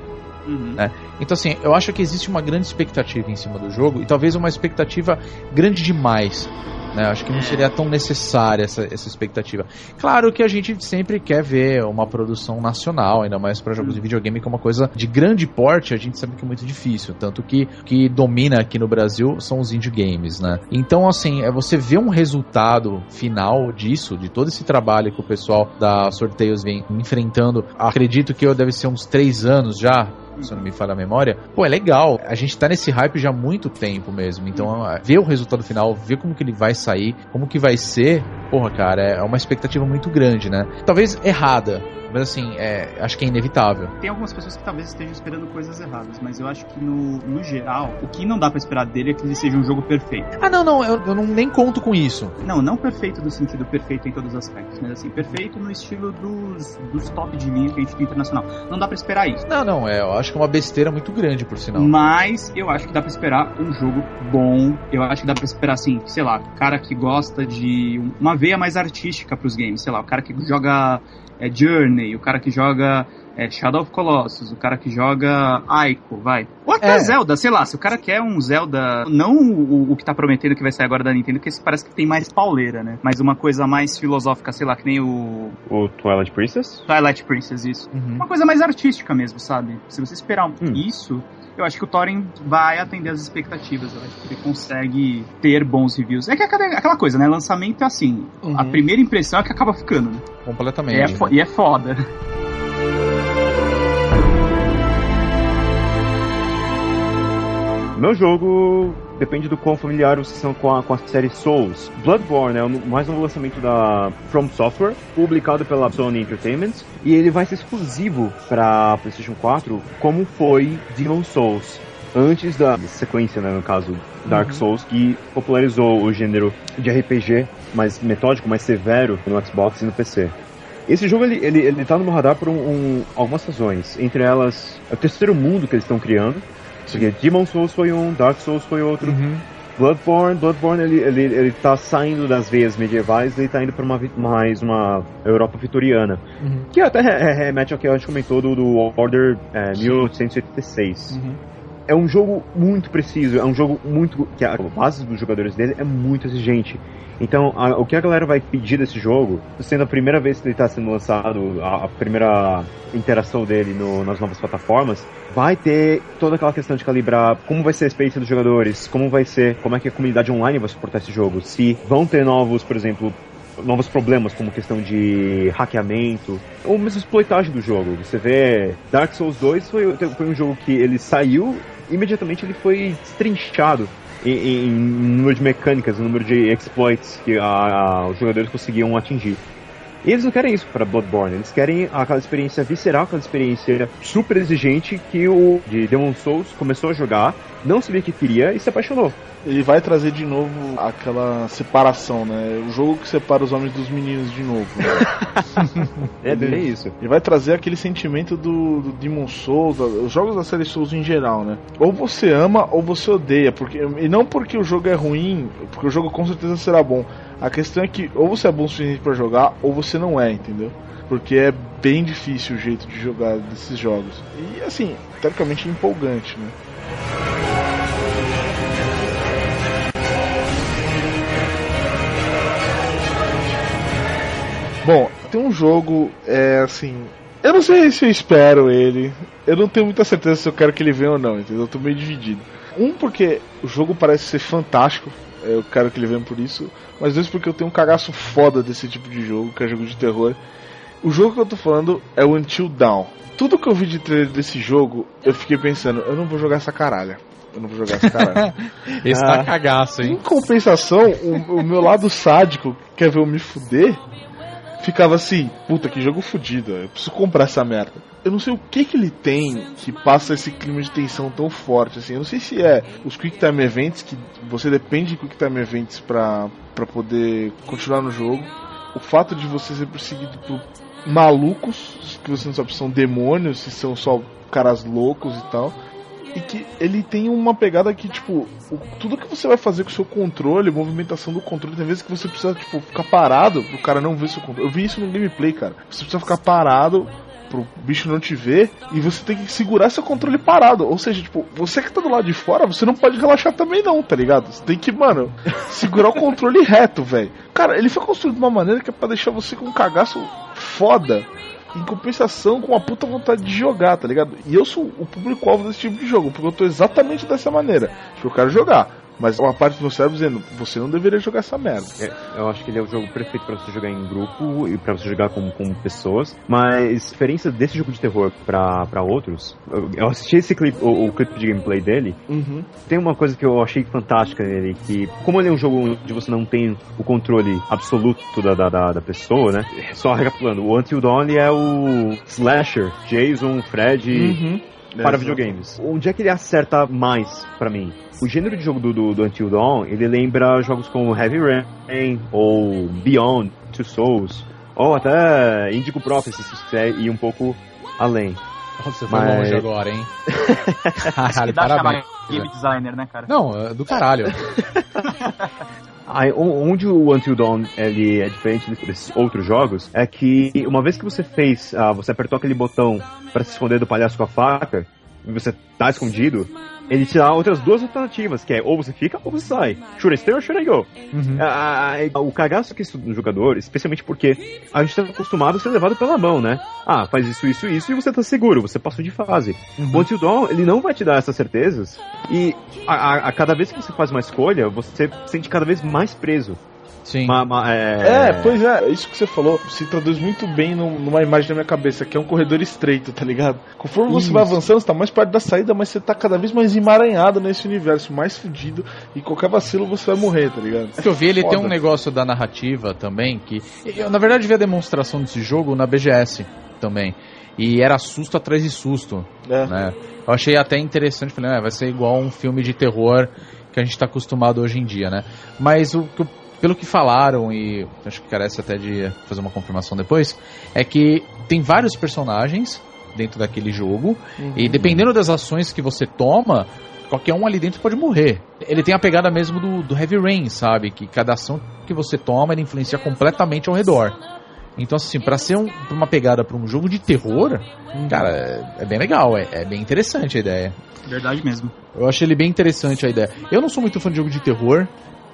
Uhum. né? Então, assim, eu acho que existe uma grande expectativa em cima do jogo e talvez uma expectativa grande demais. Né? Eu Acho que não seria tão necessária essa, essa expectativa. Claro que a gente sempre quer ver uma produção nacional, ainda mais para jogos de videogame, que é uma coisa de grande porte, a gente sabe que é muito difícil. Tanto que o que domina aqui no Brasil são os indie games, né? Então, assim, é você ver um resultado final disso, de todo esse trabalho que o pessoal da Sorteios vem enfrentando, acredito que deve ser uns três anos já, se não me falha a memória, pô, é legal. A gente tá nesse hype já há muito tempo mesmo. Então, ver o resultado final, ver como que ele vai sair, como que vai ser, porra, cara, é uma expectativa muito grande, né? Talvez errada, mas assim, é, acho que é inevitável. Tem algumas pessoas que talvez estejam esperando coisas erradas, mas eu acho que no, no geral, o que não dá pra esperar dele é que ele seja um jogo perfeito. Ah, não, não, eu, eu não nem conto com isso. Não, não perfeito no sentido perfeito em todos os aspectos, mas assim, perfeito no estilo dos, dos top de linha que a gente tem internacional. Não dá pra esperar isso. Não, não, é, eu acho que é uma besteira muito grande, por sinal. Mas eu acho que dá pra esperar um jogo bom. Eu acho que dá pra esperar, assim, sei lá, cara que gosta de uma veia mais artística pros games. Sei lá, o cara que joga é, Journey, o cara que joga é, Shadow of Colossus, o cara que joga Aiko, vai. Ou até É. Zelda, sei lá, se o cara quer um Zelda, não o, o que tá prometendo que vai sair agora da Nintendo, que esse parece que tem mais pauleira, né? Mas uma coisa mais filosófica, sei lá, que nem o O Twilight Princess? Twilight Princess, isso Uhum. uma coisa mais artística mesmo, sabe? Se você esperar Hum. isso, eu acho que o Thorin vai atender as expectativas. Eu acho que ele consegue ter bons reviews. É que é aquela coisa, né? Lançamento é assim. Uhum. A primeira impressão é que acaba ficando, né? E é, Completamente. fo- e é foda. Meu jogo depende do quão familiar vocês são com a, com a série Souls. Bloodborne é o mais um lançamento da From Software, publicado pela Sony Entertainment, e ele vai ser exclusivo para PlayStation 4, como foi Demon Souls. Antes da sequência, né, no caso Dark Souls, que popularizou o gênero de RPG mais metódico, mais severo no Xbox e no PC. Esse jogo ele, ele, ele tá no meu radar por um, um- algumas razões. Entre elas, é o terceiro mundo que eles estão criando. Porque Demon Souls foi um, Dark Souls foi outro. Bloodborne, Bloodborne ele, ele, ele tá saindo das veias medievais, ele tá indo pra uma, mais uma Europa vitoriana. Que até re- re- remete ao que a gente comentou do, do Order é, 1886. É um jogo muito preciso, é um jogo muito. que a base dos jogadores dele é muito exigente. Então, a- o que a galera vai pedir desse jogo, sendo a primeira vez que ele está sendo lançado, a, a primeira interação dele no- nas novas plataformas, vai ter toda aquela questão de calibrar como vai ser a experiência dos jogadores, como vai ser, como é que a comunidade online vai suportar esse jogo, se vão ter novos, por exemplo, novos problemas como questão de hackeamento ou mesmo exploitagem do jogo. Você vê Dark Souls 2 foi, foi um jogo que ele saiu imediatamente ele foi destrinchado em, em- número de mecânicas, em número de exploits que a- a- os jogadores conseguiam atingir. E eles não querem isso para Bloodborne, eles querem aquela experiência visceral, aquela experiência super exigente que o de Demon Souls começou a jogar, não sabia o que queria e se apaixonou. Ele vai trazer de novo aquela separação, né? O jogo que separa os homens dos meninos de novo. né? É bem isso. Ele vai trazer aquele sentimento do, do Demon Souls, os jogos da série Souls em geral, né? Ou você ama ou você odeia, porque e não porque o jogo é ruim, porque o jogo com certeza será bom. A questão é que ou você é bom o suficiente pra jogar ou você não é, entendeu? Porque é bem difícil o jeito de jogar desses jogos. E assim, teoricamente empolgante, né? Bom, tem um jogo, é assim. Eu não sei se eu espero ele. Eu não tenho muita certeza se eu quero que ele venha ou não, entendeu? Eu tô meio dividido. Um, porque o jogo parece ser fantástico. Eu quero que ele venha por isso. Mas dois, porque eu tenho um cagaço foda desse tipo de jogo, que é jogo de terror. O jogo que eu tô falando é o Until Dawn. Tudo que eu vi de trailer desse jogo, eu fiquei pensando, eu não vou jogar essa caralha. Eu não vou jogar essa caralha. Esse tá cagaço, Em hein? compensação, o, o meu lado sádico, que quer ver eu me fuder, ficava assim, puta que jogo fudido, eu preciso comprar essa merda. Eu não sei o que que ele tem que passa esse clima de tensão tão forte, assim. Eu não sei se é os Quick Time Events, que você depende de Quick Time Events pra, pra poder continuar no jogo. O fato de você ser perseguido por malucos, que você não sabe se são demônios, se são só caras loucos e tal. E que ele tem uma pegada que, tipo, o- tudo que você vai fazer com o seu controle, movimentação do controle, tem vezes que você precisa, tipo, ficar parado pro cara não ver seu controle. Eu vi isso no gameplay, cara. Você precisa ficar parado pro bicho não te ver e você tem que segurar seu controle parado. Ou seja, tipo, você que tá do lado de fora, você não pode relaxar também não, tá ligado? Você tem que, mano, segurar o controle reto, velho. Cara, ele foi construído de uma maneira que é pra deixar você com um cagaço foda. Em compensação, com uma puta vontade de jogar, tá ligado? E eu sou o público-alvo desse tipo de jogo, porque eu tô exatamente dessa maneira. Tipo, eu quero jogar. Mas uma parte do meu cérebro dizendo, você não deveria jogar essa merda. É, eu acho que ele é o jogo perfeito pra você jogar em grupo e pra você jogar com, com pessoas. Mas a diferença desse jogo de terror pra, pra outros, eu, eu assisti esse clipe, o, o clipe de gameplay dele. Uhum. Tem uma coisa que eu achei fantástica nele, que como ele é um jogo onde você não tem o controle absoluto da, da, da, da pessoa, né? Só recapitulando, o Until Dawn é o slasher, Jason, Fred Uhum. Para É, videogames. Onde é que ele acerta mais pra mim? O gênero de jogo do, do, do Until Dawn, ele lembra jogos como Heavy Rain, ou Beyond, Two Souls, ou até Indigo Prophecy, se quiser ir um pouco além. Nossa, você foi Mas- longe agora, hein? Caralho, dá chamar parabéns. game designer, né, cara? Não, é do caralho. Onde o Until Dawn ele é diferente desses outros jogos é que uma vez que você fez, ah, você apertou aquele botão para se esconder do palhaço com a faca e você tá escondido, ele te dá outras duas alternativas, que é ou você fica ou você sai. Should I stay or should I go? Uhum. Ah, o cagaço que isso do jogador, especialmente porque a gente tá acostumado a ser levado pela mão, né? Ah, faz isso, isso, isso e você tá seguro, você passou de fase. O Until Dawn, ele não vai te dar essas certezas e a, a- a cada vez que você faz uma escolha, você se sente cada vez mais preso. Sim. Ma- ma- É, pois é, isso que você falou se traduz muito bem num- numa imagem da minha cabeça, que é um corredor estreito, tá ligado? Conforme você Isso. vai avançando, você tá mais perto da saída, mas você tá cada vez mais emaranhado nesse universo, mais fudido, e qualquer vacilo você vai morrer, tá ligado? que eu vi, ele tem um Foda. negócio da narrativa também, que eu na verdade vi a demonstração desse jogo na BGS também. E era susto atrás de susto, É. né? Eu achei até interessante, falei, ah, vai ser igual um filme de terror que a gente tá acostumado hoje em dia, né? Mas o que eu pelo que falaram, e acho que carece até de fazer uma confirmação depois, é que tem vários personagens dentro daquele jogo, e dependendo das ações que você toma, qualquer um ali dentro pode morrer. Ele tem a pegada mesmo do, do Heavy Rain, sabe? Que cada ação que você toma, ele influencia completamente ao redor. Então, assim, pra ser um- pra uma pegada pra um jogo de terror, cara, é, é bem legal, é, é bem interessante a ideia. Verdade mesmo. Eu achei ele bem interessante a ideia. Eu não sou muito fã de jogo de terror.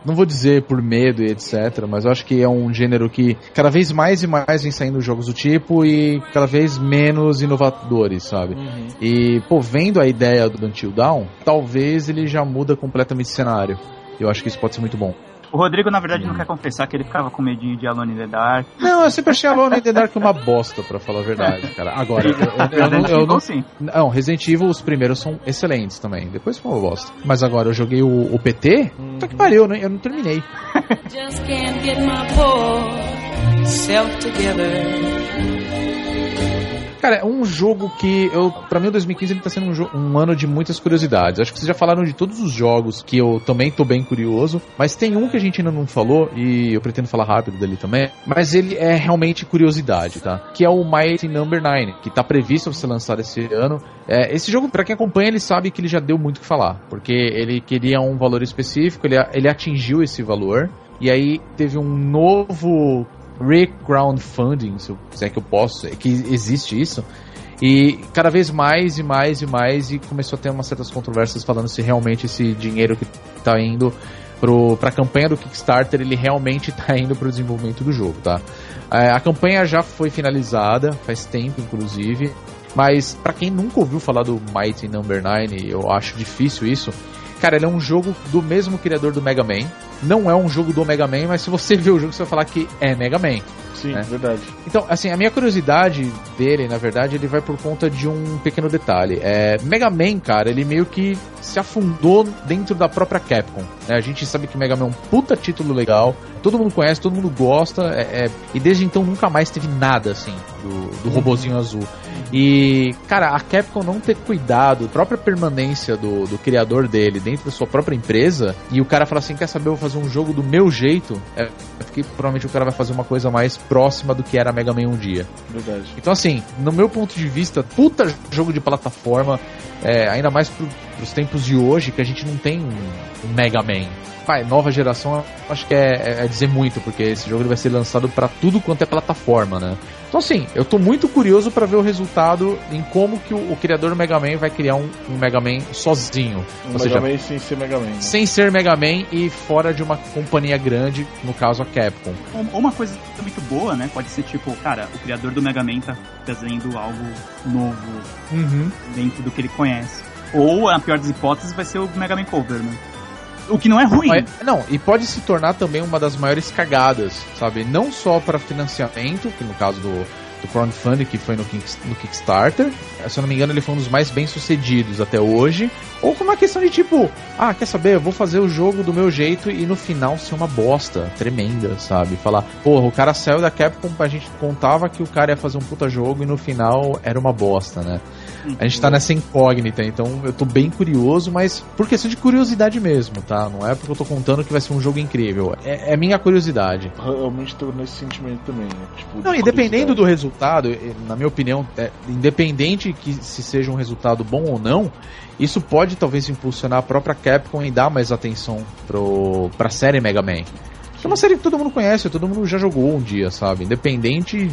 Não vou dizer por medo e etc, mas eu acho que é um gênero que cada vez mais e mais vem saindo jogos do tipo e cada vez menos inovadores, sabe? E, pô, vendo a ideia do Until Dawn, talvez ele já muda completamente o cenário. Eu acho que isso pode ser muito bom. O Rodrigo, na verdade, não quer confessar que ele ficava com medinho de Alone in the Dark. Não, eu sempre achei Alone in the Dark uma bosta, pra falar a verdade, cara. Agora, eu, eu- eu não, Resident eu Evil, não, sim. Não, Resident Evil, os primeiros são excelentes também. Depois foi uma bosta. Mas agora eu joguei o, o PT, tá que pariu, né? Eu não terminei. Just can't get my poor self together. Cara, é um jogo que eu, para mim, o 2015 ele tá sendo um, um ano de muitas curiosidades. Acho que vocês já falaram de todos os jogos que eu também tô bem curioso, mas tem um que a gente ainda não falou e eu pretendo falar rápido dele também, mas ele é realmente curiosidade, tá? Que é o Mighty Number 9, que tá previsto pra ser lançado esse ano. É, esse jogo, pra quem acompanha, ele sabe que ele já deu muito o que falar, porque ele queria um valor específico, ele, ele atingiu esse valor. E aí teve um novo re-crowdfunding, se, se é que eu posso, é que existe isso. E cada vez mais e mais e mais, e começou a ter umas certas controvérsias falando se realmente esse dinheiro que tá indo pro, pra campanha do Kickstarter, ele realmente tá indo pro desenvolvimento do jogo, tá? É, a campanha já foi finalizada, faz tempo inclusive, mas pra quem nunca ouviu falar do Mighty Number 9, eu acho difícil isso. Cara, ele é um jogo do mesmo criador do Mega Man. Não é um jogo do Mega Man, mas se você ver o jogo, você vai falar que é Mega Man. Sim, É. verdade. Então, assim, a minha curiosidade dele, na verdade, ele vai por conta de um pequeno detalhe. É, Mega Man, cara, ele meio que se afundou dentro da própria Capcom. né? A gente sabe que Mega Man é um puta título legal, todo mundo conhece, todo mundo gosta, é- é- e desde então nunca mais teve nada, assim, do, do robozinho azul. E, cara, a Capcom não ter cuidado, a própria permanência do, do criador dele dentro da sua própria empresa, e o cara fala assim: quer saber, eu vou fazer um jogo do meu jeito, é é porque provavelmente o cara vai fazer uma coisa mais próxima do que era Mega Man um dia. Verdade. Então, assim, no meu ponto de vista, puta jogo de plataforma, é, ainda mais pro, pros tempos de hoje, que a gente não tem um Mega Man. Pai, nova geração, acho que é, é- é dizer muito, porque esse jogo ele vai ser lançado pra tudo quanto é plataforma, né? Então, assim, eu tô muito curioso pra ver o resultado em como que o, o criador do Mega Man vai criar um, um Mega Man sozinho. Um Ou seja, Mega Man sem ser Mega Man. né? sem ser Mega Man e fora de uma companhia grande, no caso a Capcom. Ou ou uma coisa muito boa, né? Pode ser tipo, cara, o criador do Mega Man tá fazendo algo novo Uhum. dentro do que ele conhece. Ou, na pior das hipóteses, vai ser o Mega Man Cover, né? O que não é ruim. Não, e pode se tornar também uma das maiores cagadas, sabe? Não só para financiamento, que no caso do, do crowdfunding, que foi no, no Kickstarter, se eu não me engano, ele foi um dos mais bem sucedidos até hoje, ou com uma questão de tipo, ah, quer saber, eu vou fazer o jogo do meu jeito e no final ser uma bosta tremenda, sabe? Falar, porra, o cara saiu da Capcom, a gente contava que o cara ia fazer um puta jogo e no final era uma bosta, né? A gente tá nessa incógnita, então eu tô bem curioso, mas por questão de curiosidade mesmo, tá? Não é porque eu tô contando que vai ser um jogo incrível. É, é minha curiosidade. Realmente tô nesse sentimento também, né? Tipo, Não, de e dependendo do resultado, eh, na minha opinião, é, independente que se seja um resultado bom ou não, isso pode talvez impulsionar a própria Capcom em dar mais atenção pro, pra série Mega Man. Que é uma série que todo mundo conhece, todo mundo já jogou um dia, sabe? Independente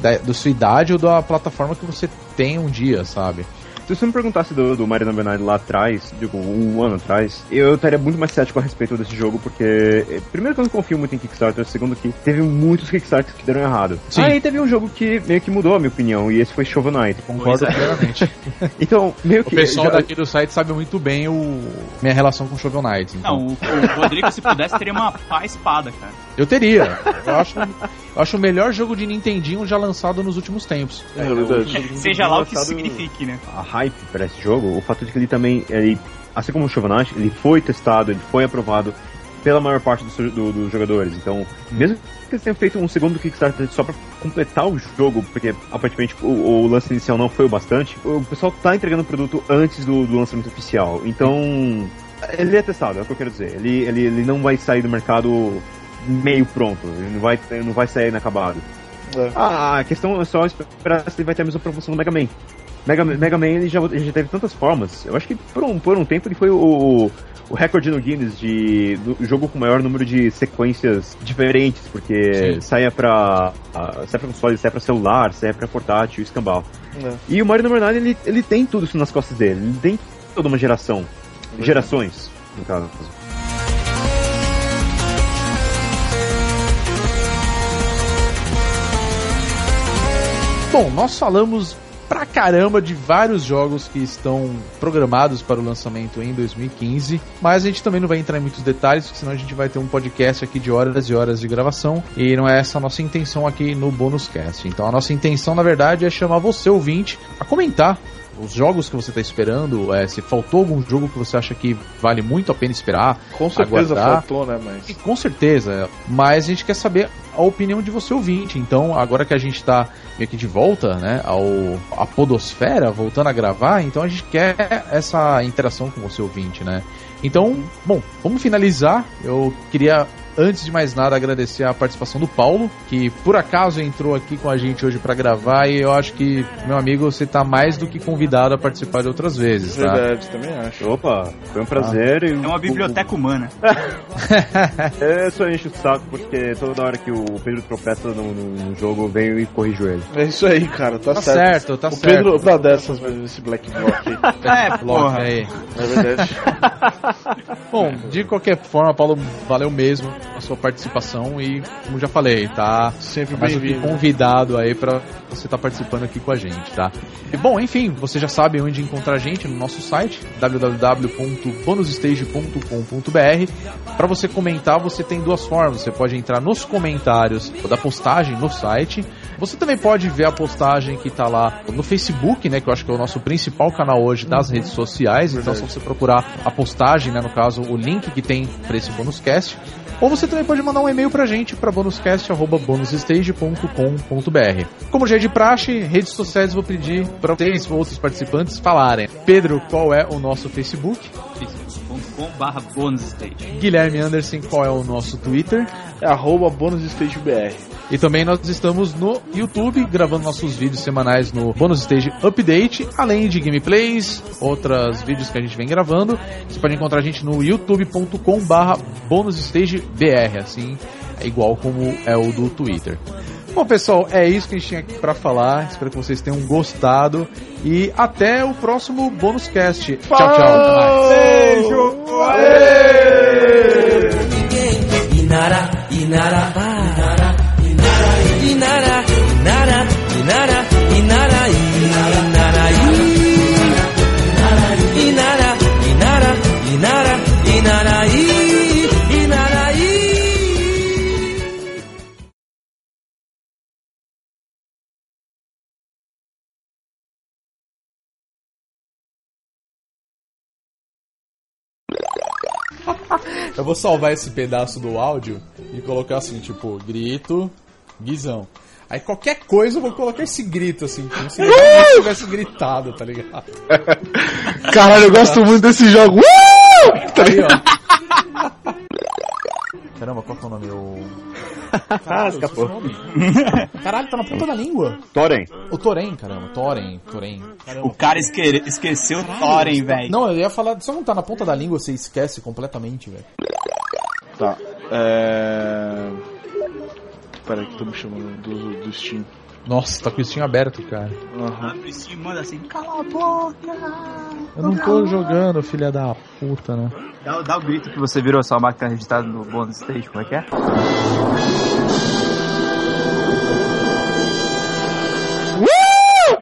da, da sua idade ou da plataforma que você tem um dia, sabe? Se você me perguntasse do, do Mario 9 lá atrás, digo, um ano atrás, eu estaria muito mais cético a respeito desse jogo, porque, eh, primeiro que eu não confio muito em Kickstarter, segundo que teve muitos Kickstarters que deram errado. Sim. Aí teve um jogo que meio que mudou a minha opinião, e esse foi Shovel Knight. Concordo é. plenamente. Então, meio O que... pessoal já- daqui do site sabe muito bem o minha relação com Shovel Knight. Então. Não, o, o Rodrigo, se pudesse, teria uma pá espada, cara. Eu teria. Eu acho, eu acho o melhor jogo de Nintendinho já lançado nos últimos tempos. É verdade. Seja lá o que isso signifique, né? a hype para esse jogo, o fato de que ele também, ele, assim como o Knight, ele foi testado, ele foi aprovado pela maior parte dos, do- dos jogadores. Então, mesmo que eles tenham feito um segundo Kickstarter só para completar o jogo, porque aparentemente o, o lance inicial não foi o bastante, o pessoal tá entregando o produto antes do, do lançamento oficial. Então, ele é testado, é o que eu quero dizer. Ele, ele, ele não vai sair do mercado meio pronto, ele não vai, ele não vai sair inacabado. É. Ah, a questão é só esperar se ele vai ter a mesma proporção do Mega Man. Mega, Mega Man ele já, ele já teve tantas formas. Eu acho que por um, por um tempo ele foi o, o recorde no Guinness de do jogo com maior número de sequências diferentes, porque Sim. saia pra, ah, saia pra console, saia pra celular, saia pra portátil, escambau. É. E o Mario Number 9 ele, ele tem tudo isso nas costas dele, ele tem toda uma geração. Gerações, no caso. Bom, nós falamos pra caramba de vários jogos que estão programados para o lançamento em 2015, mas a gente também não vai entrar em muitos detalhes, senão a gente vai ter um podcast aqui de horas e horas de gravação, e não é essa a nossa intenção aqui no Bônus Cast. Então a nossa intenção, na verdade, é chamar você, ouvinte, a comentar os jogos que você está esperando, é, se faltou algum jogo que você acha que vale muito a pena esperar, Com certeza aguardar. faltou, né? Mas. E com certeza, mas a gente quer saber a opinião de você ouvinte. Então, agora que a gente tá meio que de volta, né, ao a podosfera, voltando a gravar, então a gente quer essa interação com você ouvinte, né? Então, bom, vamos finalizar. Eu queria Antes de mais nada, agradecer a participação do Paulo, que por acaso entrou aqui com a gente hoje para gravar e eu acho que, meu amigo, você tá mais do que convidado a participar de outras vezes, tá? Verdade, também acho. Opa, foi um prazer. e É uma biblioteca humana. Eu só encho o saco porque toda hora que o Pedro tropeça no, no- no jogo, eu venho e corrijo ele. É isso aí, cara, tá, Tá certo. certo, tá o certo. Pedro, pra dessas, mas esse Black Block aí. É, porra. aí. É verdade. Bom, de qualquer forma, Paulo, valeu mesmo a sua participação e, como já falei, tá Sempre mais do convidado aí pra você estar participando aqui com a gente, tá? E bom, enfim, você já sabe onde encontrar a gente no nosso site www.bonusstage.com.br. Para você comentar, você tem duas formas. Você pode entrar nos comentários da postagem no site. Você também pode ver a postagem que tá lá no Facebook, né, que eu acho que é o nosso principal canal hoje das redes sociais. Então, se você procurar a postagem, né, no caso, o link que tem para esse bonus cast, ou você também pode mandar um e-mail pra gente para bonuscast.bonusstage.com.br. Como já é de praxe, redes sociais vou pedir para vocês, outros participantes, falarem. Pedro, qual é o nosso Facebook? facebook.com.br bônus stage. Guilherme Anderson, qual é o nosso Twitter? É arroba bônus stage BR. E também nós estamos no YouTube, gravando nossos vídeos semanais no Bonus Stage Update, além de gameplays, outros vídeos que a gente vem gravando. Você pode encontrar a gente no youtube.com barra bonusstagebr, assim, é igual como é o do Twitter. Bom, pessoal, é isso que a gente tinha aqui pra falar. Espero que vocês tenham gostado. E até o próximo Bônus Cast. Tchau, tchau. Beijo! Inara, Inara, Eu vou salvar esse pedaço do áudio e colocar assim, tipo, grito, guizão. Aí qualquer coisa eu vou colocar esse grito assim, como se ele tivesse gritado, tá ligado? Caralho, eu gosto muito desse jogo. Uh! Aí, ó. Caramba, qual que é o nome? O... Ah, escapou. Caralho, tá na ponta da língua. Torem. O Torém, caramba. Torém, Torém. Caramba. O cara esque- esqueceu o Thorin, velho. Não, eu ia falar, se não tá na ponta da língua, você esquece completamente, velho. Tá. É. Pera aí que tô me chamando do, do Steam. Nossa, tá com o Steam aberto, cara. Aham. Abre o Steam, manda assim, cala a boca. Eu não tô jogando, filha da puta, né? Dá, dá o grito que você virou sua máquina registrada no bônus stage, como é que é?